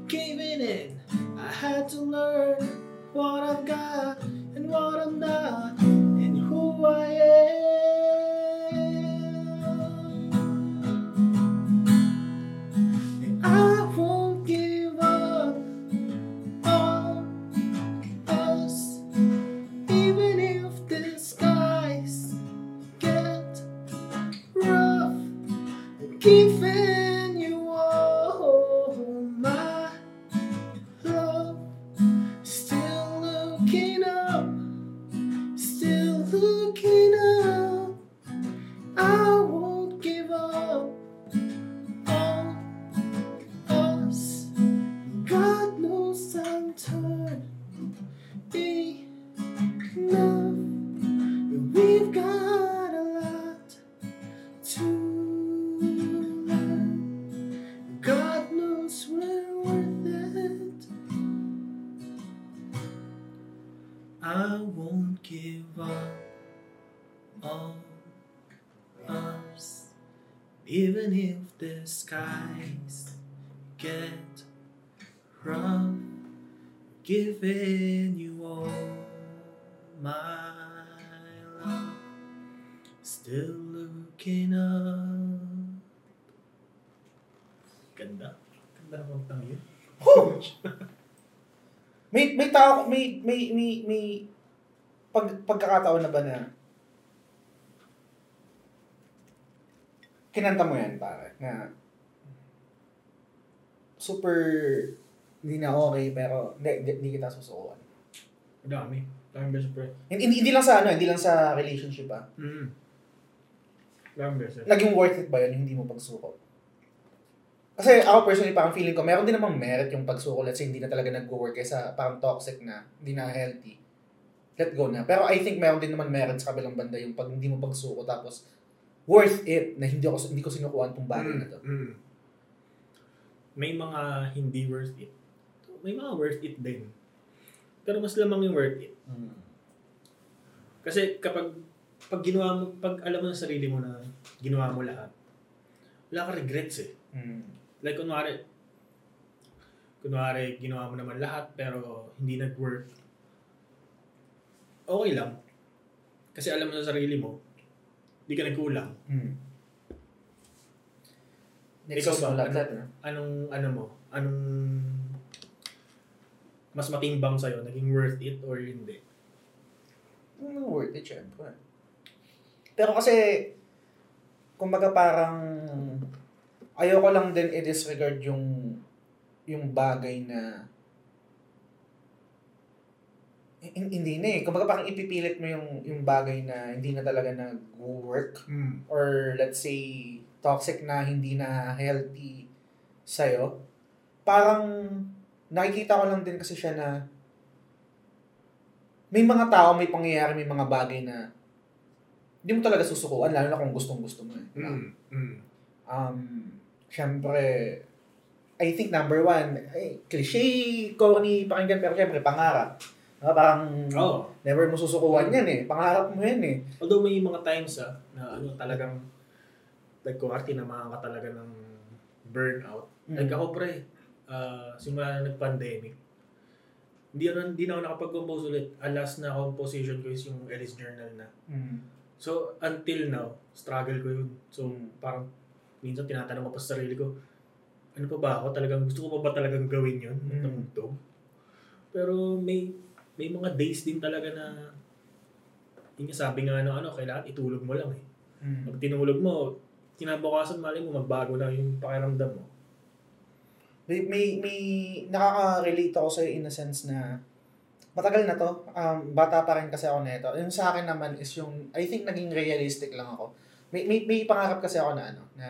caving in. I had to learn what I've got and what I'm not and who I am. Even if the skies get rough. Giving you all my love, still looking up. Ganda. Ganda ng kantang yun. Whew! may may tao may may may may pag pagkakataon na ba na kinanta mo yan pare na super hindi na okay pero hindi, hindi, hindi kita susukuan. Madami. Dami best friend. Hindi, hindi, lang sa ano, hindi lang sa relationship ah. Mm. Dami best friend. Naging worth it ba yun hindi mo pagsuko? Kasi ako personally parang feeling ko meron din namang merit yung pagsuko let's say hindi na talaga nag-work kaysa parang toxic na, hindi na healthy. Let go na. Pero I think meron din naman merit sa kabilang banda yung pag hindi mo pagsuko tapos worth it na hindi ako hindi ko sinukuan tong bagay na to. Mm. May mga hindi worth it. May mga worth it din. Pero mas lamang yung worth it. Mm. Kasi kapag pag ginawa mo, pag alam mo sa sarili mo na ginawa mo lahat, wala ka regrets eh. Mm. Like, kunwari, kunwari, ginawa mo naman lahat, pero hindi nag-work. Okay lang. Kasi alam mo sa sarili mo, hindi ka nagkulang. Mm. Ikaw ba? Ano, that, no? anong, ano mo? Anong mas matimbang sa'yo? Naging worth it or hindi? Mm, worth it, syempre. Pero kasi, kumbaga parang, ayoko lang din i-disregard yung, yung bagay na, hindi na eh. Kumbaga parang ipipilit mo yung, yung bagay na hindi na talaga nag-work. Mm. Or let's say, toxic na hindi na healthy sa'yo. Parang, nakikita ko lang din kasi siya na, may mga tao, may pangyayari, may mga bagay na hindi mo talaga susukuan, lalo na kung gustong-gusto mo. Eh. Mm. Mm. Um, Siyempre, I think number one, ay, cliche, corny, pakinggan, pero siyempre, pangarap. Diba? Parang, Oh. never mo susukuan yan eh. Pangarap mo yan eh. Although may mga times ah, na ano talagang like kung tinamaan ka talaga ng burnout. Mm. Like ako pre, ah, simula na nag-pandemic, hindi, ako, hindi na ako nakapag-compose ulit. Ang last na composition ko is yung Ellis Journal na. Mm. So, until now, struggle ko yun. So, Mm. parang minsan tinatanong ko pa sa sarili ko, ano pa ba ako? Talagang gusto ko pa ba talagang gawin yun? Mm. Tumugtog? Pero may may mga days din talaga na yun yung sabi nga ano, ano, kailangan itulog mo lang eh. Mm. Pag tinulog mo, kinabukasan mali mo, magbago na yung pakiramdam mo. May, may, may nakaka-relate ako sa'yo in a sense na matagal na to. Um, bata pa rin kasi ako nito. Yung sa akin naman is yung, I think naging realistic lang ako. May, may, may pangarap kasi ako na ano, na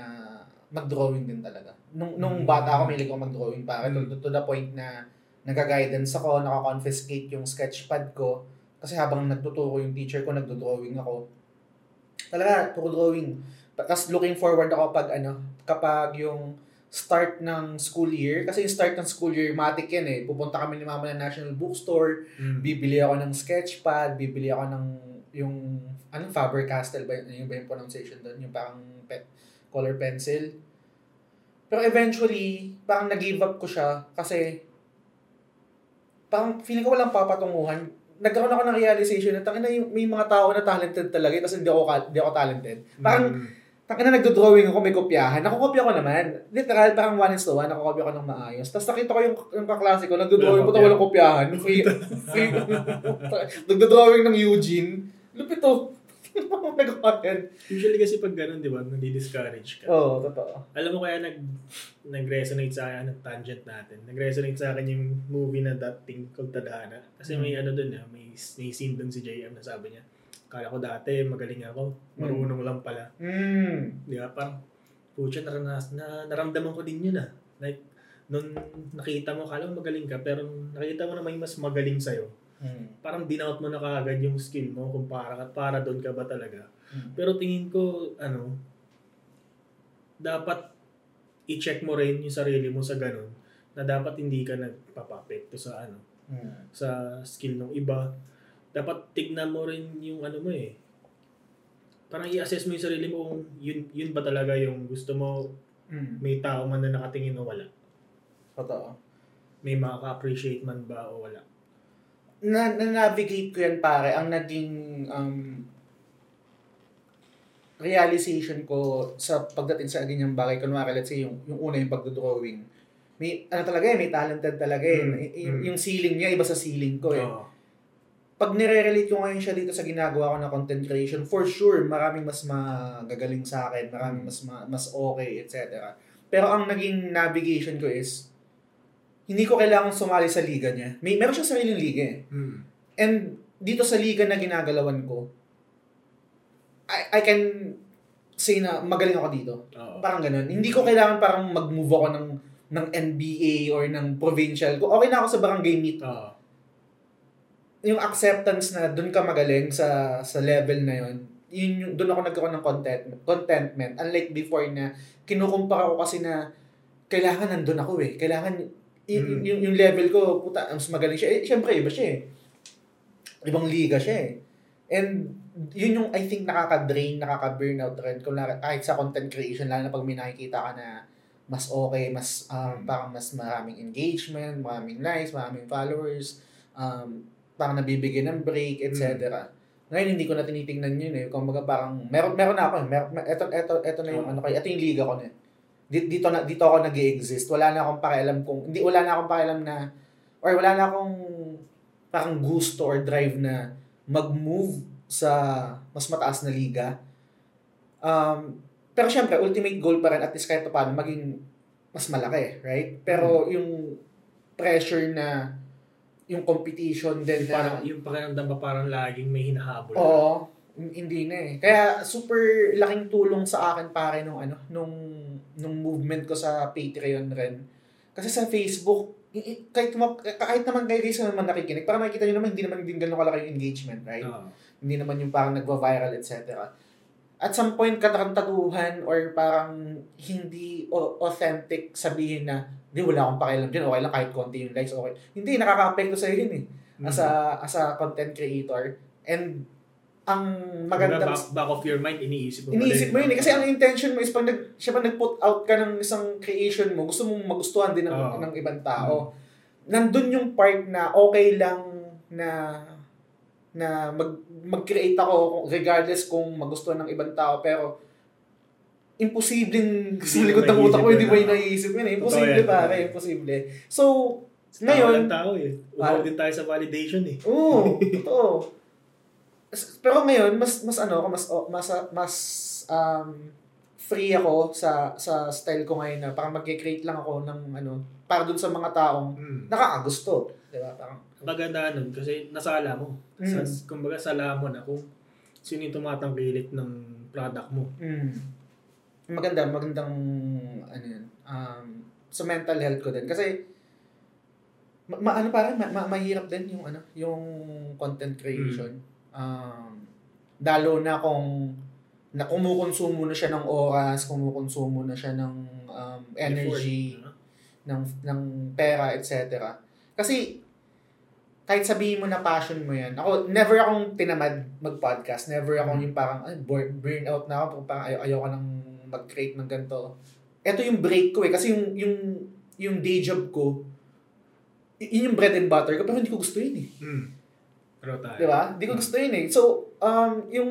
mag-drawing din talaga. Nung, nung Mm. bata ako, milig ako mag-drawing pa. To, to the point na nag-guidance ako, nakakonfiscate yung sketchpad ko. Kasi habang nagtuturo yung teacher ko, nagdo-drawing ako. Talaga, puro drawing. Tapos looking forward ako pag ano, kapag yung start ng school year. Kasi yung start ng school year, matik yan eh. Pupunta kami ni mama ng National Bookstore, Mm. bibili ako ng sketchpad, bibili ako ng yung anong Faber-Castell ba yun ba yung pronunciation doon yung parang pe- color pencil pero eventually parang nag-give up ko siya kasi parang feeling ko walang papatunguhan. Nagkaroon ako ng realization na tangina yung may mga tao na talented talaga tapos hindi ako hindi ako talented. Parang Mm. tangina nagdo-drawing ako may kopyahan. Nakokopya ko naman. Literal parang one is to one nakokopya ko ng maayos. Tapos nakita ko yung, yung kaklase ko nagdo-drawing kopya. walang kopyahan. Free, free. <laughs> <laughs> Nagdo-drawing ng Eugene. Lupit yan Usually kasi pag ganun, di ba, nadi-discourage ka. oo totoo Alam mo kaya nag nag-resonate sa akin ang tangent natin. Nag-resonate sa akin yung movie na That Thing Called Tadhana. Kasi may ano dun, ah, may, may scene dun si JM na sabi niya, kala ko dati magaling ako, marunong lang pala. mm. Di ba? Parang, pucha, naranas, na, naramdaman ko din yun ah. Like, nung nakita mo, kala mo magaling ka, pero nakita mo na may mas magaling sa'yo, Mm. parang dinout mo na kaagad yung skill mo kung para, para doon ka ba talaga. Mm. Pero tingin ko, ano, dapat i-check mo rin yung sarili mo sa ganun na dapat hindi ka nagpapapekto sa ano Mm. sa skill ng iba. Dapat tignan mo rin yung ano mo eh. Parang i-assess mo yung sarili mo kung yun, yun ba talaga yung gusto mo Mm. may tao man na nakatingin o wala. totoo May makaka-appreciate man ba o wala. Na, na-navigate ko yan pare, ang naging um, realization ko sa pagdating sa ganyang bagay, kunwari, let's say, yung, yung una yung pagdodrawing. May, ano talaga eh, may talented talaga eh. Mm, Y- yung, mm. yung ceiling niya, iba sa ceiling ko eh. Oo. Pag nire-relate ko ngayon siya dito sa ginagawa ko na content creation, for sure, maraming mas magagaling sa akin, maraming mas ma- mas okay, etc. Pero ang naging navigation ko is, hindi ko kailangan sumali sa liga niya. May, meron siyang sariling liga eh. Mm. And dito sa liga na ginagalawan ko, I, I can say na magaling ako dito. Oo. Parang ganun. Hindi ko kailangan parang mag-move ako ng ng NBA or ng provincial. Okay na ako sa barangay meet. Oo. Yung acceptance na doon ka magaling sa sa level na yon yun yung doon ako nagkaroon ng content, contentment. Unlike before na kinukumpara ko kasi na kailangan nandun ako eh. Kailangan y- Mm. yung, yung level ko, puta, mas magaling siya. Eh, syempre, iba siya eh. Ibang liga siya eh. And yun yung I think nakaka-drain, nakaka-burnout rin kung na, kahit sa content creation, lalo na pag may nakikita ka na mas okay, mas um, Mm. parang mas maraming engagement, maraming likes, maraming followers, um, parang nabibigyan ng break, etc. Ngayon hindi ko na tinitingnan yun eh. Kung parang meron meron na ako, eh. meron eto eto eto na yung ano kay, eto yung liga ko na. eh. Dito, na dito ako nag-exist. Wala na akong pakialam kung hindi wala na akong pakialam na or wala na akong parang gusto or drive na mag-move sa mas mataas na liga. Um, pero syempre, ultimate goal pa rin at least kahit paano maging mas malaki, right? Pero yung pressure na yung competition din na parang yung pakiramdam ba parang laging may hinahabol. Oo, hin- hindi na eh. Kaya super laking tulong sa akin pare nung ano, nung nung movement ko sa Patreon rin. Kasi sa Facebook, kahit, kahit naman kayo guys naman nakikinig, parang nakikita nyo naman, hindi naman din ganun kalaki yung engagement, right? Oo. Hindi naman yung parang nagva-viral, etc. At some point, katarantaduhan or parang hindi authentic sabihin na, hindi, wala akong pakialam dyan, okay lang kahit konti yung likes, okay. Hindi, nakaka-apekto sa'yo yun eh as a as a content creator and ang magandang back, back of your mind, iniisip mo. iniisip mo yun eh kasi ang intention mo is pag nag siya pa nag-put out ka ng isang creation mo gusto mong magustuhan din ng, Oo. ng ibang tao nandun yung part na okay lang na na mag mag-create ako regardless kung magustuhan ng ibang tao pero imposibleng sa likod ng utak ko hindi mo yun ah. naiisip yun eh. Totoo Imposible yan, pare, totoo yan. imposible. So, Ngayon, ngayon, tao eh. Umaw din tayo sa validation eh. Oo, <laughs> totoo. Pero ngayon, mas mas ano ako, mas mas mas um free ako sa sa style ko ngayon na parang mag-create lang ako ng ano para dun sa mga taong Mm. nakakagusto, 'di ba? Parang Maganda nun kasi nasala mo. Sa, Mm. kumbaga sala mo na kung sino yung tumatangkilik ng product mo. mm, maganda, magandang ano yun, um, sa mental health ko din kasi ma, ma- ano parang ma, ma- mahirap din yung ano, yung content creation. Um, lalo na kung na kumukonsumo na siya ng oras, kumukonsumo na siya ng um, energy, ng ng pera, etc. Kasi kahit sabihin mo na passion mo yan, ako, never akong tinamad mag-podcast. Never akong yung parang, ay, burn out na ako. Parang ayaw, ayaw ko nang mag-create ng ganito. Ito yung break ko eh. Kasi yung, yung, yung day job ko, yun yung bread and butter ko, pero hindi ko gusto yun eh. Mm. Pero tayo. Di ba? Hindi ko gusto yun eh. So, um, yung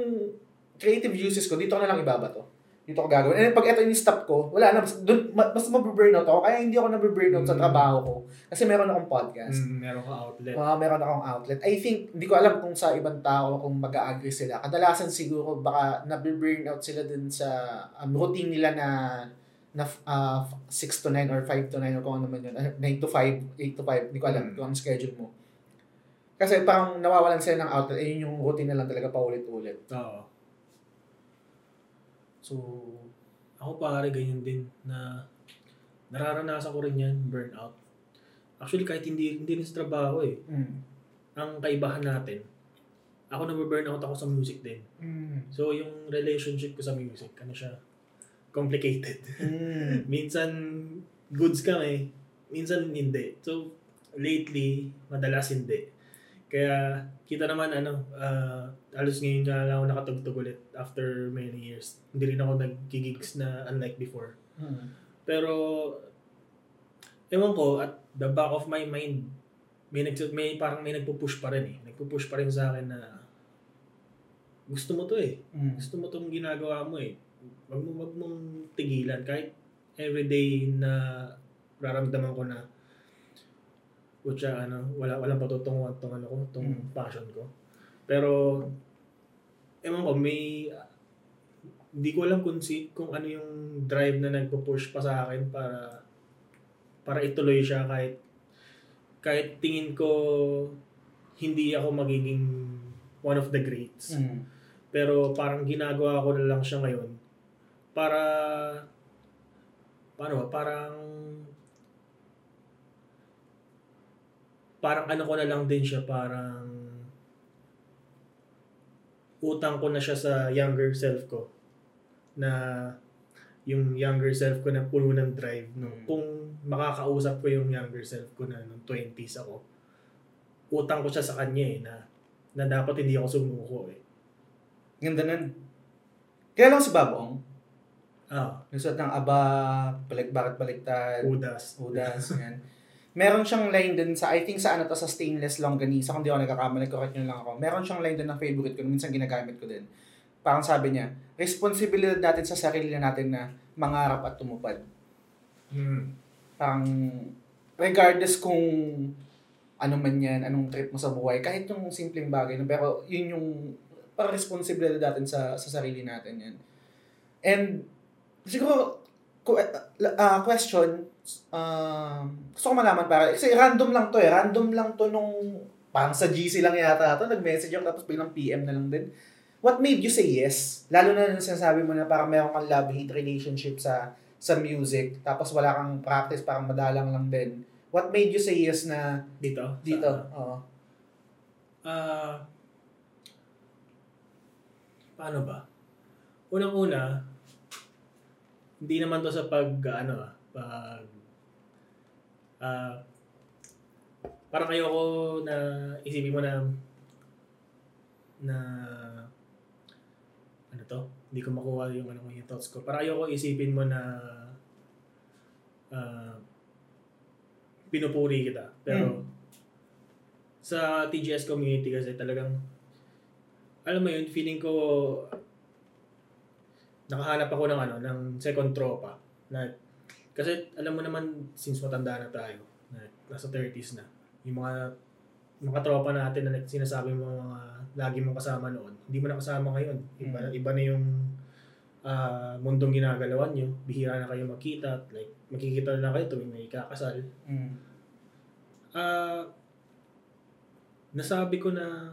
creative uses ko, dito ko na lang ibabato. Dito ko gagawin. And then, pag ito yung stop ko, wala na. Mas, dun, ma- mas mababurnout ako. Kaya hindi ako nababurnout sa Mm. trabaho ko. Kasi meron akong podcast. Mm, meron ka outlet. Uh, meron akong outlet. I think, hindi ko alam kung sa ibang tao kung mag-agree sila. Kadalasan siguro baka nabiburnout sila dun sa um, routine nila na na uh, 6 to 9 or 5 to 9 or kung ano man yun. Uh, 9 to 5, 8 to 5. Hindi ko alam Mm. kung anong schedule mo. Kasi parang nawawalan sila ng outlet. Eh, yun yung routine na lang talaga paulit-ulit. Oo. So, Ako pare, ganyan din na nararanasan ko rin yan, burnout. Actually, kahit hindi, hindi rin sa trabaho eh. mm. Ang kaibahan natin, ako nababurnout ako sa music din. Mm. So, yung relationship ko sa music, ano siya, complicated. Mm. <laughs> minsan, goods kami, minsan hindi. So, lately, madalas hindi. Kaya, kita naman, ano, uh, halos ngayon na lang ako nakatugtog ulit after many years. Hindi rin ako nag-gigs na unlike before. Mm. Pero, ewan ko, at the back of my mind, may, nag, may parang may nagpo-push pa rin eh. Nagpo-push pa rin sa akin na gusto mo to eh. Mm. Gusto mo tong ginagawa mo eh. Wag mo, wag mong tigilan. Kahit everyday na raramdaman ko na Kutsa, ano, wala, walang patutunguhan tong ano ko, tong Mm. passion ko. Pero, ewan ko, may, hindi ko alam kung, si, kung ano yung drive na nagpo-push pa sa akin para, para ituloy siya kahit, kahit tingin ko, hindi ako magiging one of the greats. Mm. Pero parang ginagawa ko na lang siya ngayon para paano ba, parang parang ano ko na lang din siya, parang utang ko na siya sa younger self ko. Na yung younger self ko na puno ng drive no? Mm. kung makakausap ko yung younger self ko na nung 20s ako utang ko siya sa kanya eh na na dapat hindi ako sumuko eh. Ganda nun. Kaya lang si Babong, ah. Nagsuot ng aba, balik, bakit baliktad, udas. Udas, yan. <laughs> Meron siyang line din sa, I think sa ano to, sa stainless longganisa, kung di ako nagkakamali, correct nyo lang ako. Meron siyang line din na favorite ko, minsan ginagamit ko din. Parang sabi niya, responsibilidad natin sa sarili natin na mangarap at tumupad. hmm. Parang, regardless kung ano man yan, anong trip mo sa buhay, kahit yung simpleng bagay, no, pero yun yung parang responsibilidad natin sa, sa sarili natin yan. And, siguro, uh, question, um, gusto ko malaman para, kasi random lang to eh, random lang to nung, parang sa GC lang yata to, nag-message ako tapos biglang PM na lang din. What made you say yes? Lalo na nung sinasabi mo na parang meron kang love-hate relationship sa sa music, tapos wala kang practice, parang madalang lang din. What made you say yes na dito dito? Sa- Oo. Ah paano ba? Unang-una, hindi naman to sa pag, ano ah, pag, ah, parang ayoko na isipin mo na, na, ano to? Hindi ko makuha yung, ano, yung thoughts ko. Parang ayoko isipin mo na, ah, pinupuri kita. Pero, sa TGS community kasi talagang alam mo yun, feeling ko nakahanap ako ng ano, ng second tropa. Na, kasi alam mo naman, since matanda na tayo, na nasa 30s na, yung mga mga tropa natin na sinasabi mo mga lagi mong kasama noon, hindi mo na kasama ngayon. Iba, Mm. iba na yung ah, mundong ginagalawan nyo. Bihira na kayo magkita. Like, magkikita na kayo tuwing may kakasal. Mm. Ah, nasabi ko na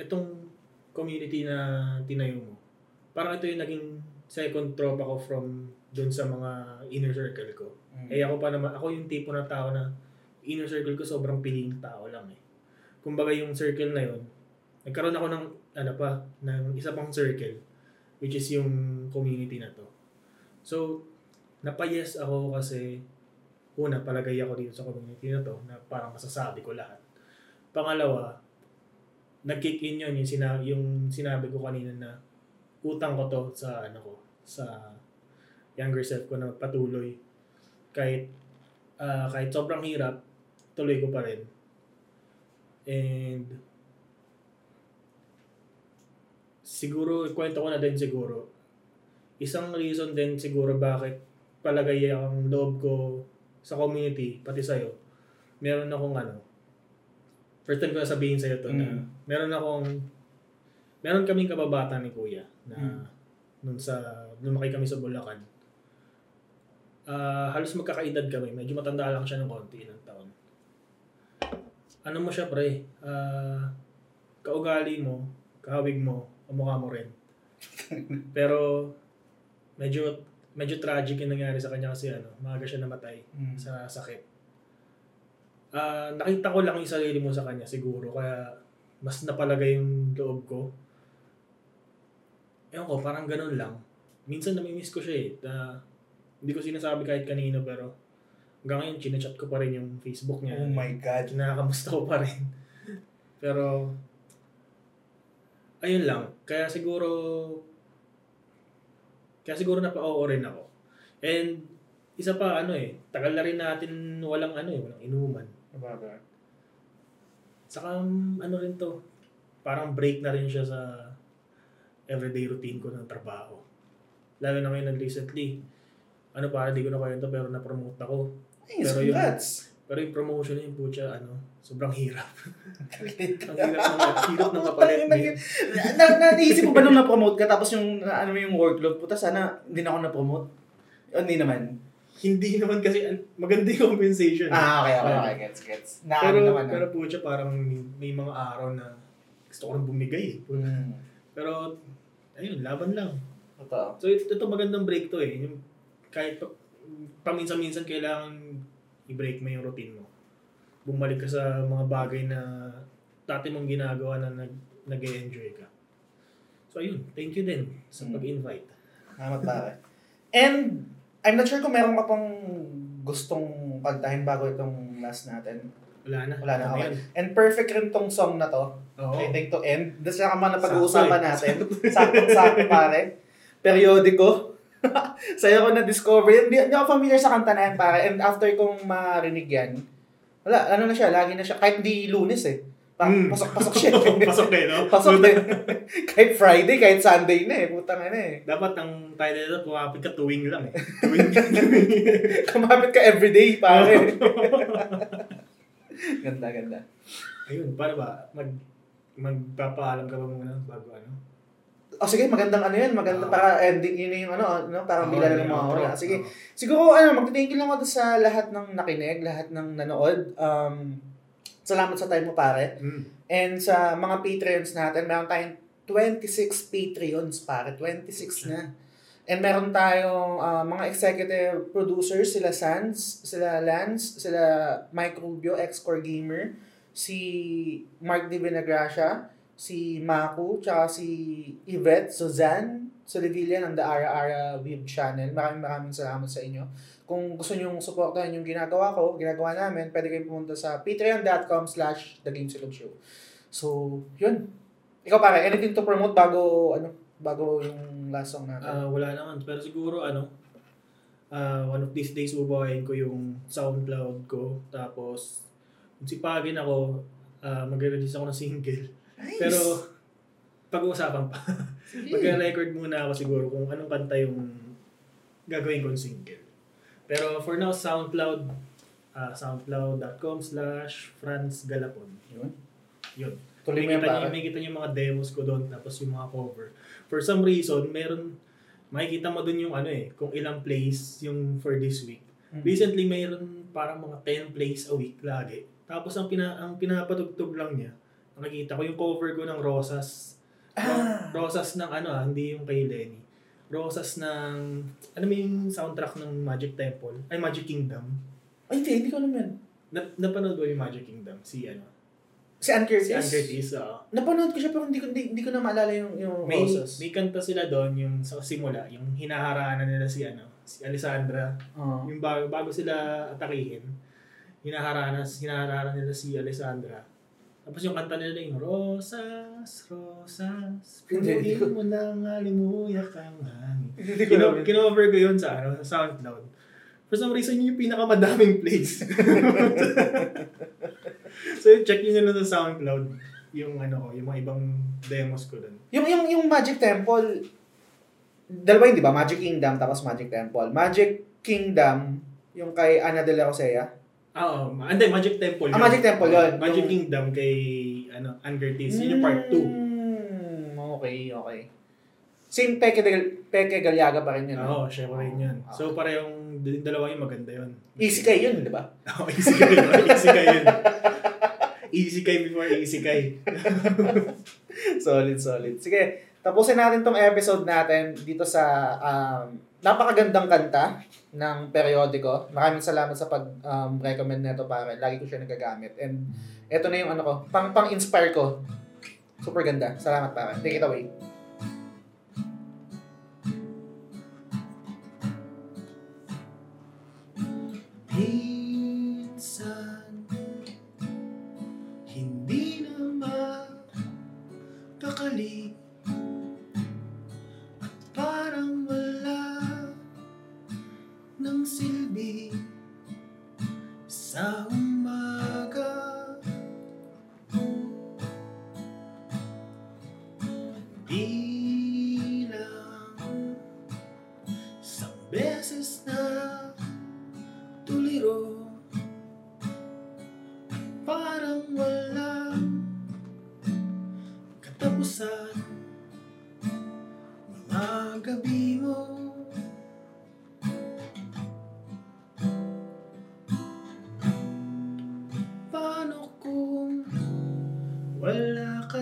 itong community na tinayo mo, parang ito yung naging second tropa ko from dun sa mga inner circle ko. Mm. Eh ako pa naman, ako yung tipo na tao na inner circle ko sobrang piling tao lang eh. Kumbaga yung circle na yun, nagkaroon ako ng ano pa, ng isa pang circle which is yung community na to. So, napayes ako kasi una, palagay ako dito sa community na to na parang masasabi ko lahat. Pangalawa, nag-kick in yun yung, sina- yung sinabi ko kanina na utang ko to sa ano ko, sa younger self ko na patuloy. Kahit ah, kahit sobrang hirap, tuloy ko pa rin. And siguro, kwento ko na din siguro, isang reason din siguro bakit palagay ang loob ko sa community, pati sa'yo, meron akong ano, first time ko na sabihin sa'yo to na, Mm. meron akong, meron kaming kababata ni Kuya na Mm. nung sa, lumaki kami sa Bulacan. Ah, halos magkakaedad kami, medyo matanda lang siya ng konti, ilang taon. Ano mo siya pre, Ah, kaugali mo, kahawig mo, kamukha mo rin. <laughs> Pero, medyo medyo tragic yung nangyari sa kanya kasi ano, maaga siya namatay Mm. sa sakit. Ah, nakita ko lang yung sarili mo sa kanya siguro kaya mas napalagay yung loob ko. Ewan ko, parang ganun lang. Minsan namimiss ko siya eh. Na, hindi ko sinasabi kahit kanino pero hanggang ngayon chinachat ko pa rin yung Facebook niya. Oh my God. Kinakamusta ko pa rin. <laughs> pero, ayun lang. Kaya siguro, kaya siguro napa-oo rin ako. And, isa pa ano eh, tagal na rin natin walang ano eh, walang inuman. Sabagay. Saka um, ano rin to, parang break na rin siya sa everyday routine ko ng trabaho. Lalo na ngayon recently, ano para di ko na kwento pero na-promote ako. Nice, Pero yung- congrats. Pero yung promotion na yung putya, ano, sobrang hirap. <laughs> Ang hirap ng, hirap ng kapalit. Na, na, naisip mo ba nung na-promote ka tapos yung na- ano yung workload puta sana hindi na ako na-promote. O, Hindi naman. Hindi naman kasi an- maganda yung compensation. Ah, okay, okay, okay. Gets, gets. pero, Naamin naman. pero ah. putya, parang may, may mga araw na gusto ko nang bumigay. eh. Mm. Pero, ayun, laban lang. Totoo. So ito, ito magandang break to eh. Yung, kahit pa, paminsan-minsan kailangan i-break mo yung routine mo. Bumalik ka sa mga bagay na dati mong ginagawa na nag, nag-enjoy ka. So ayun, thank you din sa Mm. pag-invite. Salamat pare. And, I'm not sure kung meron ka pang gustong kantahin bago itong last natin. Wala na. Wala na, Ano okay. And perfect rin tong song na to. Oo. I think to end. Dahil sa kama na pag-uusapan Sakto eh. natin. Sakto-sakto pare. <laughs> Periodiko. <laughs> Sa'yo ko na-discover. Hindi, hindi ako familiar sa kanta na yan pare. And after kong marinig yan, wala, ano na siya, lagi na siya. Kahit di lunes eh. Pa- Mm. Pasok-pasok siya. <laughs> Pasok eh, no? Pasok din. kahit Friday, kahit Sunday na eh. Putang na eh. Dapat ang title nito, pumapit ka tuwing lang eh. Tuwing. Kumapit ka everyday, pare. <laughs> ganda, ganda. ayun, para ba? Mag, magpapaalam ka ba muna bago ano? O sige, magandang ano yan. Maganda Ah. para ending. Yun yung ano, ano parang Oo, bila na yun, mga oo. Sige. Siguro, ano, magti-thank you lang ako sa lahat ng nakinig, lahat ng nanood. Um, salamat sa time mo, pare. Mm. And sa mga Patreons natin, meron tayong 26 Patreons, pare. 26 na. And meron tayong ah, mga executive producers, sila Sans, sila Lance, sila Mike Rubio, ex-core gamer, si Mark Di Vinagracia, si Maku, tsaka si Yvette Suzanne Solivilla ng The Ara Ara Weeb Channel. Maraming maraming salamat sa inyo. Kung gusto nyo supportahan yung ginagawa ko, ginagawa namin, pwede kayong pumunta sa patreon.com slash Show. So, yun. Ikaw pare, anything to promote bago, ano, bago yung last song natin? Ah, wala naman. Pero siguro, ano, ah, one of these days, bubuhayin ko yung SoundCloud ko. Tapos, sipagin ako, uh, mag-release ako ng single. nice! Pero, pag-uusapan pa. Sige. <laughs> Mag-record muna ako siguro kung anong kanta yung gagawin kong single. Pero for now, SoundCloud, ah, soundcloud.com slash Franz Galapon. Yun. Yun. Tuloy mo pare. may kita niyo yung mga demos ko doon, tapos yung mga cover. For some reason, meron, makikita mo doon yung ano eh, kung ilang plays yung for this week. Mm. Recently, mayroon parang mga 10 plays a week lagi. Tapos ang, pina, ang pinapatugtog lang niya, nakikita ko yung cover ko ng Rosas. Ah! Rosas ng ano ah, hindi yung kay Lenny. Rosas ng, ano mo yung soundtrack ng Magic Temple? Ay, Magic Kingdom. Ay, hindi, hindi ko alam yan. Na, napanood mo yung Magic Kingdom? Si ano? Si Ann Curtis. Si Ann Curtis, oo. Napanood ko siya pero hindi ko, hindi, hindi ko na maalala yung, yung May, roses. may kanta sila doon, yung sa simula, yung hinaharaanan nila si, ano, si Alessandra. Oo. Yung bago, bago sila atakihin, hinaharaanan, hinaharaanan nila si Alessandra. Tapos yung kanta nila yung Rosas, Rosas, punuin mo ng halimuyak ang hangin. Hindi ko Kino, kinover ko yun sa, ano, sa SoundCloud. For some reason, yun yung pinakamadaming plays. <laughs> <laughs> so, check nyo na sa SoundCloud yung ano ko, yung mga ibang demos ko dun. Yung, yung, yung Magic Temple, dalawa yun, di ba? Magic Kingdom tapos Magic Temple. Magic Kingdom, yung kay Ana de la Rosea. Ah, oo. Ma- hindi, Magic Temple. Ah, Magic Temple yun. Magic Yung- Kingdom kay ano, Ann Curtis. Yun yung part 2. Mm, okay, okay. Same Peke, Peke Galiaga pa rin yun. Oo, no? siya pa rin yun. Ah. So, parehong dalawa yung maganda yun. Easy kay yun, di ba? <laughs> Oo, easy kay yun. easy kay yun. Easy kay before easy kay. <laughs> solid, solid. Sige, tapusin natin tong episode natin dito sa um, napakagandang kanta ng periodiko. Maraming salamat sa pag-recommend nito para lagi ko siya nagagamit. And eto na yung ano ko, pang pang-inspire ko. Super ganda. Salamat para. Take it away. Minsan, hindi na mapakali at parang wala ng silbi sa umaga. Wala ka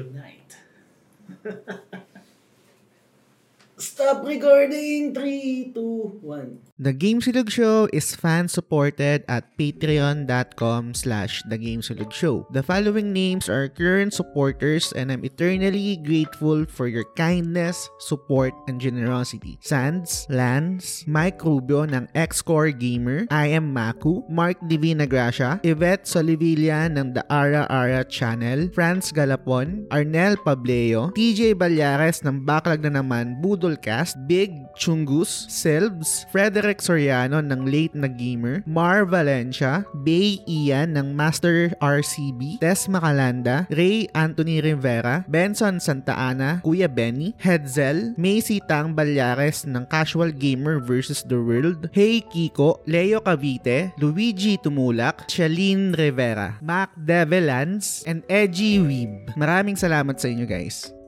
good night. <laughs> Stop recording! 3, 2, 1. The Game Silog Show is fan-supported at patreon.com slash The Game Silog Show. The following names are current supporters and I'm eternally grateful for your kindness, support, and generosity. Sands, Lance, Mike Rubio ng X-Core Gamer, I am Maku, Mark Divina Gracia, Yvette Solivilla ng The Ara Ara Channel, Franz Galapon, Arnel Pableo, TJ Balyares ng Backlog na naman Budolcast, Big Chungus, Selbs, Frederick Soriano ng Late na Gamer, Mar Valencia, Bay Ian ng Master RCB, Tess Macalanda, Ray Anthony Rivera, Benson Santa Ana, Kuya Benny, Hedzel, Macy Tang Balyares ng Casual Gamer vs. The World, Hey Kiko, Leo Cavite, Luigi Tumulak, Shalene Rivera, Mac Develans, and Edgy Weeb. Maraming salamat sa inyo guys.